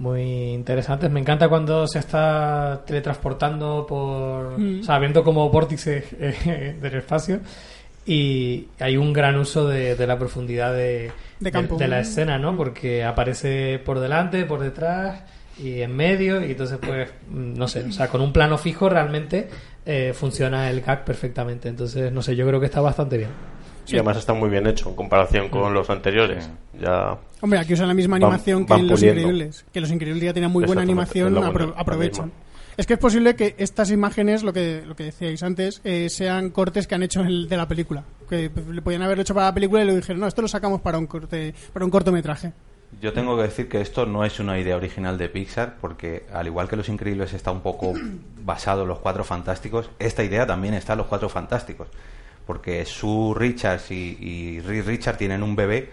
[SPEAKER 4] muy interesantes. Me encanta cuando se está teletransportando por...
[SPEAKER 1] Mm.
[SPEAKER 4] O sea, viendo como vórtices eh, del espacio. Y hay un gran uso de, de la profundidad de,
[SPEAKER 1] De campo.
[SPEAKER 4] de la escena, ¿no? Porque aparece por delante, por detrás y en medio. Y entonces, pues, mm, no sé. O sea, con un plano fijo realmente eh, funciona el gag perfectamente. Entonces, no sé, yo creo que está bastante bien.
[SPEAKER 6] Y además está muy bien hecho en comparación con los anteriores. Ya
[SPEAKER 1] Hombre, aquí usan la misma
[SPEAKER 6] Van-
[SPEAKER 1] animación que
[SPEAKER 6] van
[SPEAKER 1] en Los
[SPEAKER 6] puliendo.
[SPEAKER 1] Increíbles. Que Los Increíbles ya tenían muy buena animación, apro- aprovechan. Es que es posible que estas imágenes, lo que, lo que decíais antes, eh, sean cortes que han hecho el de la película. Que le podían haberlo hecho para la película y le dijeron, no, esto lo sacamos para un, corte, para un cortometraje.
[SPEAKER 5] Yo tengo que decir que esto no es una idea original de Pixar, porque al igual que Los Increíbles está un poco basado en los Cuatro Fantásticos, esta idea también está en los Cuatro Fantásticos. Porque Sue Richards y, y Reed Richards tienen un bebé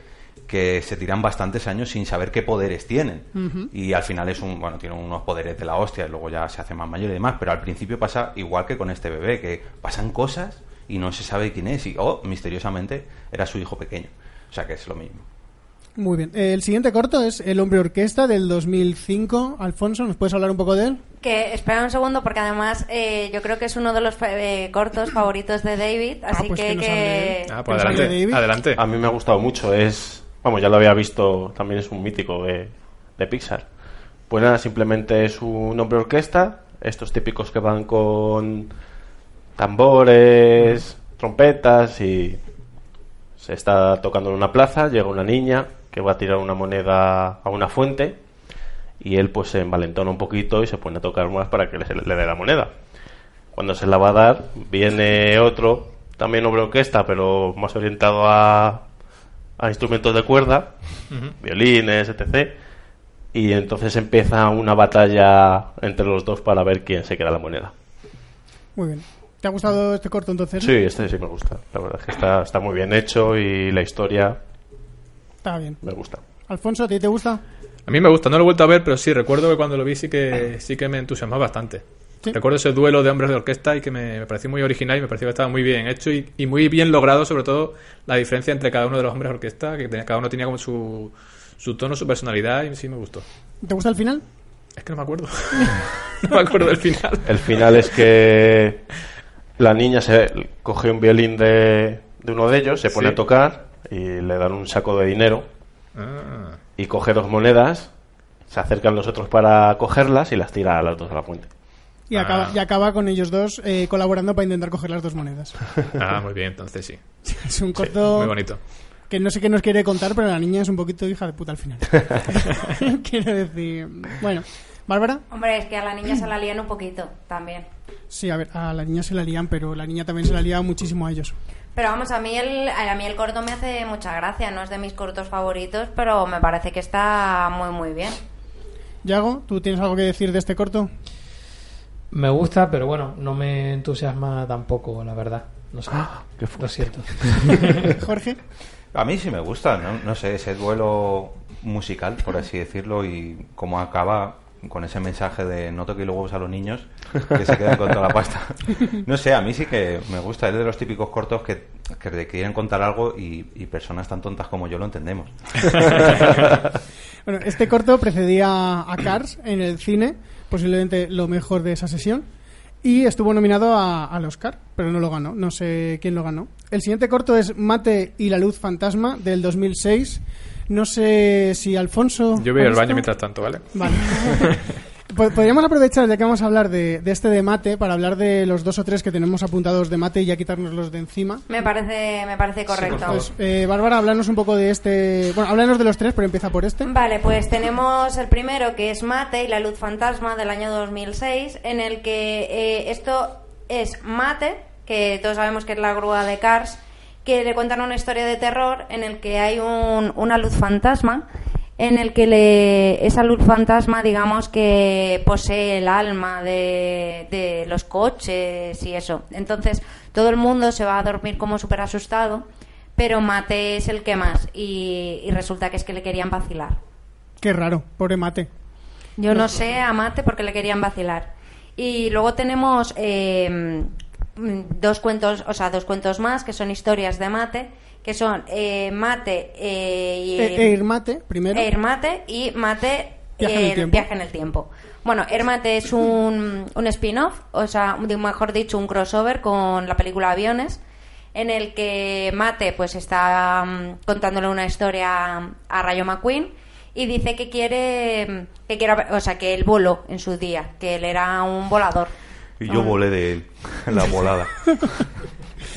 [SPEAKER 5] que se tiran bastantes años sin saber qué poderes tienen. Y al final es un, bueno, tiene unos poderes de la hostia y luego ya se hace más mayor y demás, pero al principio pasa igual que con este bebé, que pasan cosas y no se sabe quién es y, oh, misteriosamente era su hijo pequeño. O sea que es lo mismo.
[SPEAKER 1] Muy bien. Eh, el siguiente corto es El hombre orquesta del 2005. Alfonso, ¿nos puedes hablar un poco de él?
[SPEAKER 3] Que espera un segundo porque además eh, yo creo que es uno de los eh, cortos favoritos de David, así
[SPEAKER 1] pues
[SPEAKER 3] que,
[SPEAKER 1] que
[SPEAKER 3] que-
[SPEAKER 2] Ah, pues
[SPEAKER 1] ¿Nos habla
[SPEAKER 2] adelante.
[SPEAKER 1] David?
[SPEAKER 2] Adelante.
[SPEAKER 6] A mí me ha gustado mucho. Es, vamos, ya lo había visto, también es un mítico de, de Pixar. Pues nada, simplemente es un hombre orquesta, estos típicos que van con tambores, trompetas y se está tocando en una plaza, llega una niña que va a tirar una moneda a una fuente y él pues se envalentona un poquito y se pone a tocar más para que le, le dé la moneda. Cuando se la va a dar, viene otro, también hombre orquesta, pero más orientado a, a instrumentos de cuerda, violines, etc. Y entonces empieza una batalla entre los dos para ver quién se queda la moneda.
[SPEAKER 1] Muy bien. ¿Te ha gustado este corto entonces?
[SPEAKER 6] Sí, este sí me gusta. La verdad es que está, está muy bien hecho y la historia
[SPEAKER 1] Está bien.
[SPEAKER 6] me gusta.
[SPEAKER 1] Alfonso, ¿a ti te gusta?
[SPEAKER 2] A mí me gusta, no lo he vuelto a ver, pero sí, recuerdo que cuando lo vi sí que, sí que me entusiasmó bastante.
[SPEAKER 1] Sí.
[SPEAKER 2] Recuerdo ese duelo de hombres de orquesta y que me, me pareció muy original y me pareció que estaba muy bien hecho y, y muy bien logrado, sobre todo la diferencia entre cada uno de los hombres de orquesta, que tenía- cada uno tenía como su, su tono, su personalidad y sí me gustó.
[SPEAKER 1] ¿Te gusta el final?
[SPEAKER 2] Es que no me acuerdo. no me acuerdo del final.
[SPEAKER 6] El final es que la niña se coge un violín de, de uno de ellos, se pone
[SPEAKER 2] Sí.
[SPEAKER 6] a tocar y le dan un saco de dinero
[SPEAKER 2] Ah.
[SPEAKER 6] y coge dos monedas, se acercan los otros para cogerlas y las tira a las dos a la fuente.
[SPEAKER 1] Y,
[SPEAKER 2] Ah.
[SPEAKER 1] acaba, y acaba con ellos dos eh, colaborando para intentar coger las dos monedas.
[SPEAKER 2] Ah, muy bien, entonces sí.
[SPEAKER 1] Es un
[SPEAKER 2] Sí,
[SPEAKER 1] corto
[SPEAKER 2] muy bonito.
[SPEAKER 1] que no sé qué nos quiere contar, pero la niña es un poquito hija de puta al final. Quiero decir... Bueno, Bárbara,
[SPEAKER 3] Hombre, es que a la niña se la lían un poquito también.
[SPEAKER 1] sí, a ver, a la niña se la lían, pero la niña también se la lía muchísimo a ellos.
[SPEAKER 3] Pero vamos, a mí el, a mí el corto me hace mucha gracia, no es de mis cortos favoritos, pero me parece que está muy muy bien.
[SPEAKER 1] Yago, ¿tú tienes algo que decir de este corto?
[SPEAKER 4] Me gusta, pero bueno, no me entusiasma tampoco, la verdad. No sé. Lo siento.
[SPEAKER 1] Jorge,
[SPEAKER 5] A mí sí me gusta, ¿no? No sé, ese duelo musical, por así decirlo, y cómo acaba con ese mensaje de no toque los huevos a los niños, que se quedan con toda la pasta. No sé, a mí sí que me gusta, es de los típicos cortos que, que te quieren contar algo y, personas tan tontas como yo lo entendemos.
[SPEAKER 1] Bueno, este corto precedía a Cars en el cine, posiblemente lo mejor de esa sesión, y estuvo nominado a- al Oscar, pero no lo ganó, no sé quién lo ganó. El siguiente corto es Mate y la luz fantasma del 2006. No sé si Alfonso...
[SPEAKER 2] Yo voy
[SPEAKER 1] ¿ha
[SPEAKER 2] al baño mientras tanto, ¿vale?
[SPEAKER 1] Vale. Po- Podríamos aprovechar, ya que vamos a hablar de, de este de mate, para hablar de los dos o tres que tenemos apuntados de mate y ya quitárnoslos de encima.
[SPEAKER 3] Me parece, me parece correcto.
[SPEAKER 1] Pues, eh, Bárbara, háblanos un poco de este... Bueno, háblanos de los tres, pero empieza por este.
[SPEAKER 3] Vale, pues tenemos el primero que es Mate y la luz fantasma del año 2006, en el que eh, esto es Mate, que todos sabemos que es la grúa de Cars, que le cuentan una historia de terror en el que hay un- una luz fantasma, en el que le, esa luz fantasma, digamos, que posee el alma de, de los coches y eso. Entonces, todo el mundo se va a dormir como súper asustado, pero Mate es el que más, y, y resulta que es que le querían vacilar.
[SPEAKER 1] Qué raro, pobre mate.
[SPEAKER 3] Yo no sé a Mate porque le querían vacilar. Y luego tenemos eh, dos cuentos, o sea, dos cuentos más que son historias de Mate, que son eh, Mate eh, y
[SPEAKER 1] Eh, Air Mate, primero.
[SPEAKER 3] Y Mate
[SPEAKER 1] Viaje en el
[SPEAKER 3] eh,
[SPEAKER 1] tiempo.
[SPEAKER 3] Viaje en el tiempo. Bueno, Air Mate es un, un spin-off, o sea, mejor dicho, un crossover con la película Aviones, en el que Mate pues está mm, contándole una historia a Rayo McQueen y dice que quiere, mm, que quiere, o sea, que él voló en su día, que él era un volador.
[SPEAKER 5] Y yo
[SPEAKER 3] Ah.
[SPEAKER 5] volé de él, la volada.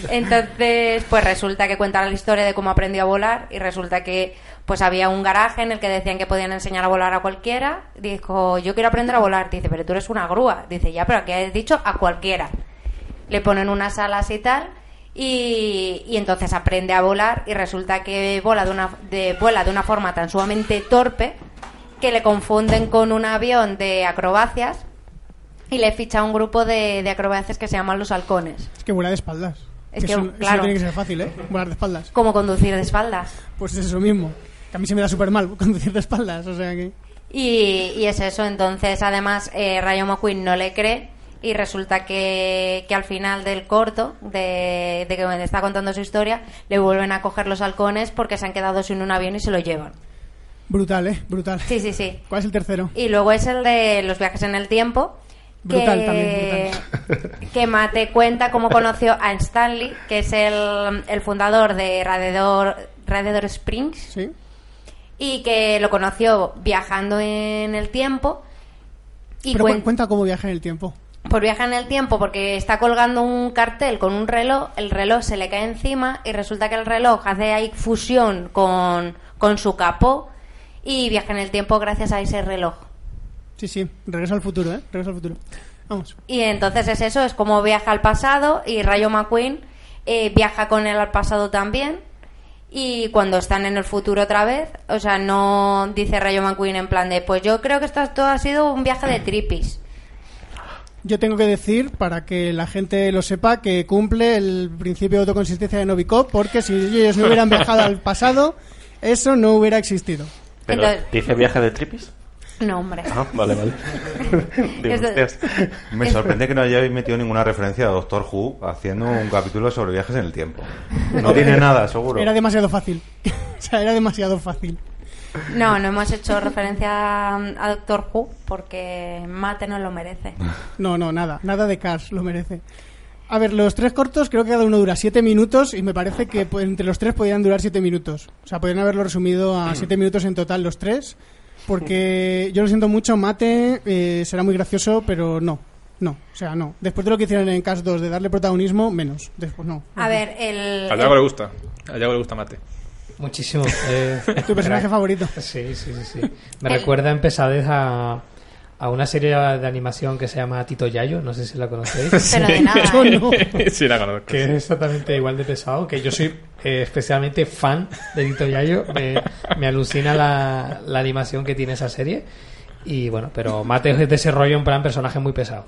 [SPEAKER 3] Entonces, pues resulta que cuenta la historia de cómo aprendió a volar y resulta que pues había un garaje en el que decían que podían enseñar a volar a cualquiera. Dijo, yo quiero aprender a volar. Dice, pero tú eres una grúa. Dice, ya, pero aquí has dicho a cualquiera. Le ponen unas alas y tal y, y entonces aprende a volar y resulta que vola de una, de, vuela de una forma tan sumamente torpe que le confunden con un avión de acrobacias y le ficha a un grupo de, de acrobacias que se llaman los halcones.
[SPEAKER 1] Es que vuela de espaldas.
[SPEAKER 3] Es que,
[SPEAKER 1] eso, eso
[SPEAKER 3] claro.
[SPEAKER 1] no tiene que ser fácil, ¿eh? Volar de espaldas.
[SPEAKER 3] Como conducir de espaldas.
[SPEAKER 1] Pues es eso mismo. Que a mí se me da súper mal conducir de espaldas, o sea que...
[SPEAKER 3] Y, y es eso, entonces además eh, Rayo McQueen no le cree y resulta que, que al final del corto, de, de que está contando su historia, le vuelven a coger los halcones porque se han quedado sin un avión y se lo llevan.
[SPEAKER 1] Brutal, ¿eh? Brutal.
[SPEAKER 3] Sí, sí, sí.
[SPEAKER 1] ¿Cuál es el tercero?
[SPEAKER 3] Y luego es el de los viajes en el tiempo.
[SPEAKER 1] Brutal
[SPEAKER 3] que,
[SPEAKER 1] también,
[SPEAKER 3] que Mate cuenta cómo conoció a Stanley, que es el, el fundador de Radiador, Radiador Springs,
[SPEAKER 1] Sí.
[SPEAKER 3] y que lo conoció viajando en el tiempo. Y
[SPEAKER 1] Pero cu-
[SPEAKER 3] cuen-
[SPEAKER 1] cuenta cómo viaja en el tiempo.
[SPEAKER 3] por viajar en el tiempo porque está colgando un cartel con un reloj, el reloj se le cae encima y resulta que el reloj hace ahí fusión con, con su capó y viaja en el tiempo gracias a ese reloj.
[SPEAKER 1] Sí, sí. Regreso al futuro, ¿eh? Regreso al futuro. Vamos.
[SPEAKER 3] Y entonces es eso, es como viaja al pasado y Rayo McQueen eh, viaja con él al pasado también. Y cuando están en el futuro otra vez, o sea, no dice Rayo McQueen en plan de, pues yo creo que esto, esto ha sido un viaje de tripis.
[SPEAKER 1] Yo tengo que decir, para que la gente lo sepa, que cumple el principio de autoconsistencia de Novikov, porque si ellos no hubieran viajado al pasado, eso no hubiera existido.
[SPEAKER 6] Pero,
[SPEAKER 3] Entonces-
[SPEAKER 6] ¿dice viaje de tripis?
[SPEAKER 3] No, hombre.
[SPEAKER 6] Ah, vale, vale. Digo, hostias.
[SPEAKER 5] Me
[SPEAKER 3] Es-
[SPEAKER 5] sorprende que no hayáis metido ninguna referencia a Doctor Who haciendo un capítulo sobre viajes en el tiempo. No tiene nada, seguro.
[SPEAKER 1] Era demasiado fácil. o sea, era demasiado fácil.
[SPEAKER 3] No, no hemos hecho referencia a Doctor Who porque Mate no lo merece.
[SPEAKER 1] No, no, nada. Nada de Cars lo merece. A ver, los tres cortos creo que cada uno dura siete minutos y me parece que pues, entre los tres podían durar siete minutos. O sea, podrían haberlo resumido a siete minutos en total los tres. Porque yo lo siento mucho, Mate eh, será muy gracioso, pero no. No, o sea, no. Después de lo que hicieron en Cars 2 de darle protagonismo, menos. Después no.
[SPEAKER 3] A ver, el...
[SPEAKER 2] A Yago le gusta. A Yago le gusta mate.
[SPEAKER 4] Muchísimo. eh,
[SPEAKER 1] ¿Tu personaje favorito?
[SPEAKER 4] Sí, sí, sí, sí. Me
[SPEAKER 3] El-
[SPEAKER 4] recuerda en pesadez a, a una serie de animación que se llama Tito Yayo, no sé si la conocéis.
[SPEAKER 3] Pero de nada.
[SPEAKER 1] Yo no.
[SPEAKER 2] sí, la conozco.
[SPEAKER 4] que es exactamente igual de pesado, que yo soy eh, especialmente fan de Tito Yayo, me, me alucina la, la animación que tiene esa serie. Y bueno, pero Mate es de ese rollo en plan personaje muy pesado.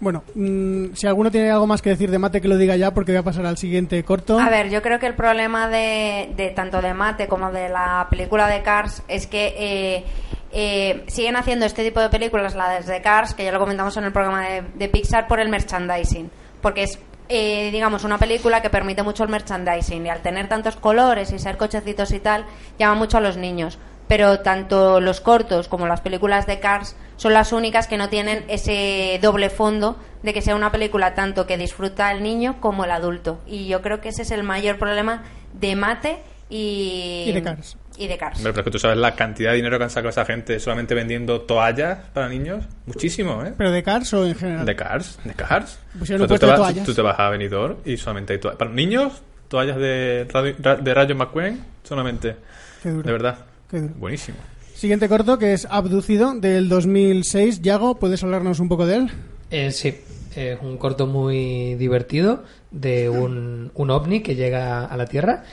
[SPEAKER 1] Bueno, mm, si alguno tiene algo más que decir de Mate, que lo diga ya, porque voy a pasar al siguiente corto.
[SPEAKER 3] A ver, yo creo que el problema de, de tanto de Mate como de la película de Cars es que eh, eh, siguen haciendo este tipo de películas, las de Cars, que ya lo comentamos en el programa de, de Pixar, por el merchandising. Porque es, eh, digamos, una película que permite mucho el merchandising y al tener tantos colores y ser cochecitos y tal, llama mucho a los niños. Pero tanto los cortos como las películas de Cars son las únicas que no tienen ese doble fondo de que sea una película tanto que disfruta el niño como el adulto. Y yo creo que ese es el mayor problema de Mate y,
[SPEAKER 1] Y de Cars.
[SPEAKER 3] Y de Cars.
[SPEAKER 2] Hombre, pero es que tú sabes la cantidad de dinero que han sacado esa gente solamente vendiendo toallas para niños. Muchísimo, ¿eh?
[SPEAKER 1] ¿Pero de Cars o en general?
[SPEAKER 2] De Cars, de Cars.
[SPEAKER 1] Un
[SPEAKER 2] tú, te vas,
[SPEAKER 1] toallas.
[SPEAKER 2] tú te vas a Benidorm y solamente hay toallas. Para niños, toallas de, radio- ra- de Rayo McQueen, solamente.
[SPEAKER 1] Qué duro.
[SPEAKER 2] De verdad.
[SPEAKER 1] Qué duro.
[SPEAKER 2] Buenísimo.
[SPEAKER 1] Siguiente corto, que es Abducido, del 2006. Yago, ¿puedes hablarnos un poco de él?
[SPEAKER 4] Eh, sí, es un corto muy divertido de un, un ovni que llega a la Tierra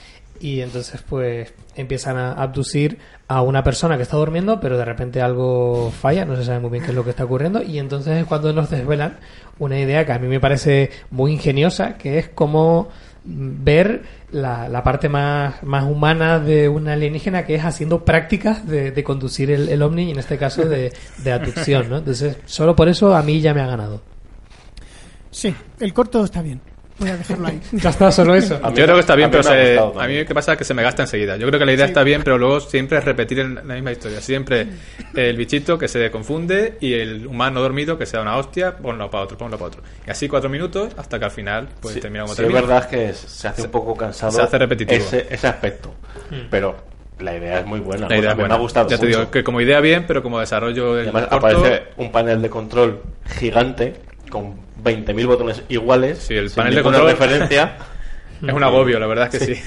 [SPEAKER 4] y entonces pues empiezan a abducir a una persona que está durmiendo pero de repente algo falla, no se sabe muy bien qué es lo que está ocurriendo y entonces es cuando nos desvelan una idea que a mí me parece muy ingeniosa que es como mm, ver la, la parte más, más humana de un alienígena que es haciendo prácticas de, de conducir el, el ovni y en este caso de, de abducción, ¿no? Entonces, solo por eso a mí ya me ha ganado.
[SPEAKER 1] Sí, el corto está bien. Voy a dejarlo ahí.
[SPEAKER 4] Ya está, solo eso.
[SPEAKER 2] Yo creo que está bien, pero se- a mí qué pasa es que se me gasta enseguida. Yo creo que la idea está bien, pero luego siempre es repetir el- la misma historia. Siempre el bichito que se confunde y el humano dormido que sea una hostia, ponlo para otro, ponlo para otro. Y así cuatro minutos hasta que al final pues
[SPEAKER 6] Sí,
[SPEAKER 2] termina como
[SPEAKER 6] sí, es
[SPEAKER 2] termina.
[SPEAKER 6] verdad que es- se hace un poco cansado
[SPEAKER 2] se hace repetitivo.
[SPEAKER 6] ese, ese aspecto. Pero la idea es muy buena.
[SPEAKER 2] La idea
[SPEAKER 6] a
[SPEAKER 2] es
[SPEAKER 6] mí me
[SPEAKER 2] buena.
[SPEAKER 6] ha gustado
[SPEAKER 2] Ya te digo que como idea bien, pero como desarrollo
[SPEAKER 6] además
[SPEAKER 2] corto,
[SPEAKER 6] aparece un panel de control gigante con 20.000 botones iguales.
[SPEAKER 2] Sí, el panel de control-
[SPEAKER 6] referencia.
[SPEAKER 2] es un agobio, la verdad es que sí.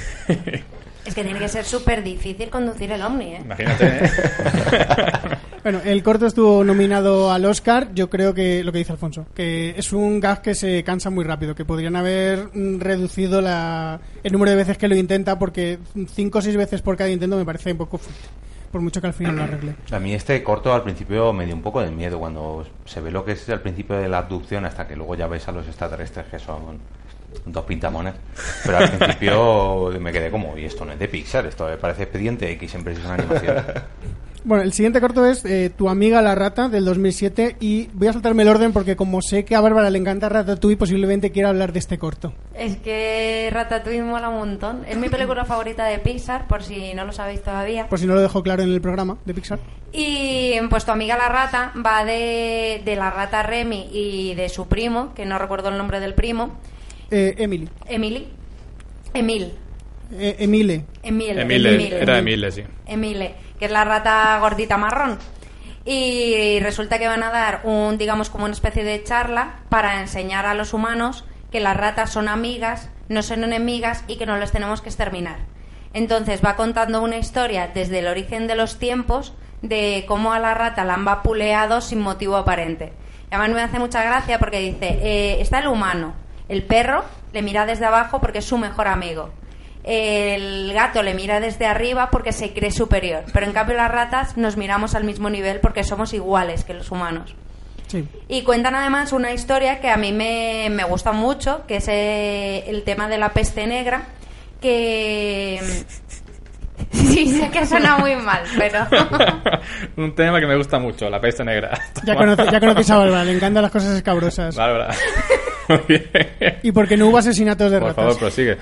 [SPEAKER 3] Es que tiene que ser súper difícil conducir el Omni, ¿eh?
[SPEAKER 2] Imagínate, ¿eh?
[SPEAKER 1] Bueno, el corto estuvo nominado al Oscar. Yo creo que lo que dice Alfonso, que es un gag que se cansa muy rápido, que podrían haber reducido la, el número de veces que lo intenta, porque cinco o seis veces por cada intento me parece un poco fuerte. Por mucho que al final lo arregle.
[SPEAKER 5] A mí este corto al principio me dio un poco de miedo cuando se ve lo que es al principio de la abducción hasta que luego ya ves a los extraterrestres que son dos pintamones. Pero al principio me quedé como, y esto no es de Pixar, esto me parece expediente X en precisión animación.
[SPEAKER 1] Bueno, el siguiente corto es eh, Tu amiga la rata del 2007 y voy a saltarme el orden porque como sé que a Bárbara le encanta Ratatouille, posiblemente quiera hablar de este corto.
[SPEAKER 3] Es que Ratatouille mola un montón. Es mi película favorita de Pixar, por si no lo sabéis todavía.
[SPEAKER 1] Por si no lo dejo claro en el programa de Pixar.
[SPEAKER 3] Y pues tu amiga la rata va de, de la rata Remy y de su primo, que no recuerdo el nombre del primo,
[SPEAKER 1] Eh, Emily.
[SPEAKER 3] Emily. Emil.
[SPEAKER 1] Eh, Emile.
[SPEAKER 3] Emil.
[SPEAKER 2] Emile, era Emile, sí.
[SPEAKER 3] Emile, que es la rata gordita marrón. Y resulta que van a dar un, digamos, como una especie de charla para enseñar a los humanos que las ratas son amigas, no son enemigas y que no las tenemos que exterminar. Entonces va contando una historia desde el origen de los tiempos de cómo a la rata la han vapuleado sin motivo aparente. Y además me hace mucha gracia porque dice, eh, está el humano, el perro le mira desde abajo porque es su mejor amigo. El gato le mira desde arriba porque se cree superior, pero en cambio las ratas nos miramos al mismo nivel porque somos iguales que los humanos.
[SPEAKER 1] Sí.
[SPEAKER 3] Y cuentan además una historia que a mí me, me gusta mucho, que es eh, el tema de la peste negra, que... Sí, sé que suena muy mal, pero...
[SPEAKER 2] Un tema que me gusta mucho, la peste negra.
[SPEAKER 1] Ya, conoce- ya conocéis a Bárbara, le encantan las cosas escabrosas.
[SPEAKER 2] Bárbara.
[SPEAKER 1] Y porque no hubo asesinatos de
[SPEAKER 2] Por
[SPEAKER 1] ratas.
[SPEAKER 2] favor, prosigue.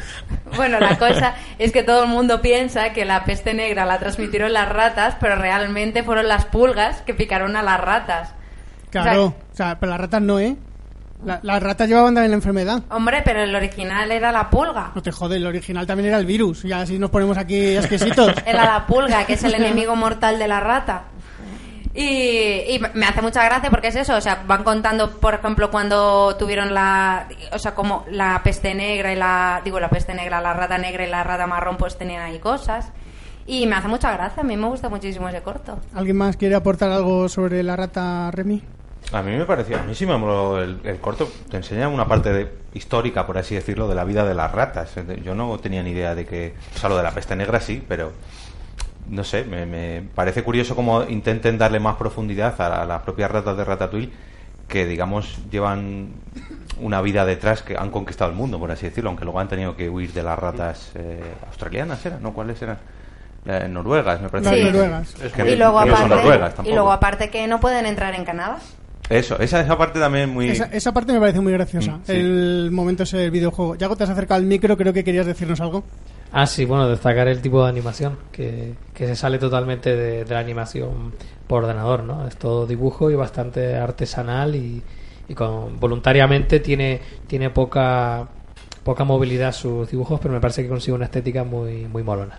[SPEAKER 3] Bueno, la cosa es que todo el mundo piensa que la peste negra la transmitieron las ratas, pero realmente fueron las pulgas que picaron a las ratas.
[SPEAKER 1] Claro,
[SPEAKER 3] O
[SPEAKER 1] o sea, pero las ratas no, ¿eh? La- las ratas llevaban también la enfermedad.
[SPEAKER 3] Hombre, pero el original era la pulga.
[SPEAKER 1] No te jode, el original también era el virus. Ya así nos ponemos aquí exquisitos.
[SPEAKER 3] Era la pulga, que es el enemigo mortal de la rata. Y, y me hace mucha gracia porque es eso, o sea, van contando, por ejemplo, cuando tuvieron la, o sea, como la peste negra y la, digo, la peste negra, la rata negra y la rata marrón, pues tenían ahí cosas. Y me hace mucha gracia, a mí me gusta muchísimo ese corto.
[SPEAKER 1] ¿Alguien más quiere aportar algo sobre la rata Remy?
[SPEAKER 5] A mí me parecía, a mí sí me moló el, el corto, te enseña una parte de- histórica, por así decirlo, de la vida de las ratas. Yo no tenía ni idea de que, o sea, lo de la peste negra sí, pero no sé, me, me parece curioso cómo intenten darle más profundidad a, las propias ratas de Ratatouille, que digamos llevan una vida detrás que han conquistado el mundo, por así decirlo, aunque luego han tenido que huir de las ratas eh, australianas, ¿eran? ¿No? ¿Cuáles eran? Eh, noruegas, me parece.
[SPEAKER 3] Sí.
[SPEAKER 1] noruegas.
[SPEAKER 5] Es que
[SPEAKER 3] Y luego,
[SPEAKER 5] no son noruegas
[SPEAKER 3] aparte, y luego aparte que no pueden entrar en Canadá.
[SPEAKER 5] Eso, esa, esa parte también muy...
[SPEAKER 1] Esa, esa parte me parece muy graciosa.
[SPEAKER 5] Mm, sí.
[SPEAKER 1] El momento ese del videojuego. Yago, te has acercado al micro, creo que querías decirnos algo.
[SPEAKER 4] Ah, sí, bueno, destacar el tipo de animación, que, que se sale totalmente de, la animación por ordenador, ¿no? Es todo dibujo y bastante artesanal y, y con, voluntariamente tiene, tiene poca, poca movilidad sus dibujos, pero me parece que consigue una estética muy, muy molona.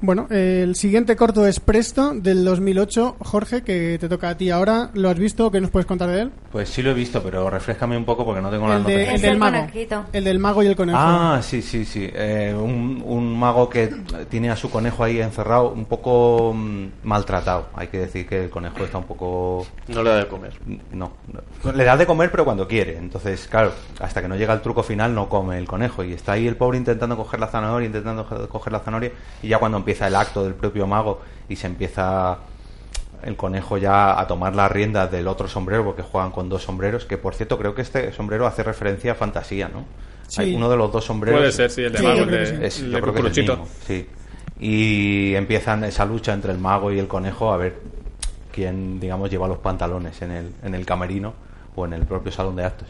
[SPEAKER 1] Bueno, eh, el siguiente corto es Presto, del 2008. Jorge, que te toca a ti ahora. ¿Lo has visto? ¿Qué nos puedes contar de él?
[SPEAKER 5] Pues sí lo he visto, pero refrescame un poco porque no tengo las
[SPEAKER 1] El, de-
[SPEAKER 5] notas.
[SPEAKER 1] el del
[SPEAKER 3] el
[SPEAKER 1] mago.
[SPEAKER 3] conejito.
[SPEAKER 1] El del mago y el conejo.
[SPEAKER 5] Ah, sí, sí, sí. Eh, un, un mago que tiene a su conejo ahí encerrado, un poco mm, maltratado. Hay que decir que el conejo está un poco...
[SPEAKER 6] No le da de comer.
[SPEAKER 5] No, no. le da de comer pero cuando quiere. Entonces, claro, hasta que no llega el truco final no come el conejo. Y está ahí el pobre intentando coger la zanahoria, intentando co- coger la zanahoria. Y ya cuando empieza el acto del propio mago y se empieza el conejo ya a tomar las riendas del otro sombrero, porque juegan con dos sombreros, que por cierto creo que este sombrero hace referencia a fantasía, ¿no?
[SPEAKER 1] Sí.
[SPEAKER 5] Hay uno de los dos sombreros.
[SPEAKER 2] Puede ser, sí, el de
[SPEAKER 1] Sí,
[SPEAKER 2] mago,
[SPEAKER 1] yo
[SPEAKER 2] el
[SPEAKER 1] creo
[SPEAKER 2] de,
[SPEAKER 1] que sí.
[SPEAKER 5] Es,
[SPEAKER 2] el
[SPEAKER 5] yo
[SPEAKER 2] de
[SPEAKER 5] creo que es el
[SPEAKER 2] Cucuruchito.
[SPEAKER 5] mismo, sí. Y empiezan esa lucha entre el mago y el conejo a ver quién, digamos, lleva los pantalones en el, en el camerino o en el propio salón de actos.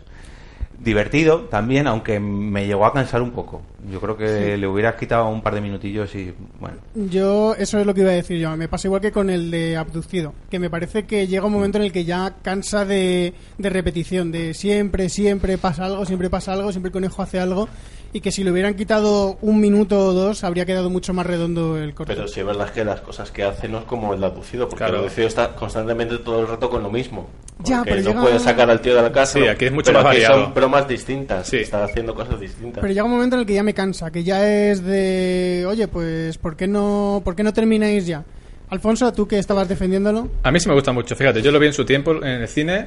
[SPEAKER 5] Divertido también, aunque me llegó a cansar un poco. Yo creo que le hubieras quitado un par de minutillos y, bueno,
[SPEAKER 1] Yo, eso es lo que iba a decir yo. Me pasa igual que con el de abducido. Que me parece que llega un momento en el que ya cansa de, de repetición. De siempre, siempre pasa algo, siempre pasa algo, siempre el conejo hace algo. Y que si le hubieran quitado un minuto o dos, habría quedado mucho más redondo el corto.
[SPEAKER 6] Pero sí es verdad que las cosas que hace no es como el aducido, porque
[SPEAKER 2] Claro.
[SPEAKER 6] el aducido está constantemente todo el rato con lo mismo.
[SPEAKER 1] Ya,
[SPEAKER 6] Porque
[SPEAKER 1] pero
[SPEAKER 6] no
[SPEAKER 1] llega-
[SPEAKER 6] puede sacar al tío de la casa.
[SPEAKER 2] Sí, aquí es mucho
[SPEAKER 6] pero
[SPEAKER 2] más
[SPEAKER 6] aquí
[SPEAKER 2] variado.
[SPEAKER 6] son bromas distintas.
[SPEAKER 2] Sí.
[SPEAKER 6] Está haciendo cosas distintas.
[SPEAKER 1] Pero llega un momento en el que ya me cansa, que ya es de, oye, pues, ¿por qué no, ¿por qué no termináis ya? Alfonso, tú que estabas defendiéndolo,
[SPEAKER 2] A mí sí me gusta mucho, fíjate, yo lo vi en su tiempo en el cine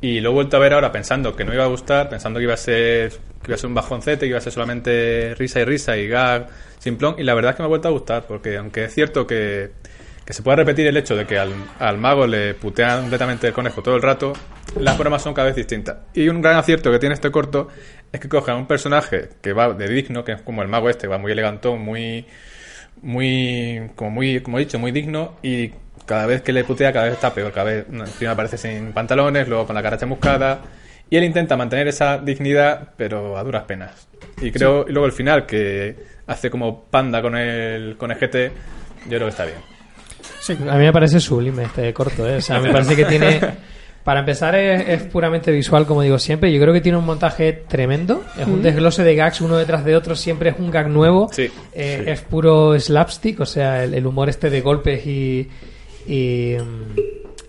[SPEAKER 2] y lo he vuelto a ver ahora pensando que no iba a gustar, pensando que iba a ser que iba a ser un bajoncete, que iba a ser solamente risa y risa y gag simplón y la verdad es que me ha vuelto a gustar porque aunque es cierto que, que se puede repetir el hecho de que al, al mago le putean completamente el conejo todo el rato, las bromas son cada vez distintas. Y un gran acierto que tiene este corto es que coge a un personaje que va de digno, que es como el mago este, va muy elegantón, muy muy, como muy, como he dicho, muy digno y cada vez que le putea cada vez está peor, cada vez primero aparece sin pantalones, luego con la cara chamuscada y él intenta mantener esa dignidad pero a duras penas. Y creo, y luego el final que hace como panda con el, con el GT, yo creo que está bien.
[SPEAKER 1] Sí.
[SPEAKER 4] A mí me parece sublime este corto, ¿eh? O sea, me parece que tiene... Para empezar es, es puramente visual, como digo siempre. Yo creo que tiene un montaje tremendo. Es un desglose de gags uno detrás de otro. Siempre es un gag nuevo.
[SPEAKER 2] Sí,
[SPEAKER 4] Eh,
[SPEAKER 6] sí.
[SPEAKER 4] Es puro slapstick, o sea, el, el humor este de golpes y, y,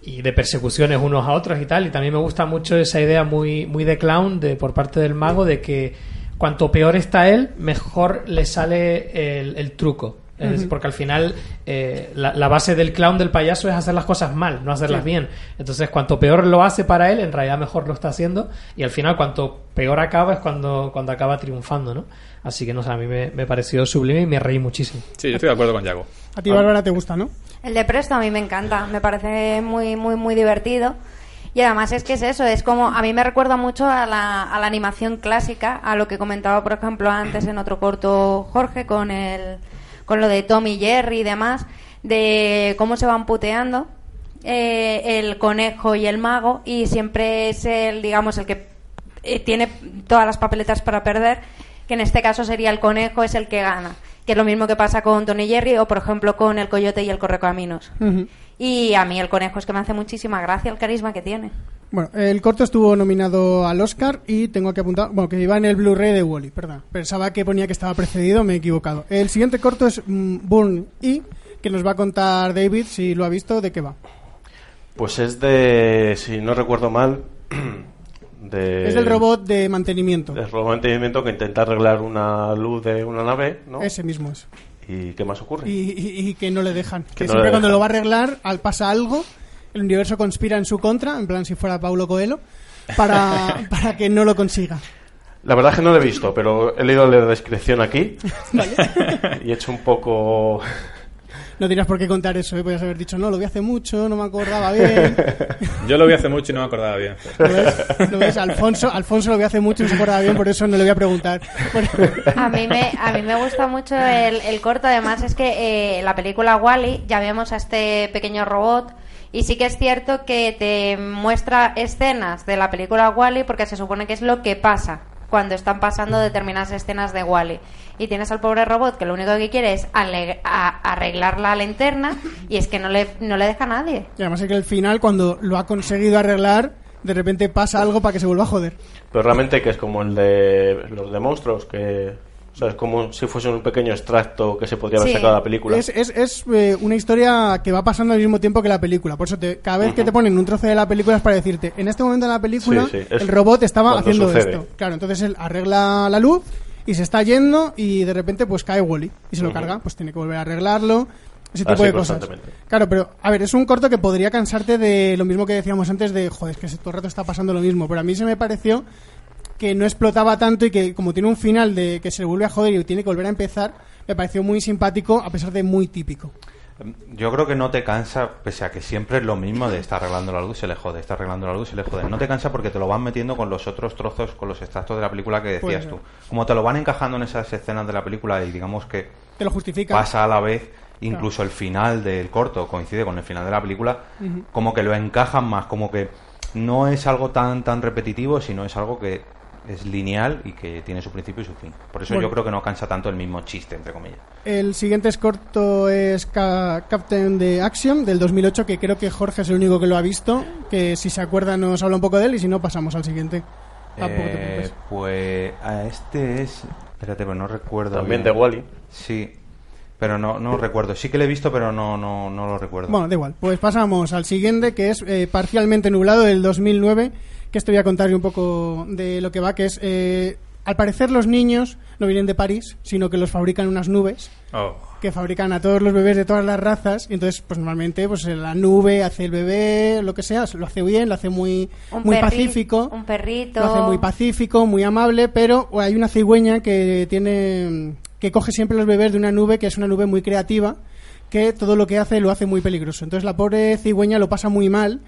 [SPEAKER 4] y de persecuciones unos a otros y tal. Y también me gusta mucho esa idea muy, muy de clown de, por parte del mago de que cuanto peor está él, mejor le sale el, el truco. Es porque al final eh, la, la base del clown del payaso es hacer las cosas mal, no hacerlas bien. Entonces, cuanto peor lo hace para él, en realidad mejor lo está haciendo. Y al final, cuanto peor acaba, es cuando, cuando acaba triunfando, ¿no? Así que, no sé, a mí me, me pareció sublime y me reí muchísimo.
[SPEAKER 2] Sí, yo estoy de acuerdo con Yago.
[SPEAKER 1] A ti, Bárbara, te gusta, ¿no?
[SPEAKER 3] El de Presto a mí me encanta, me parece muy, muy, muy divertido. Y además es que es eso, es como, a mí me recuerda mucho a la, a la animación clásica, a lo que comentaba, por ejemplo, antes en otro corto Jorge con el, con lo de Tom y Jerry y demás, de cómo se van puteando eh, el conejo y el mago, y siempre es el, digamos, el que eh, tiene todas las papeletas para perder, que en este caso sería el conejo, es el que gana. Que es lo mismo que pasa con Tony Jerry o, por ejemplo, con el coyote y el correcaminos. Y a mí el conejo es que me hace muchísima gracia el carisma que tiene.
[SPEAKER 1] Bueno, el corto estuvo nominado al Oscar y tengo que apuntar, bueno, que iba en el Blu-ray de Wally, perdón. Pensaba que ponía que estaba precedido, me he equivocado. El siguiente corto es mm, Burn y que nos va a contar David si lo ha visto, de qué va.
[SPEAKER 6] Pues es de, si no recuerdo mal, de...
[SPEAKER 1] es del robot de mantenimiento.
[SPEAKER 6] Del robot de mantenimiento que intenta arreglar una luz de una nave, ¿no?
[SPEAKER 1] Ese mismo es.
[SPEAKER 6] ¿Y qué más ocurre?
[SPEAKER 1] Y, y- y que no le dejan. Que,
[SPEAKER 6] no
[SPEAKER 1] siempre cuando
[SPEAKER 6] dejan.
[SPEAKER 1] lo va a arreglar, al pasa algo, el universo conspira en su contra, en plan si fuera Paulo Coelho, para, para que no lo consiga.
[SPEAKER 6] La verdad es que no lo he visto, pero he leído la descripción aquí y he hecho un poco...
[SPEAKER 1] No tienes por qué contar eso, ¿eh? podías haber dicho, no, lo vi hace mucho, no me acordaba bien.
[SPEAKER 2] Yo lo vi hace mucho y no me acordaba bien.
[SPEAKER 1] ¿Lo ves? ¿Lo ves? Alfonso, Alfonso lo vi hace mucho y no se acordaba bien, por eso no le voy a preguntar. Bueno,
[SPEAKER 3] A mí me, a mí me gusta mucho el, el corto, además es que eh, la película Wally ya vemos a este pequeño robot y sí que es cierto que te muestra escenas de la película Wally porque se supone que es lo que pasa cuando están pasando determinadas escenas de Wally. Y tienes al pobre robot que lo único que quiere es arreglar la linterna y es que no le, no le deja a nadie.
[SPEAKER 1] y además es que al final, cuando lo ha conseguido arreglar, de repente pasa algo para que se vuelva a joder.
[SPEAKER 6] Pero realmente que es como el de los de monstruos, que... O sea, es como si fuese un pequeño extracto que se podría haber
[SPEAKER 3] Sí.
[SPEAKER 6] sacado de la película.
[SPEAKER 1] Es, es, es eh, una historia que va pasando al mismo tiempo que la película. Por eso te- cada vez que te ponen un trozo de la película es para decirte, en este momento de la película
[SPEAKER 6] Sí, sí,
[SPEAKER 1] el robot estaba haciendo
[SPEAKER 6] sucede.
[SPEAKER 1] esto. Claro, entonces él arregla la luz y se está yendo y de repente pues cae Wally y se lo
[SPEAKER 6] Ujú.
[SPEAKER 1] carga. Pues tiene que volver a arreglarlo. Ese tipo
[SPEAKER 6] Así
[SPEAKER 1] de cosas. Claro, pero a ver, es un corto que podría cansarte de lo mismo que decíamos antes de, joder, es que todo el rato está pasando lo mismo. Pero a mí se me pareció que no explotaba tanto y que como tiene un final de que se le vuelve a joder y tiene que volver a empezar, me pareció muy simpático a pesar de muy típico.
[SPEAKER 5] Yo creo que no te cansa, pese a que siempre es lo mismo de estar arreglando la luz, se le jode, está arreglando la luz, se le jode. No te cansa porque te lo van metiendo con los otros trozos, con los extractos de la película que decías
[SPEAKER 1] ser.
[SPEAKER 5] tú. Como te lo van encajando en esas escenas de la película y digamos que
[SPEAKER 1] Te lo justifica.
[SPEAKER 5] pasa a la vez, incluso el final del corto coincide con el final de la película, como que lo encajan más, como que no es algo tan tan repetitivo, sino es algo que es lineal y que tiene su principio y su fin. Por eso
[SPEAKER 1] Bueno.
[SPEAKER 5] yo creo que no cansa tanto el mismo chiste, entre comillas.
[SPEAKER 1] El siguiente es corto es Ca- Captain de Action del 2008, que creo que Jorge es el único que lo ha visto, que si se acuerda nos habla un poco de él y si no pasamos al siguiente. Tampoco te
[SPEAKER 5] Eh, pues a este es... Espérate, pero no recuerdo.
[SPEAKER 6] También
[SPEAKER 5] bien.
[SPEAKER 6] de Wally.
[SPEAKER 5] Sí, pero no, no recuerdo. Sí que lo he visto, pero no, no, no lo recuerdo.
[SPEAKER 1] Bueno, da igual. Pues pasamos al siguiente, que es eh, Parcialmente Nublado del 2009, que esto voy a contar un poco de lo que va, que es... eh, al parecer los niños no vienen de París, sino que los fabrican unas nubes
[SPEAKER 2] Oh.
[SPEAKER 1] que fabrican a todos los bebés de todas las razas y entonces pues normalmente pues en la nube hace el bebé lo que sea lo hace bien lo hace muy
[SPEAKER 3] Un
[SPEAKER 1] muy
[SPEAKER 3] perri-
[SPEAKER 1] pacífico
[SPEAKER 3] un perrito.
[SPEAKER 1] lo hace muy pacífico muy amable pero hay una cigüeña que tiene que coge siempre los bebés de una nube que es una nube muy creativa que todo lo que hace lo hace muy peligroso entonces la pobre cigüeña lo pasa muy mal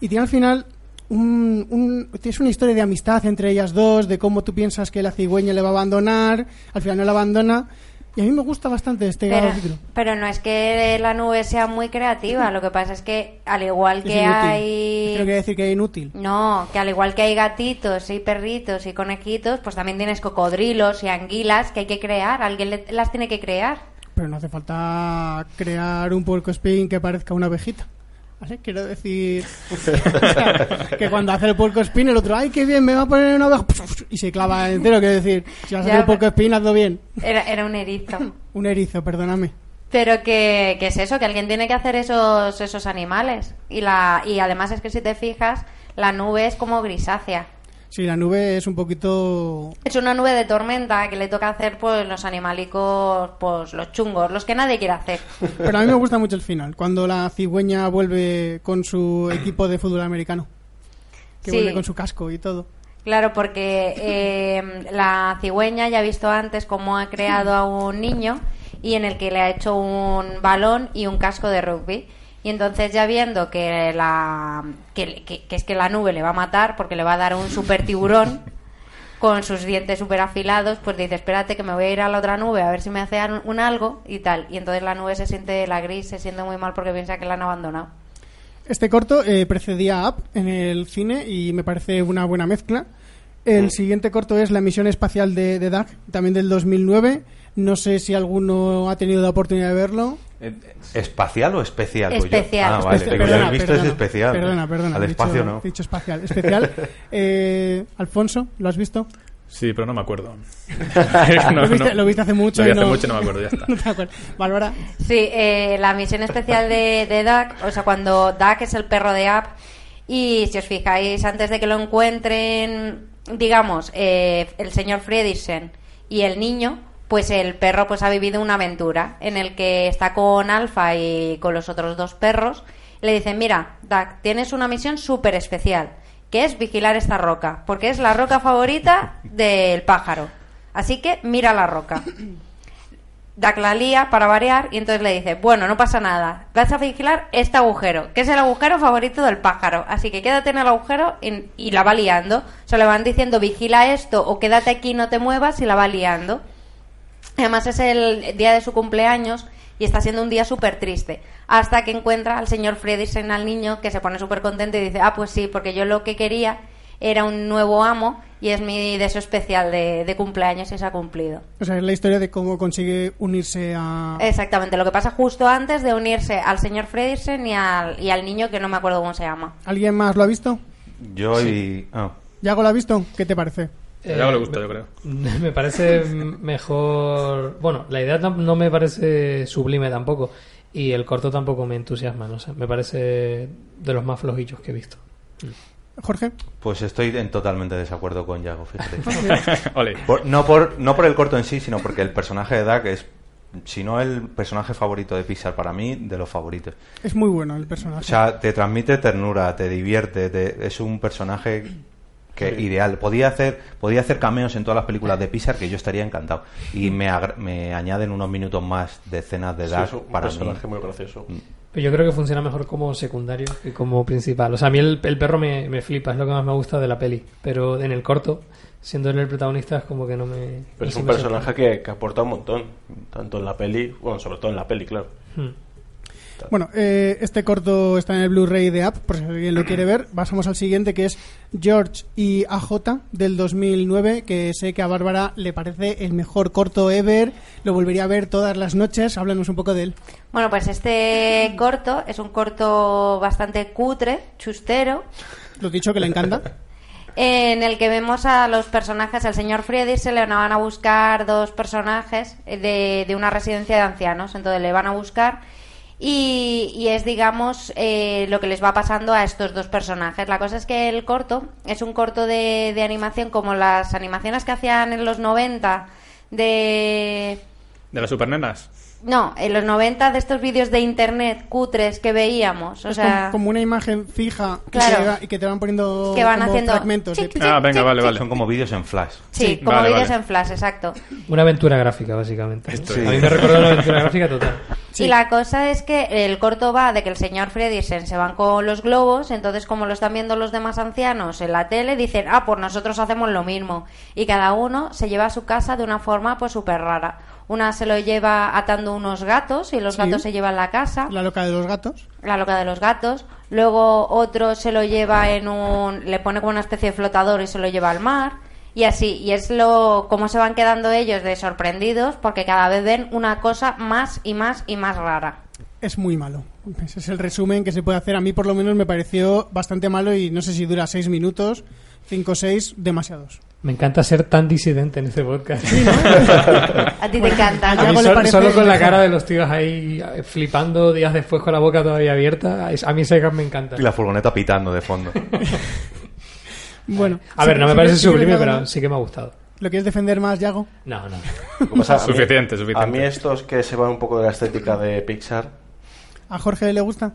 [SPEAKER 1] y tiene al final un, un- es una historia de amistad entre ellas dos, de cómo tú piensas que la cigüeña le va a abandonar, al final no la abandona, Y a mí me gusta bastante este
[SPEAKER 3] Pero,
[SPEAKER 1] capítulo.
[SPEAKER 3] pero no es que la nube sea muy creativa, lo que pasa es que al igual que hay...
[SPEAKER 1] Creo que decir que es inútil.
[SPEAKER 3] No, que al igual que hay gatitos y perritos y conejitos, pues también tienes cocodrilos y anguilas que hay que crear, alguien le- las tiene que crear.
[SPEAKER 1] Pero no hace falta crear un puerco spin que parezca una abejita. ¿Vale? Quiero decir que cuando hace el puerco spin el otro, ay, qué bien, me va a poner una abeja y se clava entero. Quiero decir, si vas a hacer el puerco spin, hazlo bien.
[SPEAKER 3] Era, era un erizo.
[SPEAKER 1] Un erizo, perdóname.
[SPEAKER 3] Pero que, que es eso, que alguien tiene que hacer esos, esos animales. Y, la, y además es que si te fijas, la nube es como grisácea.
[SPEAKER 1] Sí, la nube es un poquito...
[SPEAKER 3] Es una nube de tormenta que le toca hacer pues los animalicos, pues los chungos, los que nadie quiere hacer.
[SPEAKER 1] Pero a mí me gusta mucho el final, cuando la cigüeña vuelve con su equipo de fútbol americano. Que
[SPEAKER 3] Sí.
[SPEAKER 1] vuelve con su casco y todo.
[SPEAKER 3] Claro, porque eh, la cigüeña ya ha visto antes cómo ha creado a un niño y en el que le ha hecho un balón y un casco de rugby. Y entonces ya viendo que, la, que, que- que es que la nube le va a matar porque le va a dar un super tiburón con sus dientes súper afilados, pues dice, espérate que me voy a ir a la otra nube a ver si me hace un, algo y tal. Y entonces la nube se siente, la gris se siente muy mal porque piensa que la han abandonado.
[SPEAKER 1] Este corto eh, precedía a Up en el cine y me parece una buena mezcla. El siguiente corto es La misión espacial de, de Doug, también del 2009. No sé si alguno ha tenido la oportunidad de verlo.
[SPEAKER 5] Eh, ¿Espacial o especial? Pues
[SPEAKER 3] Especial.
[SPEAKER 5] Ah, vale. He visto es especial.
[SPEAKER 1] Perdona, perdona.
[SPEAKER 5] Al
[SPEAKER 1] he
[SPEAKER 5] espacio
[SPEAKER 1] dicho,
[SPEAKER 5] no.
[SPEAKER 1] dicho espacial. Especial. Eh, Alfonso, ¿lo has visto?
[SPEAKER 2] Sí, pero no me acuerdo.
[SPEAKER 1] ¿Lo, viste, lo viste hace mucho
[SPEAKER 2] Lo vi hace
[SPEAKER 1] no...
[SPEAKER 2] mucho y no me acuerdo, ya está.
[SPEAKER 1] no te. Bárbara,
[SPEAKER 3] Sí, eh, la misión especial de, de Duck, o sea, cuando Duck es el perro de App, y si os fijáis, antes de que lo encuentren, digamos, eh, el señor Fredriksen y el niño, pues el perro pues ha vivido una aventura en el que está con Alfa y con los otros dos perros. Le dicen, mira, Duck, tienes una misión súper especial, que es vigilar esta roca, porque es la roca favorita del pájaro. Así que mira la roca. Duck la lía para variar y entonces le dice, bueno, no pasa nada, vas a vigilar este agujero, que es el agujero favorito del pájaro, así que quédate en el agujero y, y la va liando. O sea, le van diciendo, vigila esto o quédate aquí, no te muevas y la va liando. Además es el día de su cumpleaños y está siendo un día súper triste. Hasta que encuentra al señor Fredriksen, al niño, que se pone súper contento y dice, ah, pues sí, porque yo lo que quería era un nuevo amo y es mi deseo especial de, de cumpleaños y se ha cumplido.
[SPEAKER 1] o sea, es la historia de cómo consigue unirse a...
[SPEAKER 3] Exactamente, lo que pasa justo antes de unirse al señor Fredriksen y al, y al niño que no me acuerdo cómo se llama.
[SPEAKER 1] ¿Alguien más lo ha visto?
[SPEAKER 5] Yo y... ah.
[SPEAKER 1] ¿Yago lo ha visto? ¿Qué te parece?
[SPEAKER 2] A Yago le gusta, yo creo.
[SPEAKER 4] Me parece mejor. Bueno, la idea no me parece sublime tampoco. Y el corto tampoco me entusiasma, no sé. Me parece de los más flojillos que he visto.
[SPEAKER 1] Jorge.
[SPEAKER 5] Pues estoy en totalmente desacuerdo con Yago. Por- no, por, no por el corto en sí, sino porque el personaje de Duck es, si no el personaje favorito de Pixar para mí, de los favoritos.
[SPEAKER 1] Es muy bueno el personaje.
[SPEAKER 5] O sea, te transmite ternura, te divierte, te- es un personaje que ideal. Podía hacer, podía hacer cameos en todas las películas de Pixar que yo estaría encantado. Y me, me añaden unos minutos más de escenas de
[SPEAKER 6] Sí,
[SPEAKER 5] Duck
[SPEAKER 6] es un
[SPEAKER 5] para mí.
[SPEAKER 6] personaje muy gracioso.
[SPEAKER 4] Pero yo creo que funciona mejor como secundario que como principal. O sea, a mí el, el perro me, me flipa, es lo que más me gusta de la peli. Pero en el corto, siendo él el protagonista, es como que no me.
[SPEAKER 6] Pero
[SPEAKER 4] no
[SPEAKER 6] es un personaje que, que aporta un montón, tanto en la peli, bueno, sobre todo en la peli, claro.
[SPEAKER 4] Hmm.
[SPEAKER 1] Bueno, eh, este corto está en el Blu-ray de App, por si alguien lo quiere ver. Pasamos al siguiente, que es George y AJ del 2009, que sé que a Bárbara le parece el mejor corto ever. Lo volvería a ver todas las noches. Háblanos un poco de él.
[SPEAKER 3] Bueno, pues este corto es un corto bastante cutre, chustero,
[SPEAKER 1] Lo dicho que le encanta.
[SPEAKER 3] en el que vemos a los personajes, al señor Friedrich se le van a buscar dos personajes de, de una residencia de ancianos, entonces le van a buscar y, y es, digamos, eh, lo que les va pasando a estos dos personajes. La cosa es que el corto es un corto de, de animación como las animaciones que hacían en los 90 de...
[SPEAKER 2] ¿De las supernenas?
[SPEAKER 3] No, en los 90 de estos vídeos de internet cutres que veíamos, o
[SPEAKER 1] es
[SPEAKER 3] sea...
[SPEAKER 1] como, como una imagen fija
[SPEAKER 3] Claro.
[SPEAKER 1] que va- y que te van poniendo
[SPEAKER 3] Que van
[SPEAKER 1] como
[SPEAKER 3] haciendo
[SPEAKER 1] fragmentos. de-
[SPEAKER 3] chic,
[SPEAKER 2] Ah, venga, vale, vale.
[SPEAKER 5] Son como vídeos en flash.
[SPEAKER 3] Sí,
[SPEAKER 2] Sí,
[SPEAKER 3] como
[SPEAKER 2] vale,
[SPEAKER 3] vídeos
[SPEAKER 2] vale.
[SPEAKER 3] en flash, exacto.
[SPEAKER 4] Una aventura gráfica, básicamente.
[SPEAKER 2] Esto
[SPEAKER 4] A mí me recuerda una aventura gráfica total.
[SPEAKER 3] Y la cosa es que el corto va de que el señor Fredriksen se van con los globos, entonces como lo están viendo los demás ancianos en la tele, dicen, ah, pues nosotros hacemos lo mismo. Y cada uno se lleva a su casa de una forma pues súper rara. Una se lo lleva atando unos gatos y los
[SPEAKER 1] Sí.
[SPEAKER 3] gatos se llevan la casa
[SPEAKER 1] La loca de los gatos.
[SPEAKER 3] la loca de los gatos. Luego otro se lo lleva en un. le pone como una especie de flotador y se lo lleva al mar. Y así. Y es lo. cómo se van quedando ellos de sorprendidos porque cada vez ven una cosa más y más y más rara.
[SPEAKER 1] Es muy malo. Ese es el resumen que se puede hacer. A mí, por lo menos, me pareció bastante malo y no sé si dura seis minutos, cinco o seis, demasiados.
[SPEAKER 4] Me encanta ser tan disidente en este podcast.
[SPEAKER 3] A ti te encanta.
[SPEAKER 4] A mí solo con la cara de los tíos ahí eh, flipando días después con la boca todavía abierta, a mí ese me encanta.
[SPEAKER 5] Y la furgoneta pitando de fondo.
[SPEAKER 1] Bueno.
[SPEAKER 4] A
[SPEAKER 1] sí-
[SPEAKER 4] ver, no me
[SPEAKER 1] sí-
[SPEAKER 4] parece sublime, pero sí que me ha gustado.
[SPEAKER 1] ¿Lo quieres defender más, Yago?
[SPEAKER 4] No, no.
[SPEAKER 6] Mí-
[SPEAKER 2] Suficiente, suficiente.
[SPEAKER 6] A mí estos que se van un poco de la estética de Pixar,
[SPEAKER 1] ¿A Jorge le gusta?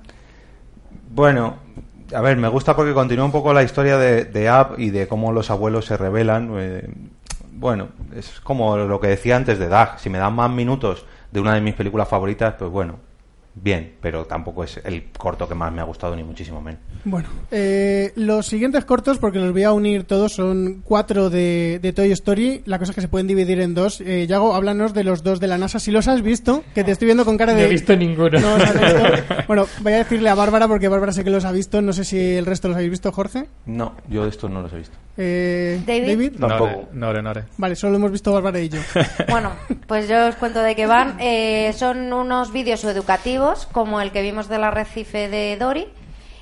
[SPEAKER 5] Bueno, a ver, me gusta porque continúa un poco la historia de, de y de cómo los abuelos se rebelan. eh, bueno, es como lo que decía antes de Dag. Si me dan más minutos de una de mis películas favoritas, pues bueno, bien, pero tampoco es el corto que más me ha gustado, ni muchísimo menos.
[SPEAKER 1] Bueno, eh, los siguientes cortos, porque los voy a unir todos, son cuatro de, de Toy Story. La cosa es que se pueden dividir en dos. Eh, Yago, háblanos de los dos de la NASA. Si los has visto, que te estoy viendo con cara
[SPEAKER 4] No
[SPEAKER 1] de...
[SPEAKER 4] he visto ninguno.
[SPEAKER 1] No visto. Bueno, voy a decirle a Bárbara, porque Bárbara sé que los ha visto. No sé si el resto los habéis visto, Jorge.
[SPEAKER 5] No, yo de estos no los he visto.
[SPEAKER 1] Eh,
[SPEAKER 3] David.
[SPEAKER 6] Tampoco.
[SPEAKER 2] Nore, Nore.
[SPEAKER 1] Vale, solo hemos visto Bárbara y yo.
[SPEAKER 3] Bueno, pues yo os cuento de qué van. Eh, son unos vídeos educativos, como el que vimos del arrecife de Dory,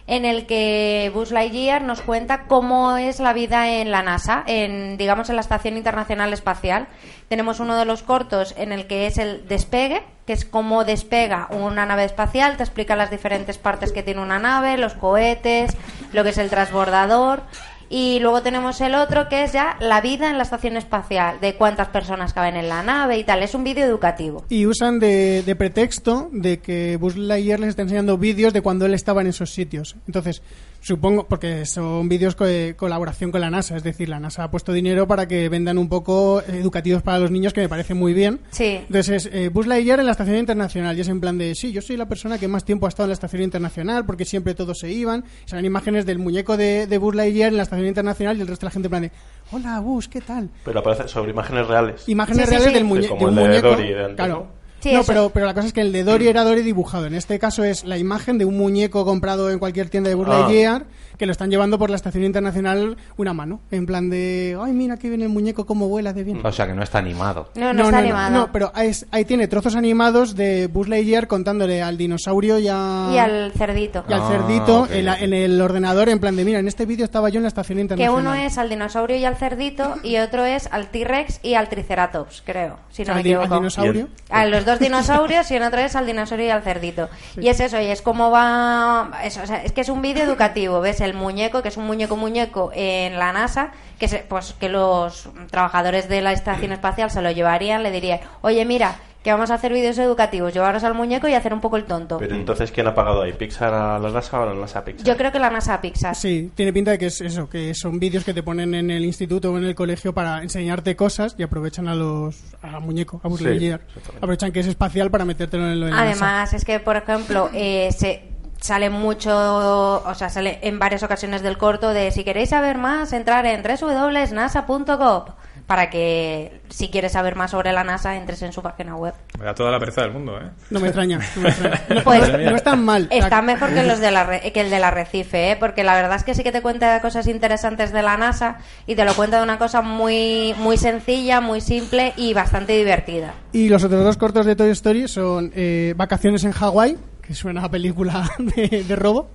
[SPEAKER 3] en el que Buzz Lightyear nos cuenta cómo es la vida en la NASA, en digamos en la Estación Internacional Espacial. Tenemos uno de los cortos en el que es el despegue, que es cómo despega una nave espacial, te explica las diferentes partes que tiene una nave, los cohetes, lo que es el transbordador. Y luego tenemos el otro que es ya la vida en la estación espacial, de cuántas personas caben en la nave y tal. Es un vídeo educativo.
[SPEAKER 1] Y usan de, de pretexto de que Buzz Lightyear les está enseñando vídeos de cuando él estaba en esos sitios. Entonces, supongo, porque son vídeos co- de colaboración con la NASA, es decir, la NASA ha puesto dinero para que vendan un poco educativos para los niños, que me parece muy bien.
[SPEAKER 3] Sí.
[SPEAKER 1] Entonces, es eh, Buzz Lightyear en la estación internacional y es en plan de, sí, yo soy la persona que más tiempo ha estado en la estación internacional porque siempre todos se iban. Salen imágenes del muñeco de, de Buzz Lightyear en la estación internacional y el resto de la gente en plan de, hola Buzz, ¿qué tal?
[SPEAKER 6] pero aparece sobre imágenes reales.
[SPEAKER 1] Imágenes
[SPEAKER 3] Sí, sí,
[SPEAKER 1] reales
[SPEAKER 3] sí.
[SPEAKER 1] del
[SPEAKER 6] Sí,
[SPEAKER 1] muñe-
[SPEAKER 6] como
[SPEAKER 1] de un
[SPEAKER 6] el de
[SPEAKER 1] muñeco.
[SPEAKER 6] Dory de antes,
[SPEAKER 1] claro.
[SPEAKER 6] ¿no?
[SPEAKER 3] Sí,
[SPEAKER 1] no,
[SPEAKER 3] eso.
[SPEAKER 1] pero, pero la cosa es que el de Dory era Dory dibujado. En este caso es la imagen de un muñeco comprado en cualquier tienda de Buzz
[SPEAKER 6] Ah.
[SPEAKER 1] Que lo están llevando por la estación internacional una mano. En plan de, ay, mira que viene el muñeco, cómo vuela de bien.
[SPEAKER 5] O sea que no está animado.
[SPEAKER 3] No, no, está animado.
[SPEAKER 1] no, pero ahí, es- ahí tiene trozos animados de Buzz Lightyear contándole al dinosaurio y, a-
[SPEAKER 3] Y al cerdito.
[SPEAKER 1] y al
[SPEAKER 5] Ah,
[SPEAKER 1] cerdito en, la-
[SPEAKER 5] ok.
[SPEAKER 1] en el ordenador en plan de, mira, en este vídeo estaba yo en la estación
[SPEAKER 3] Que
[SPEAKER 1] internacional.
[SPEAKER 3] uno es al dinosaurio y al cerdito y otro es al T-Rex y al Triceratops, creo, si no
[SPEAKER 1] al,
[SPEAKER 3] me
[SPEAKER 1] di- al
[SPEAKER 3] equivoco.
[SPEAKER 1] dinosaurio.
[SPEAKER 3] A los dos dinosaurios y en otro es al dinosaurio y al cerdito. Y es eso, y es como va... Eso, o sea, es que es un vídeo educativo, ¿ves? El muñeco, que es un muñeco muñeco en la NASA, que, se, pues, que los trabajadores de la estación espacial se lo llevarían, le dirían, oye, mira, que vamos a hacer vídeos educativos, llevaros al muñeco y hacer un poco el tonto.
[SPEAKER 6] Pero entonces, ¿quién ha pagado ahí? ¿Pixar a la NASA o la NASA a Pixar?
[SPEAKER 3] Yo creo que la NASA Pixar.
[SPEAKER 1] Sí, tiene pinta de que es eso, que son vídeos que te ponen en el instituto o en el colegio para enseñarte cosas y aprovechan a los a muñeco, a Buzz
[SPEAKER 6] Sí.
[SPEAKER 1] Aprovechan que es espacial para metértelo en lo de la NASA.
[SPEAKER 3] Además, es que, por ejemplo, eh, se sale mucho, o sea, sale en varias ocasiones del corto de si queréis saber más, entrar en www.nasa.gov para que si quieres saber más sobre la NASA entres en su página web.
[SPEAKER 2] Me da toda la pereza del mundo, ¿eh?
[SPEAKER 1] No me extraña. No, me extraña. No,
[SPEAKER 3] Pues-
[SPEAKER 1] no- es tan mal.
[SPEAKER 3] Está mejor que, los de la re- que el del arrecife, ¿eh? porque la verdad es que sí que te cuenta cosas interesantes de la NASA y te lo cuenta de una cosa muy, muy sencilla, muy simple y bastante divertida.
[SPEAKER 1] Y los otros dos cortos de Toy Story son eh, Vacaciones en Hawái, que suena a película de, de robo,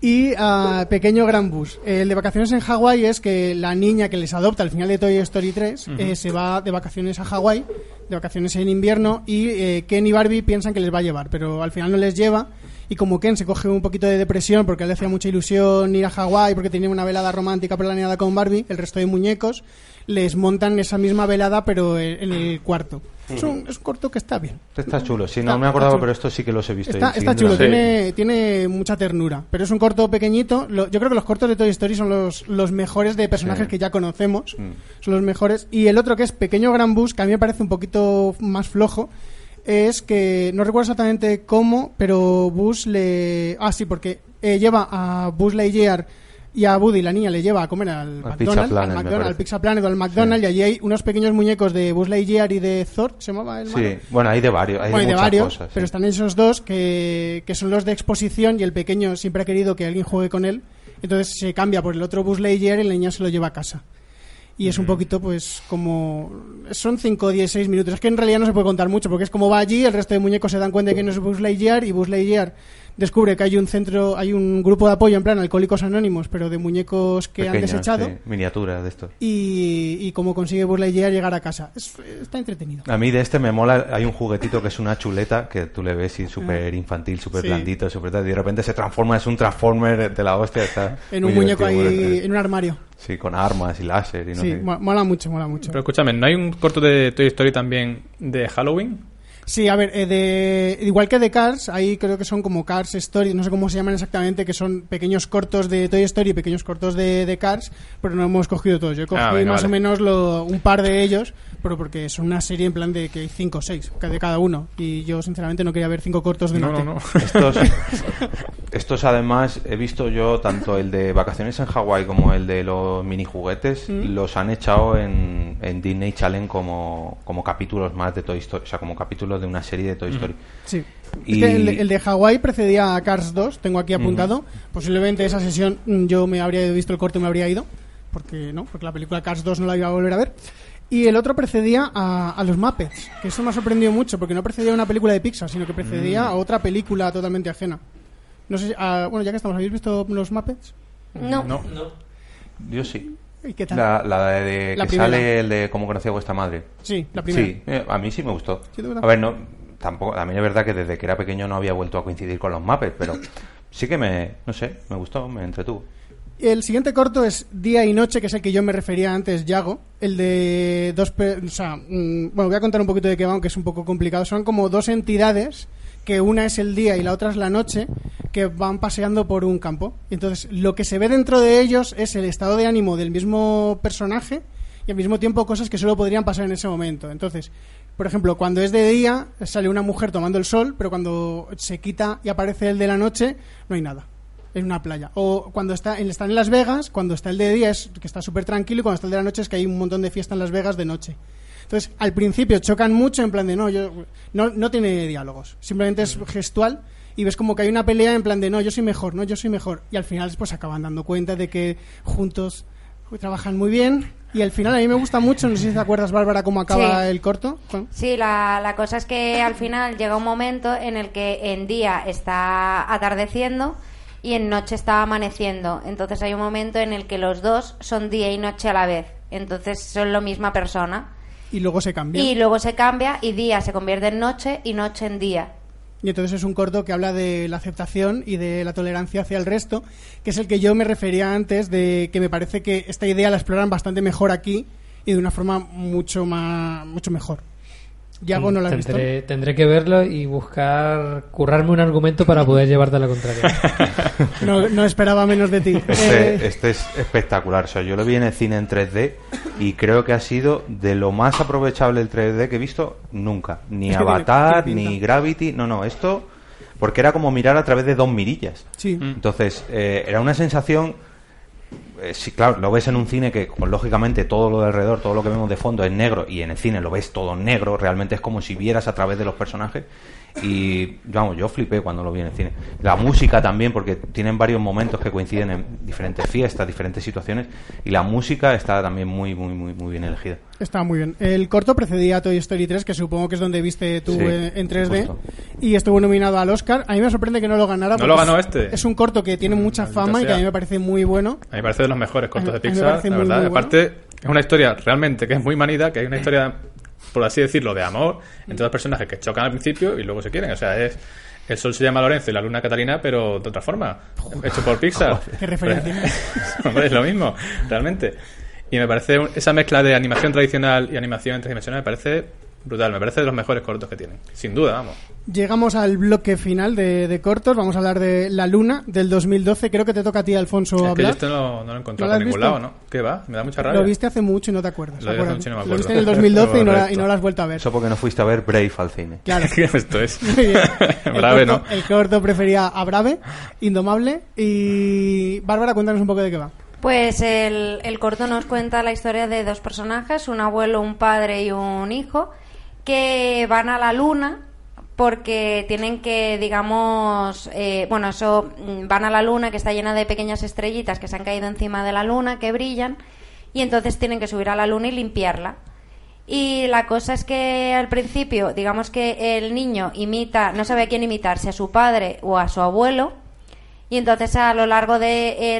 [SPEAKER 1] y ah, Pequeño Gran Bus. El de Vacaciones en Hawái es que la niña que les adopta al final de Toy Story 3 eh, se va de vacaciones a Hawái, de vacaciones en invierno, y eh, Ken y Barbie piensan que les va a llevar, pero al final no les lleva. Y como Ken se coge un poquito de depresión porque le hacía mucha ilusión ir a Hawái porque tenía una velada romántica planeada con Barbie, el resto de muñecos les montan esa misma velada pero en el cuarto. Es un, es un corto que está bien.
[SPEAKER 5] Está chulo. Sí, no
[SPEAKER 1] Está-
[SPEAKER 5] me acordaba, pero esto sí que los he visto.
[SPEAKER 1] Está, chulo, tiene, tiene mucha ternura, pero es un corto pequeñito. Lo- yo creo que los cortos de Toy Story son los, los mejores de personajes
[SPEAKER 5] Sí.
[SPEAKER 1] que ya conocemos.
[SPEAKER 5] Mm.
[SPEAKER 1] Son los mejores. Y el otro que es Pequeño Gran Bus, que a mí me parece un poquito más flojo, es que no recuerdo exactamente cómo, pero Buzz le... Ah, sí, porque eh, lleva a Buzz Lightyear y a Woody, la niña, le lleva a comer al,
[SPEAKER 5] Al
[SPEAKER 1] McDonald's,
[SPEAKER 5] Pizza
[SPEAKER 1] al,
[SPEAKER 5] Planet, me
[SPEAKER 1] McDonald's, al. Pizza Planet o al McDonald's, y allí hay unos pequeños muñecos de Buzz Lightyear y de Thor, ¿se llamaba el malo?
[SPEAKER 5] Sí, bueno, hay de varios, hay
[SPEAKER 1] Bueno,
[SPEAKER 5] de
[SPEAKER 1] y de
[SPEAKER 5] muchas
[SPEAKER 1] varios,
[SPEAKER 5] cosas.
[SPEAKER 1] pero
[SPEAKER 5] sí.
[SPEAKER 1] están esos dos que, que son los de exposición y el pequeño siempre ha querido que alguien juegue con él. Entonces se cambia por el otro Buzz Lightyear y la niña se lo lleva a casa. Y es un poquito, pues, como... Son 5, 10, 6 minutos. Es que en realidad no se puede contar mucho, porque es como va allí, el resto de muñecos se dan cuenta de que no es Buzz Lightyear, y Buzz Lightyear descubre que hay un centro, hay un grupo de apoyo, en plan Alcohólicos Anónimos, pero de muñecos que han desechado,
[SPEAKER 5] sí, miniaturas de estos.
[SPEAKER 1] y, y cómo consigue Lightyear llegar a casa. Es- está entretenido.
[SPEAKER 5] A mí de este me mola, hay un juguetito que es una chuleta que tú le ves y súper infantil, súper
[SPEAKER 1] Ah. Sí.
[SPEAKER 5] blandito, súper tal, y de repente se transforma, es un transformer de la hostia. Está
[SPEAKER 1] En un muñeco ahí, en un armario.
[SPEAKER 5] Sí, con armas y láser y no
[SPEAKER 1] sí,
[SPEAKER 5] sé.
[SPEAKER 1] mola mucho, mola mucho.
[SPEAKER 2] Pero escúchame, ¿no hay un corto de Toy Story también de Halloween?
[SPEAKER 1] Sí, a ver, eh, de, igual que de Cars, ahí creo que son como Cars Story, no sé cómo se llaman exactamente, que son pequeños cortos de Toy Story y pequeños cortos de, de Cars, pero no hemos cogido todos. Yo cogí
[SPEAKER 2] Ah, venga,
[SPEAKER 1] más
[SPEAKER 2] vale.
[SPEAKER 1] o menos lo- un par de ellos, pero porque son una serie en plan de que hay cinco o seis de cada uno. Y yo, sinceramente, no quería ver cinco cortos de
[SPEAKER 2] No, no, no.
[SPEAKER 5] Estos, estos además he visto yo tanto el de vacaciones en Hawái como el de los mini juguetes
[SPEAKER 1] Mm.
[SPEAKER 5] los han echado en, en Disney Challenge como, como capítulos más de Toy Story, o sea, como capítulos de una serie de Toy Story.
[SPEAKER 1] Sí.
[SPEAKER 5] Y-
[SPEAKER 1] el, de- el de Hawái precedía a Cars 2, tengo aquí apuntado. Posiblemente esa sesión mm, yo me habría visto el corte y me habría ido, porque no, porque la película Cars 2 no la iba a volver a ver. Y el otro precedía a, a los Muppets, que eso me ha sorprendido mucho, porque no precedía a una película de Pixar, sino que precedía a otra película totalmente ajena. No sé, si- ah, bueno, ya que estamos, ¿habéis visto los Muppets?
[SPEAKER 3] No.
[SPEAKER 2] No.
[SPEAKER 5] Yo sí.
[SPEAKER 1] ¿Y qué tal?
[SPEAKER 5] La, la de
[SPEAKER 1] La
[SPEAKER 5] que
[SPEAKER 1] primera.
[SPEAKER 5] sale el de cómo conocí a vuestra madre.
[SPEAKER 1] Sí, la primera.
[SPEAKER 5] Sí, eh, a mí sí me gustó.
[SPEAKER 1] Sí,
[SPEAKER 5] a ver, no, tampoco, a mí es verdad que desde que era pequeño no había vuelto a coincidir con los Muppets, pero sí que me, no sé, me gustó, me entretuvo.
[SPEAKER 1] El siguiente corto es Día y Noche, que es el que yo me refería antes, Yago. El de dos... pe- O sea, mm, bueno, voy a contar un poquito de qué va, aunque es un poco complicado. Son como dos entidades, que una es el día y la otra es la noche, que van paseando por un campo. Entonces, lo que se ve dentro de ellos es el estado de ánimo del mismo personaje y al mismo tiempo cosas que solo podrían pasar en ese momento. Entonces, por ejemplo, cuando es de día, sale una mujer tomando el sol, pero cuando se quita y aparece el de la noche, no hay nada en una playa. O cuando está, él está en Las Vegas, cuando está el de día es que está súper tranquilo y cuando está el de la noche es que hay un montón de fiesta en Las Vegas de noche. Entonces, al principio chocan mucho en plan de no, yo no, no tiene diálogos, simplemente es gestual y ves como que hay una pelea en plan de no, yo soy mejor, no, yo soy mejor. Y al final pues acaban dando cuenta de que juntos trabajan muy bien y al final a mí me gusta mucho, no sé si te acuerdas Bárbara cómo acaba
[SPEAKER 3] Sí.
[SPEAKER 1] el corto.
[SPEAKER 3] Sí, la, la cosa es que al final llega un momento en el que en día está atardeciendo y en noche está amaneciendo. Entonces hay un momento en el que los dos son día y noche a la vez. Entonces son la misma persona.
[SPEAKER 1] Y luego se cambia.
[SPEAKER 3] Y luego se cambia y día se convierte en noche y noche en día.
[SPEAKER 1] Y entonces es un corto que habla de la aceptación y de la tolerancia hacia el resto, que es el que yo me refería antes de que me parece que esta idea la exploran bastante mejor aquí y de una forma mucho más mucho mejor. Yago no la has visto.
[SPEAKER 4] tendré, que verlo y buscar, currarme un argumento para poder llevarte a la contraria.
[SPEAKER 1] No, no esperaba menos de ti.
[SPEAKER 5] Este,
[SPEAKER 1] Eh,
[SPEAKER 5] este es espectacular. O sea, yo lo vi en el cine en 3D y creo que ha sido de lo más aprovechable el 3D que he visto nunca. Ni Avatar, ni Gravity. No, no, esto. Porque era como mirar a través de dos mirillas.
[SPEAKER 1] sí.
[SPEAKER 5] Entonces, eh, era una sensación. Eh, claro, lo ves en un cine que, pues, lógicamente, todo lo de alrededor, todo lo que vemos de fondo es negro y en el cine lo ves todo negro. Realmente es como si vieras a través de los personajes. Y, vamos, yo flipé cuando lo vi en el cine. La música también, porque tienen varios momentos que coinciden en diferentes fiestas, diferentes situaciones. Y la música está también muy, muy, muy, muy bien elegida.
[SPEAKER 1] Está muy bien. El corto precedía a Toy Story 3, que supongo que es donde viste tú
[SPEAKER 5] Sí,
[SPEAKER 1] eh, en 3D,
[SPEAKER 5] justo.
[SPEAKER 1] y estuvo nominado al Oscar. A mí me sorprende que no lo ganara.
[SPEAKER 2] ¿No lo ganó
[SPEAKER 1] es-
[SPEAKER 2] este?
[SPEAKER 1] Es un corto que tiene mucha fama y que a mí me parece muy bueno.
[SPEAKER 2] A mí me parece de los mejores cortos
[SPEAKER 1] A
[SPEAKER 2] de Pixar, la
[SPEAKER 1] muy,
[SPEAKER 2] verdad.
[SPEAKER 1] muy bueno.
[SPEAKER 2] Aparte, es una historia realmente que es muy manida, que hay una historia, por así decirlo, de amor entre dos personajes que chocan al principio y luego se quieren. O sea, es. El sol se llama Lorenzo y la luna Catalina, pero de otra forma. Hecho por Pixar.
[SPEAKER 1] Qué referencia.
[SPEAKER 2] Hombre, es lo mismo, realmente. Y me parece esa mezcla de animación tradicional y animación en tres dimensiones me parece brutal. Me parece de los mejores cortos que tienen. Sin duda, vamos.
[SPEAKER 1] Llegamos al bloque final de, de cortos. Vamos a hablar de La Luna del 2012. Creo que te toca a ti, Alfonso,
[SPEAKER 2] Es que yo
[SPEAKER 1] hablar.
[SPEAKER 2] esto no, no lo he encontrado
[SPEAKER 1] ¿No has
[SPEAKER 2] ningún
[SPEAKER 1] visto?
[SPEAKER 2] lado, ¿no? ¿Qué va? Me da mucha rabia.
[SPEAKER 1] Lo viste hace mucho y no te acuerdas.
[SPEAKER 2] Lo hace mucho y no me
[SPEAKER 1] Lo viste
[SPEAKER 2] acuerdo.
[SPEAKER 1] en el 2012 y no, la- y no lo has vuelto a ver.
[SPEAKER 5] Eso porque no fuiste a ver Brave al cine.
[SPEAKER 1] Claro.
[SPEAKER 2] ¿Qué esto es?
[SPEAKER 1] Bien. El
[SPEAKER 2] Brave,
[SPEAKER 1] corto-
[SPEAKER 2] ¿no?
[SPEAKER 1] El corto prefería a Brave, Indomable. Y Bárbara, cuéntanos un poco de qué va.
[SPEAKER 3] Pues el, el corto nos cuenta la historia de dos personajes, un abuelo, un padre y un hijo, que van a la luna porque tienen que, digamos, eh, bueno, eso, mm, van a la luna que está llena de pequeñas estrellitas que se han caído encima de la luna, que brillan, y entonces tienen que subir a la luna y limpiarla. Y la cosa es que al principio, digamos que el niño imita, no sabe a quién imitar, si a su padre o a su abuelo, y entonces a lo largo de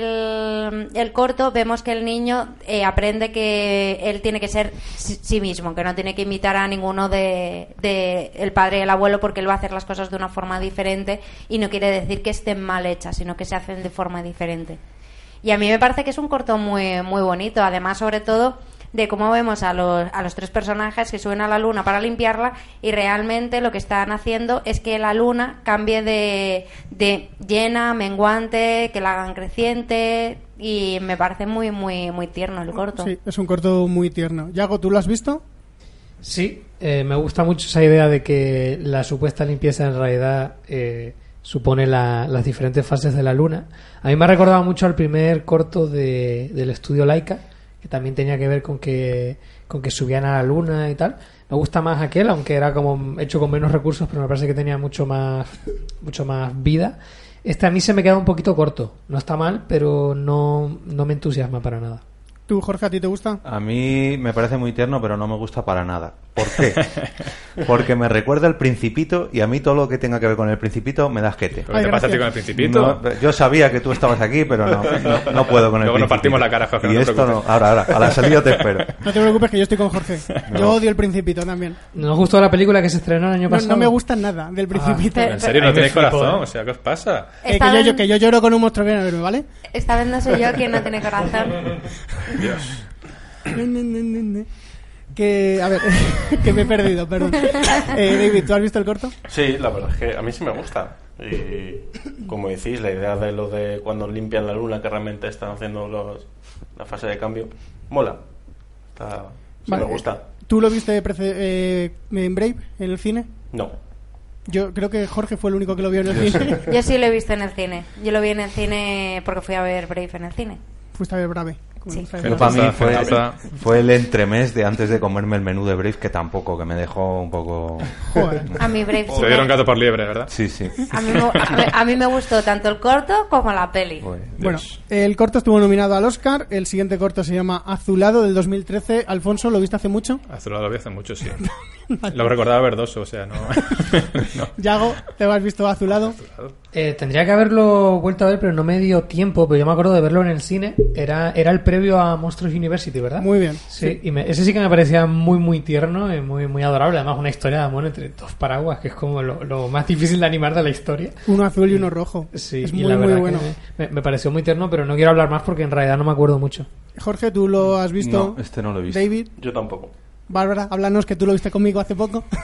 [SPEAKER 3] el, corto vemos que el niño eh, aprende que él tiene que ser sí, sí mismo, que no tiene que imitar a ninguno de, de el padre y el abuelo porque él va a hacer las cosas de una forma diferente y no quiere decir que estén mal hechas, sino que se hacen de forma diferente. Y a mí me parece que es un corto muy, muy bonito, además sobre todo de cómo vemos a los, a los tres personajes que suben a la luna para limpiarla y realmente lo que están haciendo es que la luna cambie de, de llena, menguante, que la hagan creciente y me parece muy, muy, muy tierno el corto.
[SPEAKER 1] Sí, es un corto muy tierno. Yago, ¿tú lo has visto?
[SPEAKER 4] Sí, eh, me gusta mucho esa idea de que la supuesta limpieza en realidad eh, supone la- las diferentes fases de la luna. A mí me ha recordado mucho al primer corto de- del estudio Laika, que también tenía que ver con que, con que subían a la luna y tal. Me gusta más aquel, aunque era como hecho con menos recursos, pero me parece que tenía mucho más, mucho más vida. Este a mí se me queda un poquito corto. No está mal, pero no, no me entusiasma para nada.
[SPEAKER 1] ¿Tú, Jorge, a ti te gusta?
[SPEAKER 5] A mí me parece muy tierno, pero no me gusta para nada. ¿Por qué? Porque me recuerda al Principito y a mí todo lo que tenga que ver con el Principito me da asquete.
[SPEAKER 2] ¿Pero qué te pasa a ti con el principito?
[SPEAKER 5] No, yo sabía que tú estabas aquí, pero no, no, no puedo con el
[SPEAKER 2] Luego nos
[SPEAKER 5] Principito.
[SPEAKER 2] partimos la cara, Jorge, no
[SPEAKER 5] Y
[SPEAKER 2] te
[SPEAKER 5] esto
[SPEAKER 2] preocupes.
[SPEAKER 5] no. Ahora, ahora, a la salida te espero.
[SPEAKER 1] No te preocupes que yo estoy con Jorge. Yo odio el Principito también.
[SPEAKER 4] ¿Nos gustó la película que se estrenó el año
[SPEAKER 1] No,
[SPEAKER 4] pasado?
[SPEAKER 1] no me gusta nada del Principito.
[SPEAKER 3] Pero-
[SPEAKER 2] ¿En serio no tenéis corazón? O sea, ¿qué os pasa?
[SPEAKER 1] Eh, que, yo, que yo lloro con un monstruo que viene a verme, ¿vale?
[SPEAKER 3] Esta vez no soy yo quien no tiene corazón.
[SPEAKER 2] Dios.
[SPEAKER 1] Que, a ver, que me he perdido, perdón. Eh, David, ¿tú has visto el corto?
[SPEAKER 6] Sí, la verdad es que a mí sí me gusta. Y como decís, la idea de lo de cuando limpian la luna, que realmente están haciendo los, la fase de cambio, mola. Está, sí
[SPEAKER 1] Vale.
[SPEAKER 6] me gusta.
[SPEAKER 1] ¿Tú lo viste eh, en Brave, en el cine?
[SPEAKER 6] No.
[SPEAKER 1] Yo creo que Jorge fue el único que lo vio en el cine.
[SPEAKER 3] Yo sí lo he visto en el cine. Yo lo vi en el cine porque fui a ver Brave en el cine.
[SPEAKER 1] Fuiste a ver Brave.
[SPEAKER 3] Sí.
[SPEAKER 2] Pero
[SPEAKER 5] para mí fue, el entremés de antes de comerme el menú de Brave, que tampoco, que me dejó un poco...
[SPEAKER 1] Joder.
[SPEAKER 3] A mí Brave sí
[SPEAKER 2] Se dieron gato por liebre, ¿verdad?
[SPEAKER 5] Sí, sí.
[SPEAKER 3] a mí, me, a mí- a mí me gustó tanto el corto como la peli.
[SPEAKER 1] Bueno, el corto estuvo nominado al Oscar. El siguiente corto se llama Azulado del 2013. Alfonso, ¿lo viste hace mucho?
[SPEAKER 2] Azulado lo vi hace mucho, sí. Lo recordaba verdoso, o sea, no. no.
[SPEAKER 1] Yago, ¿te has visto Azulado?
[SPEAKER 4] Eh, tendría que haberlo vuelto a ver, pero no me dio tiempo. Pero yo me acuerdo de verlo en el cine. Era, era el previo a Monsters University, ¿verdad?
[SPEAKER 1] Muy bien.
[SPEAKER 4] Sí, y me- ese sí que me parecía muy, muy tierno y muy, muy adorable. Además, una historia de amor entre dos paraguas, que es como lo, lo más difícil de animar de la historia.
[SPEAKER 1] Uno azul y uno rojo.
[SPEAKER 4] Sí,
[SPEAKER 1] es
[SPEAKER 4] y
[SPEAKER 1] muy,
[SPEAKER 4] la
[SPEAKER 1] muy
[SPEAKER 4] verdad
[SPEAKER 1] bueno.
[SPEAKER 4] que me, me pareció muy tierno, pero no quiero hablar más porque en realidad no me acuerdo mucho.
[SPEAKER 1] Jorge, ¿tú lo has visto?
[SPEAKER 5] No, este no lo he visto.
[SPEAKER 1] David,
[SPEAKER 6] Yo tampoco.
[SPEAKER 1] Bárbara, háblanos que tú lo viste conmigo hace poco.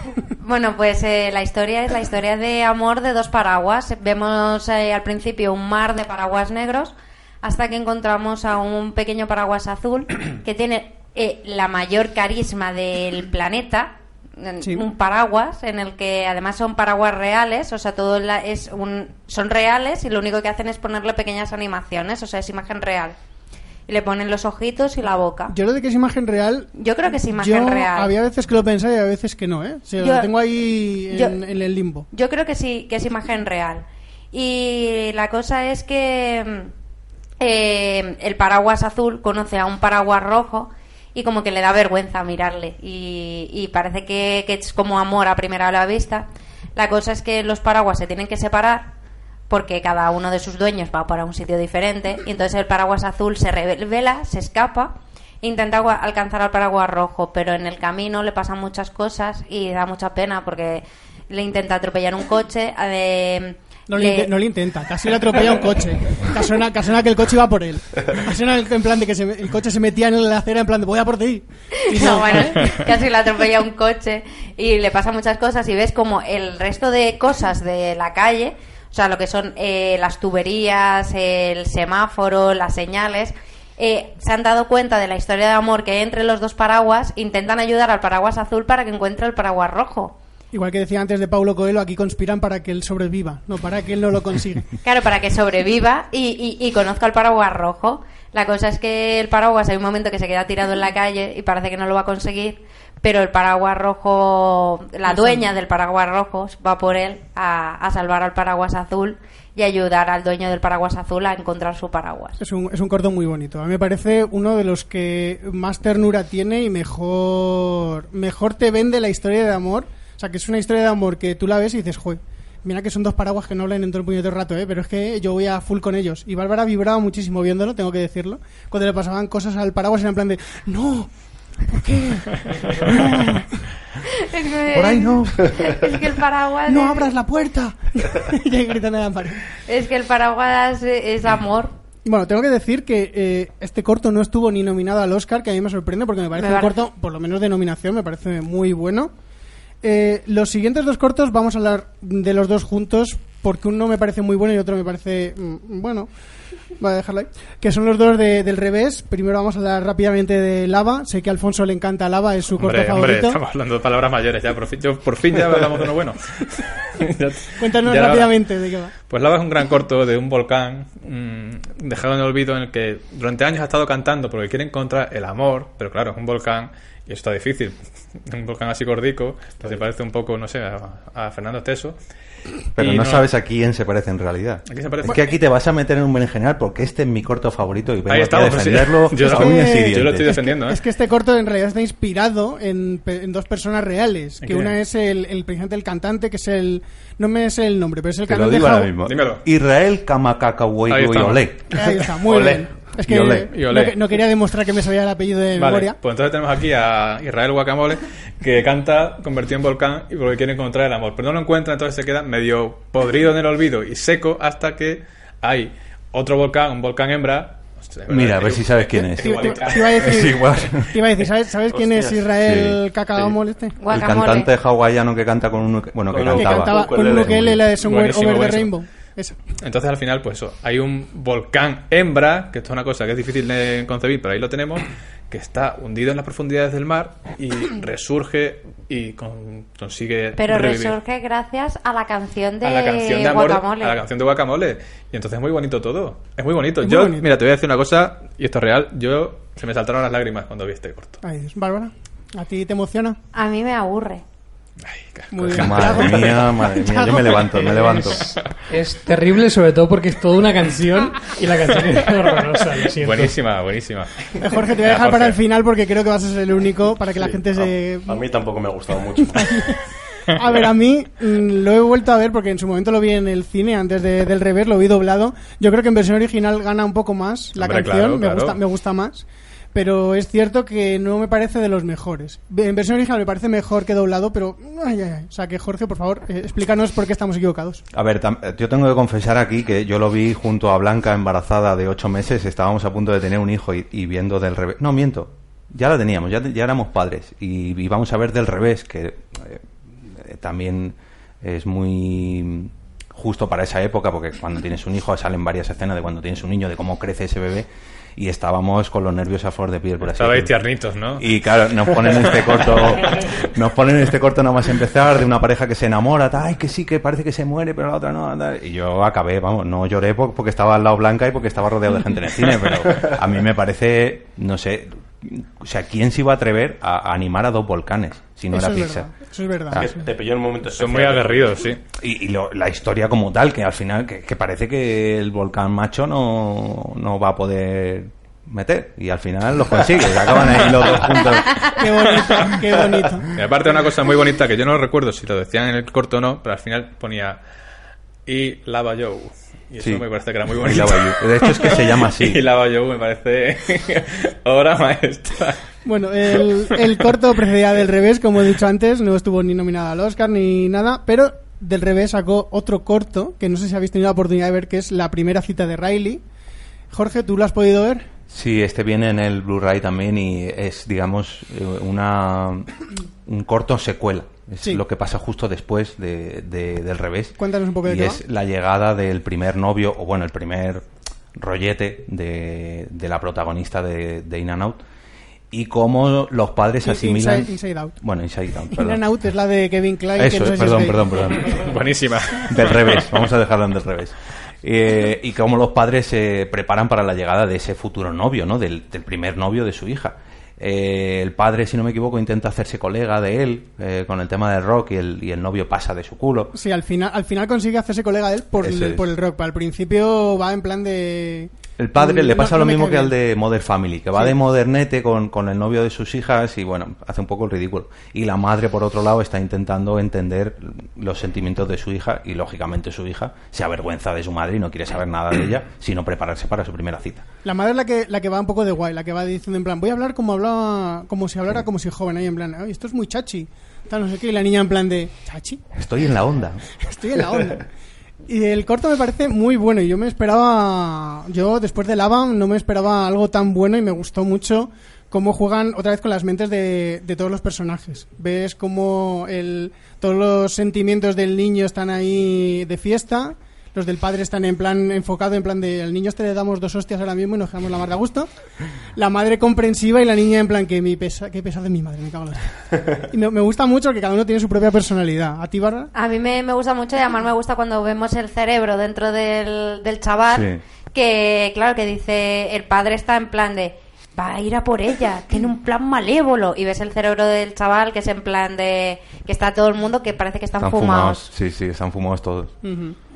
[SPEAKER 3] Bueno, pues eh, la historia es la historia de amor de dos paraguas. Vemos eh, al principio un mar de paraguas negros hasta que encontramos a un pequeño paraguas azul que tiene eh, la mayor carisma del planeta.
[SPEAKER 1] Sí.
[SPEAKER 3] Un paraguas en el que además son paraguas reales, o sea, todo la- es un, son reales y lo único que hacen es ponerle pequeñas animaciones, o sea, es imagen real. Y le ponen los ojitos y la boca.
[SPEAKER 1] Yo lo de que es imagen real.
[SPEAKER 3] Yo creo que es imagen
[SPEAKER 1] yo
[SPEAKER 3] real.
[SPEAKER 1] Había veces que lo pensaba y a veces que no, ¿eh? O sea,
[SPEAKER 3] Yo-
[SPEAKER 1] lo tengo ahí en,
[SPEAKER 3] yo-
[SPEAKER 1] en el limbo.
[SPEAKER 3] Yo creo que sí, que es imagen real. Y la cosa es que mm, eh, el paraguas azul conoce a un paraguas rojo y como que le da vergüenza mirarle y, y parece que, que es como amor a primera vista. La cosa es que los paraguas se tienen que separar porque cada uno de sus dueños va para un sitio diferente y entonces el paraguas azul se revela, se escapa intenta alcanzar al paraguas rojo, pero en el camino le pasan muchas cosas y da mucha pena porque le intenta atropellar un coche, eh,
[SPEAKER 1] No le,
[SPEAKER 3] le-
[SPEAKER 1] inte- no le intenta, casi le atropella un coche. Casona, casona que el coche iba por él. El- en plan de que se- el coche se metía en la acera en plan de voy a por ti. Y
[SPEAKER 3] No,
[SPEAKER 1] no,
[SPEAKER 3] bueno, casi le atropella un coche y le pasa muchas cosas y ves como el resto de cosas de la calle, o sea, lo que son eh, las tuberías, el semáforo, las señales, eh, se han dado cuenta de la historia de amor que hay entre los dos paraguas, intentan ayudar al paraguas azul para que encuentre el paraguas rojo.
[SPEAKER 1] Igual que decía antes de Paulo Coelho, aquí conspiran para que él sobreviva, no para que él no lo consiga.
[SPEAKER 3] Claro, para que sobreviva y, y- y conozca el paraguas rojo. La cosa es que el paraguas hay un momento que se queda tirado en la calle y parece que no lo va a conseguir, pero el paraguas rojo, la dueña del paraguas rojo va por él a, a salvar al paraguas azul y ayudar al dueño del paraguas azul a encontrar su paraguas.
[SPEAKER 1] Es un, es un corto muy bonito. A mí me parece uno de los que más ternura tiene y mejor, mejor te vende la historia de amor. O sea, que es una historia de amor que tú la ves y dices, joder, mira que son dos paraguas que no hablan en todo el puñetero rato, ¿eh? pero es que yo voy a full con ellos. Y Bárbara vibraba muchísimo viéndolo, tengo que decirlo. Cuando le pasaban cosas al paraguas era en plan de, no, ¿por qué? No,
[SPEAKER 5] Por ahí no.
[SPEAKER 3] Es que el paraguas
[SPEAKER 1] no
[SPEAKER 3] es-
[SPEAKER 1] abras la puerta. y ahí gritando en la pared.
[SPEAKER 3] es que el paraguas es amor.
[SPEAKER 1] Bueno, tengo que decir que eh, este corto no estuvo ni nominado al Oscar, que a mí me sorprende porque me parece
[SPEAKER 3] Me
[SPEAKER 1] un
[SPEAKER 3] parece-
[SPEAKER 1] corto, por lo menos de nominación, me parece muy bueno. Eh, los siguientes dos cortos vamos a hablar de los dos juntos porque uno me parece muy bueno y otro me parece mm, bueno. Voy a dejarlo ahí. Que son los dos de- del revés. Primero vamos a hablar rápidamente de Lava. Sé que a Alfonso le encanta Lava, es su
[SPEAKER 2] Hombre,
[SPEAKER 1] corto
[SPEAKER 2] hombre,
[SPEAKER 1] favorito.
[SPEAKER 2] estamos hablando de palabras mayores ya. Por fin, yo, por fin ya hablamos de uno bueno. Ya-
[SPEAKER 1] Cuéntanos
[SPEAKER 2] ya-
[SPEAKER 1] rápidamente de qué va.
[SPEAKER 2] Pues Lava es un gran corto de un volcán mm, dejado en el olvido en el que durante años ha estado cantando porque quiere encontrar el amor, pero claro, es un volcán y eso está difícil. Un volcán así gordico, pues se parece un poco, no sé, a, a Fernando Esteso.
[SPEAKER 5] Pero
[SPEAKER 2] Y
[SPEAKER 5] no, sabes a quién se parece en realidad.
[SPEAKER 2] ¿A quién se parece?
[SPEAKER 5] Es que aquí te vas a meter en un berenjenal porque este es mi corto favorito y vengo
[SPEAKER 2] Ahí
[SPEAKER 5] a
[SPEAKER 2] pues sí.
[SPEAKER 5] defenderlo
[SPEAKER 2] Yo
[SPEAKER 5] a
[SPEAKER 2] lo- yo lo estoy defendiendo, ¿eh?
[SPEAKER 1] Es que este corto en realidad está inspirado en, pe- en dos personas reales.
[SPEAKER 2] ¿En
[SPEAKER 1] Que una es el, el el cantante, que es el. No me sé el nombre, pero es el
[SPEAKER 5] Te lo
[SPEAKER 1] cantante.
[SPEAKER 5] digo ahora mismo.
[SPEAKER 2] Dímelo.
[SPEAKER 5] Israel. Olé.
[SPEAKER 1] Ahí está, muy
[SPEAKER 5] Olé.
[SPEAKER 1] bien. Es
[SPEAKER 5] Y
[SPEAKER 1] que
[SPEAKER 5] olé.
[SPEAKER 2] Y olé.
[SPEAKER 1] No, que- no quería demostrar que me sabía el apellido de
[SPEAKER 2] Vale,
[SPEAKER 1] memoria.
[SPEAKER 2] pues entonces tenemos aquí a Israel Guacamole que canta convertido en volcán y porque quiere encontrar el amor. Pero no lo encuentra, entonces se queda medio podrido en el olvido y seco hasta que hay otro volcán, un volcán hembra.
[SPEAKER 5] Mira, a ver si sabes quién es.
[SPEAKER 1] Te, te-
[SPEAKER 2] igualita.
[SPEAKER 1] te iba a decir,
[SPEAKER 5] Es igual.
[SPEAKER 1] te iba a decir, ¿sabes, ¿sabes quién es. Israel
[SPEAKER 5] Sí.
[SPEAKER 1] Cacagamol este?
[SPEAKER 5] El cantante hawaiano que canta con un... Bueno, que
[SPEAKER 6] Con un-
[SPEAKER 1] Que
[SPEAKER 5] cantaba.
[SPEAKER 1] cantaba con un ukelele la de Somewhere Over the. Rainbow. Esa.
[SPEAKER 2] Entonces al final, pues eso, hay un volcán hembra, que esto es una cosa que es difícil de concebir, pero ahí lo tenemos, que está hundido en las profundidades del mar y resurge y con- consigue
[SPEAKER 3] Pero
[SPEAKER 2] revivir.
[SPEAKER 3] resurge gracias a la canción de,
[SPEAKER 2] a la canción de amor,
[SPEAKER 3] Guacamole.
[SPEAKER 2] a la canción de Guacamole. Y entonces es muy bonito todo. Es muy bonito.
[SPEAKER 1] Es muy
[SPEAKER 2] yo,
[SPEAKER 1] bonito.
[SPEAKER 2] mira, te voy a decir una cosa, y esto es real, yo se me saltaron las lágrimas cuando vi este corto.
[SPEAKER 1] Ay, Dios. Bárbara, ¿a ti te emociona?
[SPEAKER 3] A mí me aburre.
[SPEAKER 2] Ay, qué asco.
[SPEAKER 1] Muy bien.
[SPEAKER 5] Madre mía, madre mía. Yo me levanto, me levanto.
[SPEAKER 4] Es terrible, sobre todo porque es toda una canción y la canción es horrorosa. Lo siento.
[SPEAKER 2] Buenísima, buenísima.
[SPEAKER 1] Jorge, te voy a dejar para el final porque creo que vas a ser el único para que la gente se...
[SPEAKER 6] A, a mí tampoco me ha gustado mucho.
[SPEAKER 1] A ver, a mí mm, lo he vuelto a ver porque en su momento lo vi en el cine antes de- del revés, lo vi doblado. Yo creo que en versión original gana un poco más la
[SPEAKER 2] Hombre,
[SPEAKER 1] canción,
[SPEAKER 2] claro,
[SPEAKER 1] me, gusta, me gusta más. Pero es cierto que no me parece de los mejores. En versión original me parece mejor que doblado, pero... Ay, ay, ay. O sea que Jorge, por favor, eh, explícanos por qué estamos equivocados.
[SPEAKER 5] A ver, yo tengo que confesar aquí que yo lo vi junto a Blanca embarazada de ocho meses, estábamos a punto de tener un hijo y, y viendo del revés. No, miento, ya la teníamos, ya, éramos padres y íbamos a ver del revés, que eh, también es muy justo para esa época, porque cuando tienes un hijo salen varias escenas de cuando tienes un niño, de cómo crece ese bebé, y estábamos con los nervios a flor de piel, por así
[SPEAKER 2] Estabais
[SPEAKER 5] decirlo.
[SPEAKER 2] tiernitos, ¿no?
[SPEAKER 5] Y claro, nos ponen este corto, nos ponen este corto nada más empezar de una pareja que se enamora, tal, ay que sí, que parece que se muere, pero la otra no, tal. y yo acabé, vamos, no lloré por- porque estaba al lado blanca y porque estaba rodeado de gente en el cine, pero a mí me parece, no sé, o sea, ¿quién se iba a atrever a animar a dos volcanes si no
[SPEAKER 1] eso,
[SPEAKER 5] era
[SPEAKER 1] es
[SPEAKER 5] Pixar?
[SPEAKER 1] verdad, eso es verdad.
[SPEAKER 5] Ah,
[SPEAKER 6] te pilló en un momento
[SPEAKER 2] Son muy
[SPEAKER 6] especial.
[SPEAKER 2] aguerridos, sí.
[SPEAKER 5] Y, y lo- la historia como tal, que al final, que, que parece que el volcán macho no, no va a poder meter, y al final los consigue, y acaban ahí los dos juntos.
[SPEAKER 1] Qué bonito, qué bonito.
[SPEAKER 2] Y aparte una cosa muy bonita que yo no recuerdo si lo decían en el corto o no, pero al final ponía y Lava Joe. Y eso
[SPEAKER 5] Sí.
[SPEAKER 2] me parece que era muy
[SPEAKER 5] Y
[SPEAKER 2] bonito.
[SPEAKER 5] Lava You. De hecho es que se llama así.
[SPEAKER 2] Y Lava Joe me parece obra maestra.
[SPEAKER 1] Bueno, el, el corto precedía del revés, como he dicho antes, no estuvo ni nominado al Oscar ni nada, pero del revés sacó otro corto, que no sé si habéis tenido la oportunidad de ver, que es la primera cita de Riley. Jorge, ¿tú lo has podido ver?
[SPEAKER 5] Sí, este viene en el Blu-ray también y es, digamos, eh, una un corto secuela. Es
[SPEAKER 1] Sí.
[SPEAKER 5] lo que pasa justo después de, de- del revés.
[SPEAKER 1] Cuéntanos un poco de
[SPEAKER 5] Y
[SPEAKER 1] qué
[SPEAKER 5] es
[SPEAKER 1] va.
[SPEAKER 5] la llegada del primer novio, o bueno, el primer rollete de, de la protagonista de, de In and Out. Y cómo los padres
[SPEAKER 1] In-
[SPEAKER 5] asimilan...
[SPEAKER 1] Inside- Inside Out.
[SPEAKER 5] Bueno, Inside Out,
[SPEAKER 1] In
[SPEAKER 5] perdón.
[SPEAKER 1] and Out es la de Kevin Klein. que
[SPEAKER 5] Eso,
[SPEAKER 1] no
[SPEAKER 5] es,
[SPEAKER 1] si
[SPEAKER 5] perdón,
[SPEAKER 1] gay.
[SPEAKER 5] perdón, perdón.
[SPEAKER 2] Buenísima.
[SPEAKER 5] Del revés, vamos a dejarlo en del revés. Eh, y cómo los padres se preparan para la llegada de ese futuro novio, ¿no? Del, del primer novio de su hija. Eh, el padre, si no me equivoco, intenta hacerse colega de él eh, con el tema del rock y el, y el novio pasa de su culo.
[SPEAKER 1] Sí, al final, al final consigue hacerse colega de él por, el, por el rock. Al principio va en plan de...
[SPEAKER 5] El padre le pasa
[SPEAKER 1] no
[SPEAKER 5] lo mismo que al de Mother Family, que va
[SPEAKER 1] Sí.
[SPEAKER 5] de modernete con, con el novio de sus hijas y bueno, hace un poco el ridículo. Y la madre, por otro lado, está intentando entender los sentimientos de su hija y lógicamente su hija se avergüenza de su madre y no quiere saber nada de ella, sino prepararse para su primera cita.
[SPEAKER 1] La madre es la que, la que va un poco de guay, la que va diciendo en plan, voy a hablar como hablaba, como si hablara como si joven, ahí en plan, "Ay, esto es muy chachi, tal, no sé qué, y la niña en plan de, chachi,
[SPEAKER 5] Estoy en la onda.
[SPEAKER 1] estoy en la onda. Y el corto me parece muy bueno y yo me esperaba, yo después de Lava no me esperaba algo tan bueno y me gustó mucho cómo juegan otra vez con las mentes de, de todos los personajes. Ves cómo el, todos los sentimientos del niño están ahí de fiesta, los del padre están en plan enfocado, en plan de al niño este le damos dos hostias ahora mismo y nos quedamos la mar de a gusto. La madre comprensiva y la niña en plan que mi pesa, que pesada es mi madre, me cago en la. Y me, me gusta mucho que cada uno tiene su propia personalidad. ¿A ti, Bárbara?
[SPEAKER 3] A mí me, me gusta mucho y además me gusta cuando vemos el cerebro dentro del, del chaval. Que, claro, que dice, el padre está en plan de, va a ir a por ella, tiene un plan malévolo. Y ves el cerebro del chaval que es en plan de, que está todo el mundo que parece que están,
[SPEAKER 5] Están
[SPEAKER 3] fumados.
[SPEAKER 5] fumados. Sí, sí, están fumados todos.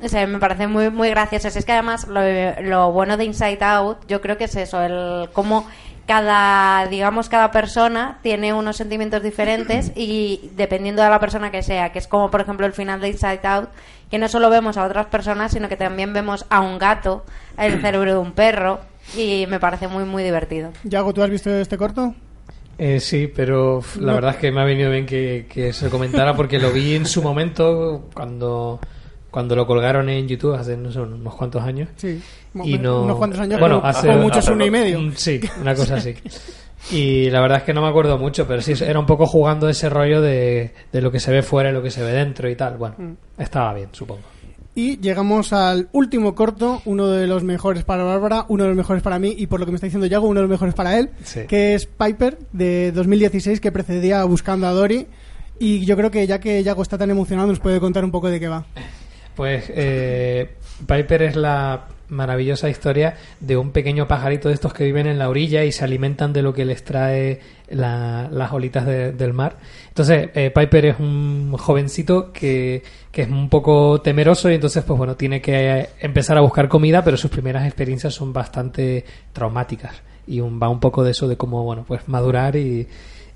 [SPEAKER 3] O sea, me parece muy, muy gracioso. Es que además lo, lo bueno de Inside Out, yo creo que es eso, el cómo cada, digamos, cada persona tiene unos sentimientos diferentes y dependiendo de la persona que sea, que es como por ejemplo el final de Inside Out, que no solo vemos a otras personas, sino que también vemos a un gato, el cerebro de un perro y me parece muy, muy divertido.
[SPEAKER 1] Yago, ¿tú has visto este corto?
[SPEAKER 4] Eh, sí, pero la
[SPEAKER 1] No.
[SPEAKER 4] verdad es que me ha venido bien que, que se comentara porque lo vi en su momento cuando, cuando lo colgaron en YouTube hace no sé, unos cuantos años.
[SPEAKER 1] Sí.
[SPEAKER 4] Y no...
[SPEAKER 1] Unos cuantos años,
[SPEAKER 4] bueno,
[SPEAKER 1] pero
[SPEAKER 4] hace
[SPEAKER 1] como mucho es
[SPEAKER 6] hace-
[SPEAKER 1] uno y medio.
[SPEAKER 4] Sí, una cosa así. Y la verdad es que no me acuerdo mucho, pero sí, era un poco jugando ese rollo de, de lo que se ve fuera y lo que se ve dentro y tal. Bueno,
[SPEAKER 1] Mm.
[SPEAKER 4] estaba bien, supongo.
[SPEAKER 1] Y llegamos al último corto, uno de los mejores para Bárbara, uno de los mejores para mí y por lo que me está diciendo Yago, uno de los mejores para él,
[SPEAKER 4] Sí.
[SPEAKER 1] que es Piper de 2016 que precedía Buscando a Dory. Y yo creo que ya que Yago está tan emocionado nos puede contar un poco de qué va.
[SPEAKER 4] Pues eh, Piper es la maravillosa historia de un pequeño pajarito de estos que viven en la orilla y se alimentan de lo que les trae la- las olitas de- del mar. Entonces, eh, Piper es un jovencito que, que es un poco temeroso y entonces, pues bueno, tiene que empezar a buscar comida, pero sus primeras experiencias son bastante traumáticas y un- va un poco de eso de cómo, bueno, pues madurar y,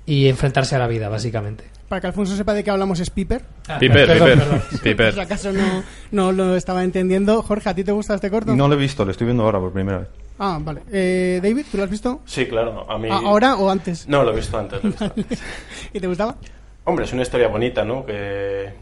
[SPEAKER 4] y enfrentarse a la vida, básicamente.
[SPEAKER 1] Para que Alfonso sepa de qué hablamos es Piper.
[SPEAKER 2] Piper,
[SPEAKER 4] Perdón,
[SPEAKER 2] Piper,
[SPEAKER 4] perdón.
[SPEAKER 1] Por
[SPEAKER 2] Piper.
[SPEAKER 1] si acaso no, no lo estaba entendiendo. Jorge, ¿a ti te gusta este corto?
[SPEAKER 5] No lo he visto, lo estoy viendo ahora por primera vez.
[SPEAKER 1] Ah, vale. Eh, David, ¿tú lo has visto?
[SPEAKER 6] Sí, claro. A mí...
[SPEAKER 1] Ah, ¿Ahora o antes?
[SPEAKER 6] No, lo he visto antes. lo he visto antes.
[SPEAKER 1] ¿Y te gustaba?
[SPEAKER 6] Hombre, es una historia bonita, ¿no? Que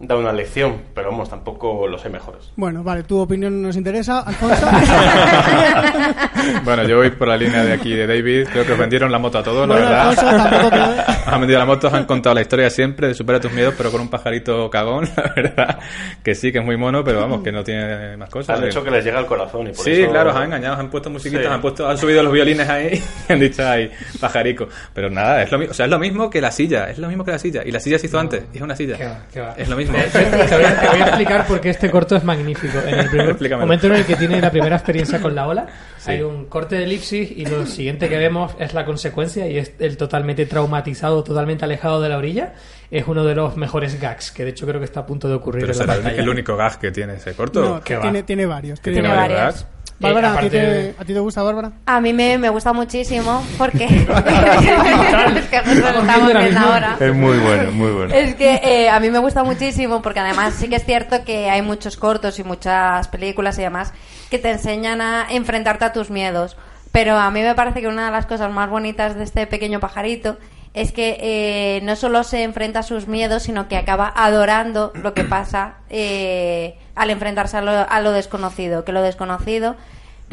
[SPEAKER 6] da una lección, pero vamos, tampoco los hay mejores.
[SPEAKER 1] Bueno, vale, tu opinión nos interesa. Alfonso.
[SPEAKER 2] Bueno, yo voy por la línea de aquí de David. Creo que os vendieron la moto a todos, la
[SPEAKER 1] Bueno,
[SPEAKER 2] verdad.
[SPEAKER 1] Alfonso, tampoco creo-
[SPEAKER 2] Han vendido la moto, han contado la historia siempre de supera tus miedos, pero con un pajarito cagón, la verdad. Que sí, que es muy mono, pero vamos, que no tiene más cosas.
[SPEAKER 6] Han hecho que les llega al corazón y por
[SPEAKER 2] Sí,
[SPEAKER 6] eso...
[SPEAKER 2] claro, os han engañado, os han puesto musiquitas,
[SPEAKER 6] Sí.
[SPEAKER 2] han, puesto, han subido los violines ahí y han dicho ahí, pajarico. Pero nada, es lo, mi- o sea, es lo mismo que la silla, es lo mismo que la silla. Y la silla se hizo antes, y es una silla.
[SPEAKER 4] Qué va, qué va.
[SPEAKER 2] Es lo mismo.
[SPEAKER 4] Te voy, a, te voy a explicar por qué este corto es magnífico. En el primer momento en el que tiene la primera experiencia con la ola,
[SPEAKER 2] Sí.
[SPEAKER 4] hay un corte de elipsis y lo siguiente que vemos es la consecuencia y es el totalmente traumatizado, totalmente alejado de la orilla. Es uno de los mejores gags, que de hecho creo que está a punto de ocurrir
[SPEAKER 2] Pero
[SPEAKER 4] en la
[SPEAKER 2] será el,
[SPEAKER 4] pantalla.
[SPEAKER 2] el único gas que tiene ese corto.
[SPEAKER 1] No, tiene, tiene varios.
[SPEAKER 2] Que
[SPEAKER 1] tiene
[SPEAKER 3] tiene
[SPEAKER 1] varios.
[SPEAKER 3] varios.
[SPEAKER 1] Bárbara,
[SPEAKER 4] Eh,
[SPEAKER 1] ¿a, ti te, ¿a ti te gusta, Bárbara?
[SPEAKER 3] A mí me, me gusta muchísimo porque... es que justo lo estamos viendo ahora.
[SPEAKER 5] Es muy bueno, muy bueno.
[SPEAKER 3] Es que eh, a mí me gusta muchísimo porque además sí que es cierto que hay muchos cortos y muchas películas y demás que te enseñan a enfrentarte a tus miedos. Pero a mí me parece que una de las cosas más bonitas de este pequeño pajarito es que eh, no solo se enfrenta a sus miedos, sino que acaba adorando lo que pasa eh, al enfrentarse a lo, a lo desconocido, que lo desconocido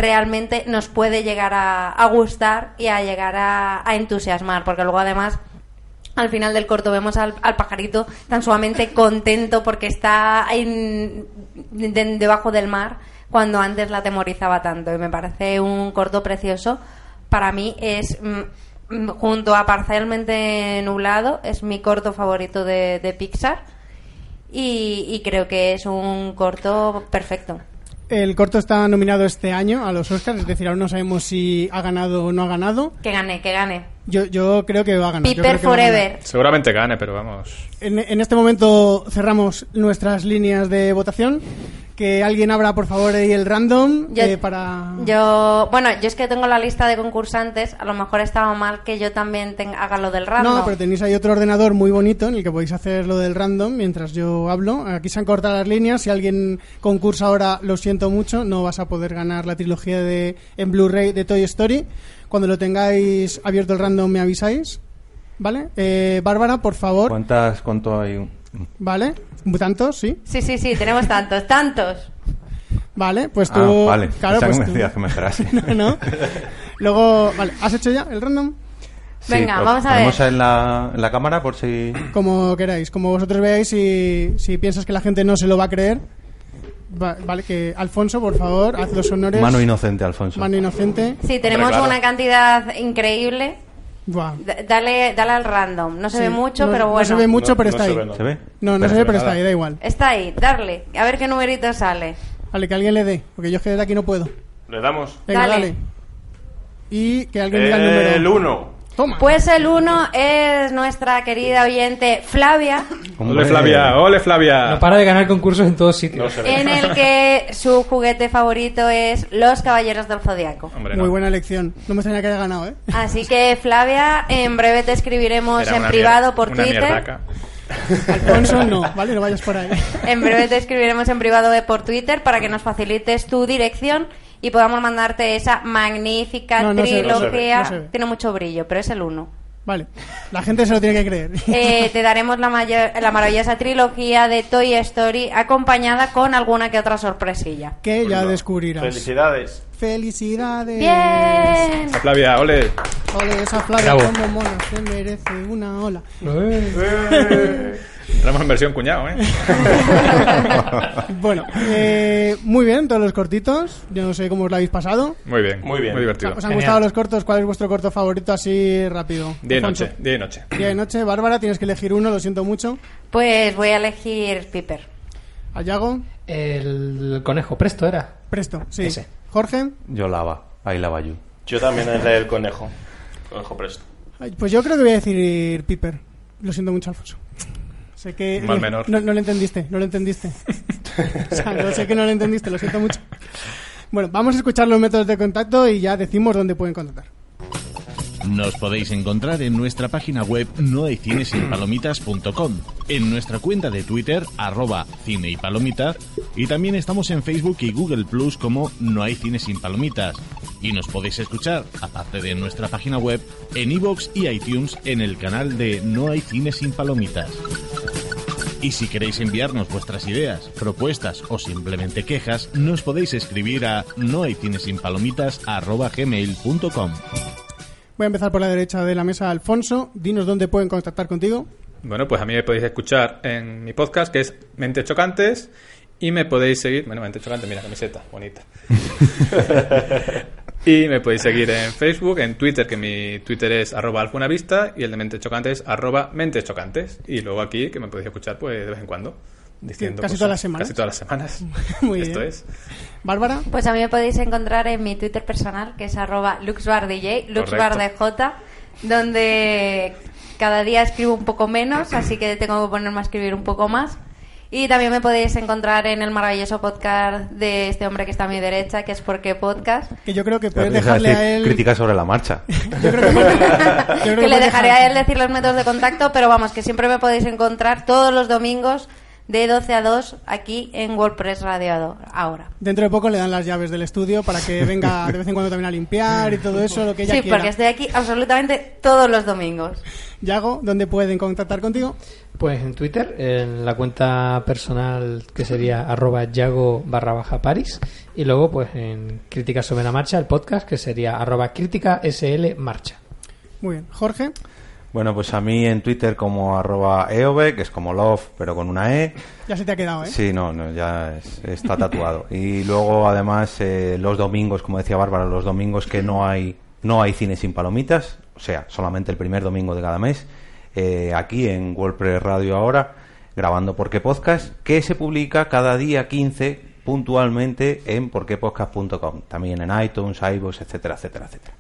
[SPEAKER 3] realmente nos puede llegar a, gustar y a llegar a, entusiasmar, porque luego además al final del corto vemos al, al pajarito tan sumamente contento porque está en- de- debajo del mar cuando antes la atemorizaba tanto. Y me parece un corto precioso. Para mí es mm, mm, junto a parcialmente nublado es mi corto favorito de, de Pixar. Y, y creo que es un corto perfecto
[SPEAKER 1] El corto está nominado este año a los Oscars, es decir, aún no sabemos si ha ganado o no ha ganado.
[SPEAKER 3] que gane que gane
[SPEAKER 1] Yo, yo creo que va a ganar. yo
[SPEAKER 3] Piper
[SPEAKER 1] creo que va a ganar.
[SPEAKER 3] Forever
[SPEAKER 2] Seguramente gane, pero vamos.
[SPEAKER 1] En, en este momento cerramos nuestras líneas de votación. Que alguien abra, por favor, ahí el random
[SPEAKER 3] Yo-
[SPEAKER 1] eh, para...
[SPEAKER 3] Yo, bueno, yo es que tengo la lista de concursantes. A lo mejor estaba mal que yo también ten- haga lo del random.
[SPEAKER 1] No, pero tenéis ahí otro ordenador muy bonito en el que podéis hacer lo del random mientras yo hablo. Aquí se han cortado las líneas. Si alguien concursa ahora, lo siento mucho, no vas a poder ganar la trilogía de en Blu-ray de Toy Story. Cuando lo tengáis abierto el random me avisáis. ¿Vale? Eh, Bárbara, por favor.
[SPEAKER 5] ¿Cuántas, cuánto hay?
[SPEAKER 1] ¿Vale? ¿Tantos? Sí.
[SPEAKER 3] Sí, sí, sí, tenemos tantos, tantos.
[SPEAKER 1] Vale, pues tú...
[SPEAKER 5] Ah, vale.
[SPEAKER 1] Claro, pues
[SPEAKER 5] que me
[SPEAKER 1] tú-
[SPEAKER 5] decías que me esperase.
[SPEAKER 1] no, no. Luego, vale, ¿has hecho ya el random?
[SPEAKER 5] Sí,
[SPEAKER 3] Venga, vamos a ver.
[SPEAKER 5] en la, en la cámara por si...
[SPEAKER 1] Como queráis, como vosotros veáis, si, si piensas que la gente no se lo va a creer, va- vale, que Alfonso, por favor, haz los honores.
[SPEAKER 5] Mano inocente, Alfonso.
[SPEAKER 1] Mano inocente.
[SPEAKER 3] Sí, tenemos
[SPEAKER 2] claro.
[SPEAKER 3] una cantidad increíble.
[SPEAKER 1] Buah.
[SPEAKER 3] D- Dale, dale al random. No se
[SPEAKER 1] Sí,
[SPEAKER 3] ve mucho,
[SPEAKER 1] no-
[SPEAKER 3] pero
[SPEAKER 1] no
[SPEAKER 3] bueno.
[SPEAKER 1] se ve mucho,
[SPEAKER 6] No-
[SPEAKER 1] pero
[SPEAKER 6] no
[SPEAKER 1] está
[SPEAKER 6] se
[SPEAKER 1] ahí.
[SPEAKER 6] ve, no.
[SPEAKER 5] ¿Se ve?
[SPEAKER 1] No, no
[SPEAKER 5] Pero
[SPEAKER 1] se ve, pero
[SPEAKER 2] nada.
[SPEAKER 1] está ahí, da igual.
[SPEAKER 3] Está ahí, darle. A ver qué numerito sale.
[SPEAKER 1] Vale, que alguien le dé, porque yo es que desde aquí no puedo.
[SPEAKER 6] Le damos.
[SPEAKER 1] Venga,
[SPEAKER 3] Dale.
[SPEAKER 1] dale. Y que alguien diga el número.
[SPEAKER 6] El 1.
[SPEAKER 1] Toma.
[SPEAKER 3] Pues el uno es nuestra querida oyente Flavia,
[SPEAKER 2] Ole Flavia, ole Flavia.
[SPEAKER 4] No para de ganar concursos en todos sitios.
[SPEAKER 6] No
[SPEAKER 3] en el que su juguete favorito es Los Caballeros del Zodiaco.
[SPEAKER 2] Hombre,
[SPEAKER 1] Muy
[SPEAKER 2] no.
[SPEAKER 1] buena elección. No me extraña que haya ganado, ¿eh?
[SPEAKER 3] Así que Flavia, en breve te escribiremos
[SPEAKER 2] Era
[SPEAKER 3] en privado por
[SPEAKER 2] una
[SPEAKER 3] Twitter.
[SPEAKER 2] mierdaca.
[SPEAKER 1] Alfonso, no, ¿vale? No vayas por ahí.
[SPEAKER 3] En breve te escribiremos en privado por Twitter para que nos facilites tu dirección y podamos mandarte esa magnífica
[SPEAKER 1] No, no se ve, no
[SPEAKER 6] se ve,
[SPEAKER 3] trilogía.
[SPEAKER 1] no se ve.
[SPEAKER 3] Tiene mucho brillo, pero es el uno.
[SPEAKER 1] Vale. La gente se lo tiene que creer.
[SPEAKER 3] Eh, te daremos la, mayor- la maravillosa trilogía de Toy Story acompañada con alguna que otra sorpresilla.
[SPEAKER 1] que ya descubrirás.
[SPEAKER 6] Felicidades.
[SPEAKER 1] Felicidades.
[SPEAKER 3] Bien.
[SPEAKER 2] Flavia, ole.
[SPEAKER 1] Ole, esa Flavia
[SPEAKER 4] Bravo.
[SPEAKER 1] como mona, se merece una ola.
[SPEAKER 2] Entramos en versión cuñado, ¿eh?
[SPEAKER 1] Bueno, eh, muy bien, todos los cortitos. Yo no sé cómo os lo habéis pasado.
[SPEAKER 2] Muy bien.
[SPEAKER 6] Muy bien.
[SPEAKER 2] Muy divertido.
[SPEAKER 1] ¿Os han
[SPEAKER 4] Genial.
[SPEAKER 1] gustado los cortos? ¿Cuál es vuestro corto favorito así rápido?
[SPEAKER 2] Día y noche, día y noche.
[SPEAKER 1] Día y noche. Bárbara, tienes que elegir uno, lo siento mucho.
[SPEAKER 3] Pues voy a elegir Piper.
[SPEAKER 1] Ayago,
[SPEAKER 4] El conejo, presto era.
[SPEAKER 1] presto. Sí.
[SPEAKER 4] Ese.
[SPEAKER 1] Jorge,
[SPEAKER 5] Yo lava. Ahí lava yo.
[SPEAKER 6] Yo también el del conejo. Conejo presto.
[SPEAKER 1] Ay, pues yo creo que voy a decir Piper. Lo siento mucho, Alfonso. Sé que
[SPEAKER 2] Mal menor.
[SPEAKER 1] No, no lo entendiste, no lo entendiste. o sea, no sé que no lo entendiste, lo siento mucho. Bueno, vamos a escuchar los métodos de contacto y ya decimos dónde pueden contactar.
[SPEAKER 7] Nos podéis encontrar en nuestra página web nohaycinesinpalomitas.com, en nuestra cuenta de Twitter, arroba cine y palomitas, y también estamos en Facebook y Google Plus como No hay cine sin palomitas. Y nos podéis escuchar, aparte de nuestra página web, en iVoox y iTunes en el canal de No hay cine sin palomitas. Y si queréis enviarnos vuestras ideas, propuestas o simplemente quejas, nos podéis escribir a nohaycinesinpalomitas.gmail.com.
[SPEAKER 1] Voy a empezar por la derecha de la mesa, Alfonso. Dinos dónde pueden contactar contigo.
[SPEAKER 2] Bueno, pues a mí me podéis escuchar en mi podcast, que es Mentes Chocantes, y me podéis seguir... Bueno, Mentes Chocantes, mira, camiseta, bonita. y me podéis seguir en Facebook, en Twitter, que mi Twitter es arroba alfunavista, y el de Mentes Chocantes arroba Mentes Chocantes. Y luego aquí, que me podéis escuchar pues de vez en cuando, diciendo
[SPEAKER 1] casi
[SPEAKER 2] cosas.
[SPEAKER 1] todas las semanas.
[SPEAKER 2] Casi todas las semanas.
[SPEAKER 1] Muy
[SPEAKER 2] Esto
[SPEAKER 1] bien.
[SPEAKER 2] es.
[SPEAKER 1] Bárbara,
[SPEAKER 3] Pues a mí me podéis encontrar en mi Twitter personal, que es arroba luxbardj, luxbardj, donde cada día escribo un poco menos, así que tengo que ponerme a escribir un poco más. Y también me podéis encontrar en el maravilloso podcast de este hombre que está a mi derecha, que es Porque Podcast.
[SPEAKER 1] que yo creo que puedes dejarle
[SPEAKER 5] decir
[SPEAKER 1] a él...
[SPEAKER 5] Críticas sobre la marcha.
[SPEAKER 1] Yo creo que, yo creo
[SPEAKER 3] que le dejaré
[SPEAKER 1] dejar-
[SPEAKER 3] a él decir los métodos de contacto, pero vamos, que siempre me podéis encontrar todos los domingos de 12 a 2 aquí en WordPress Radio ahora.
[SPEAKER 1] Dentro de poco le dan las llaves del estudio para que venga de vez en cuando también a limpiar y todo eso, lo que ella
[SPEAKER 3] Sí,
[SPEAKER 1] quiera.
[SPEAKER 3] porque estoy aquí absolutamente todos los domingos.
[SPEAKER 1] Yago, ¿dónde pueden contactar contigo?
[SPEAKER 4] Pues en Twitter, en la cuenta personal que sería arroba yago barra baja paris. Y luego pues en Crítica sobre la marcha, el podcast que sería arroba crítica sl marcha.
[SPEAKER 1] Muy bien. Jorge,
[SPEAKER 5] Bueno, pues a mí en Twitter como arroba eove, que es como love, pero con una E.
[SPEAKER 1] ya se te ha quedado, ¿eh?
[SPEAKER 5] Sí, no, no ya es- está tatuado. Y luego, además, eh, los domingos, como decía Bárbara, los domingos que no hay no hay cine sin palomitas, o sea, solamente el primer domingo de cada mes, eh, aquí en WordPress Radio ahora, grabando Por qué Podcast, que se publica cada día 15 puntualmente en porquepodcast.com, también en iTunes, iVoox, etcétera, etcétera, etcétera.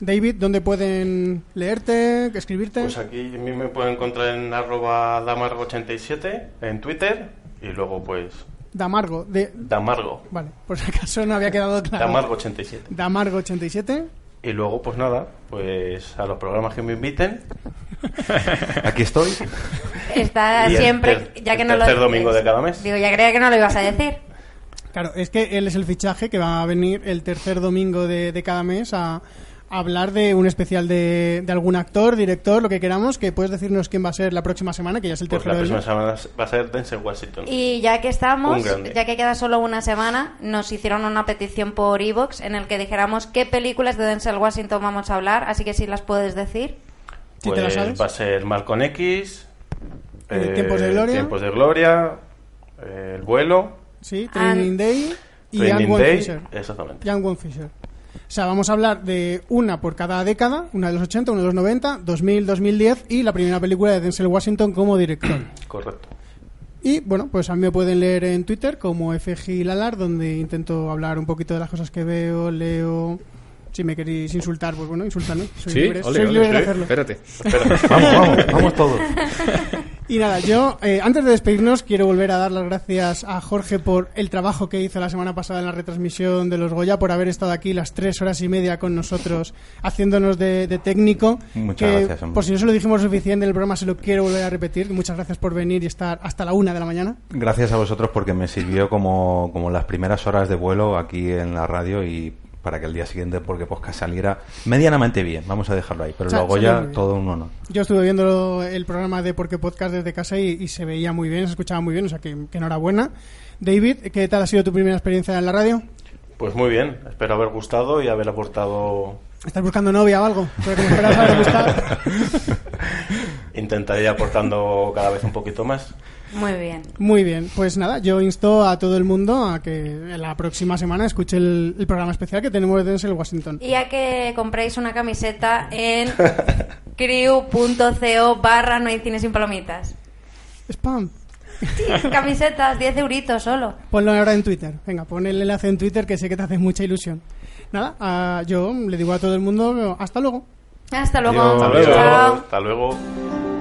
[SPEAKER 1] David, ¿dónde pueden leerte, escribirte?
[SPEAKER 6] Pues aquí a mí me pueden encontrar en arroba damargo87 en Twitter y luego pues
[SPEAKER 1] Damargo, de...
[SPEAKER 6] damargo,
[SPEAKER 1] Vale, por si acaso no había quedado claro.
[SPEAKER 6] damargo87.
[SPEAKER 1] Damargo87.
[SPEAKER 6] Y luego pues nada, pues a los programas que me inviten
[SPEAKER 5] Aquí estoy.
[SPEAKER 3] Está
[SPEAKER 6] Y el
[SPEAKER 3] siempre,
[SPEAKER 6] ter-
[SPEAKER 3] ya que
[SPEAKER 6] el
[SPEAKER 3] no lo
[SPEAKER 6] tercer domingo de cada mes.
[SPEAKER 3] Digo, ya creía que no lo ibas a decir.
[SPEAKER 1] Claro, es que él es el fichaje que va a venir el tercer domingo de, de cada mes a hablar de un especial de, de algún actor, director, lo que queramos, que puedes decirnos quién va a ser la próxima semana, que ya es el
[SPEAKER 6] Pues la
[SPEAKER 1] tercero del
[SPEAKER 6] próxima semana va a ser Denzel Washington.
[SPEAKER 3] Y ya que estamos, ya que queda solo una semana, nos hicieron una petición por Evox en el que dijéramos qué películas de Denzel Washington vamos a hablar, así que si las puedes decir.
[SPEAKER 6] Pues
[SPEAKER 1] te la sabes.
[SPEAKER 6] va a ser Malcolm X,
[SPEAKER 1] Eh, Tiempos de Gloria.
[SPEAKER 6] Tiempos de Gloria, eh, El vuelo,
[SPEAKER 1] Sí, Training
[SPEAKER 3] And-
[SPEAKER 1] Day y
[SPEAKER 6] Training
[SPEAKER 1] Young
[SPEAKER 6] Day,
[SPEAKER 1] Fisher.
[SPEAKER 6] exactamente.
[SPEAKER 1] Young One Fisher. O sea, vamos a hablar de una por cada década, una de los 80, una de los 90, 2000, 2010 y la primera película de Denzel Washington como director.
[SPEAKER 6] Correcto.
[SPEAKER 1] Y bueno, pues a mí me pueden leer en Twitter como FG Lalar, donde intento hablar un poquito de las cosas que veo, leo. Si me queréis insultar, pues bueno, insultadme. Soy
[SPEAKER 2] Sí,
[SPEAKER 1] libre,
[SPEAKER 2] ole,
[SPEAKER 1] soy
[SPEAKER 2] ole,
[SPEAKER 1] libre de
[SPEAKER 2] sí.
[SPEAKER 1] hacerlo.
[SPEAKER 2] Espérate.
[SPEAKER 5] Vamos, vamos, vamos todos.
[SPEAKER 1] Y nada, yo eh, antes de despedirnos quiero volver a dar las gracias a Jorge por el trabajo que hizo la semana pasada en la retransmisión de los Goya, por haber estado aquí las tres horas y media con nosotros haciéndonos de, de técnico.
[SPEAKER 5] Muchas
[SPEAKER 1] que,
[SPEAKER 5] gracias, hombre.
[SPEAKER 1] Por si no se lo dijimos suficiente en el programa, se lo quiero volver a repetir. Muchas gracias por venir y estar hasta la una de la mañana.
[SPEAKER 5] Gracias a vosotros porque me sirvió como, como las primeras horas de vuelo aquí en la radio y para que el día siguiente porque podcast saliera medianamente bien, vamos a dejarlo ahí, pero
[SPEAKER 1] Sa-
[SPEAKER 5] luego ya
[SPEAKER 1] bien.
[SPEAKER 5] todo un honor.
[SPEAKER 1] Yo estuve viendo el programa de Porque Podcast desde casa y, y se veía muy bien, se escuchaba muy bien, o sea que, que enhorabuena. David, ¿qué tal ha sido tu primera experiencia en la radio?
[SPEAKER 6] Pues muy bien, espero haber gustado y haber aportado.
[SPEAKER 1] ¿Estás buscando novia o algo? Porque como esperas haber gustado.
[SPEAKER 6] Intentaré ir aportando cada vez un poquito más.
[SPEAKER 3] Muy bien.
[SPEAKER 1] Muy bien, pues nada, yo insto a todo el mundo a que la próxima semana escuche el, el programa especial que tenemos de Denzel Washington.
[SPEAKER 3] Y a que compréis una camiseta en crew.co barra no hay cine sin palomitas.
[SPEAKER 1] Spam.
[SPEAKER 3] Sí, camisetas, 10 euritos solo.
[SPEAKER 1] Ponlo ahora en Twitter. Venga, pon el enlace en Twitter que sé que te hace mucha ilusión. Nada, ah, yo le digo a todo el mundo hasta luego.
[SPEAKER 3] Hasta luego.
[SPEAKER 5] Adiós.
[SPEAKER 6] Hasta luego. Hasta luego.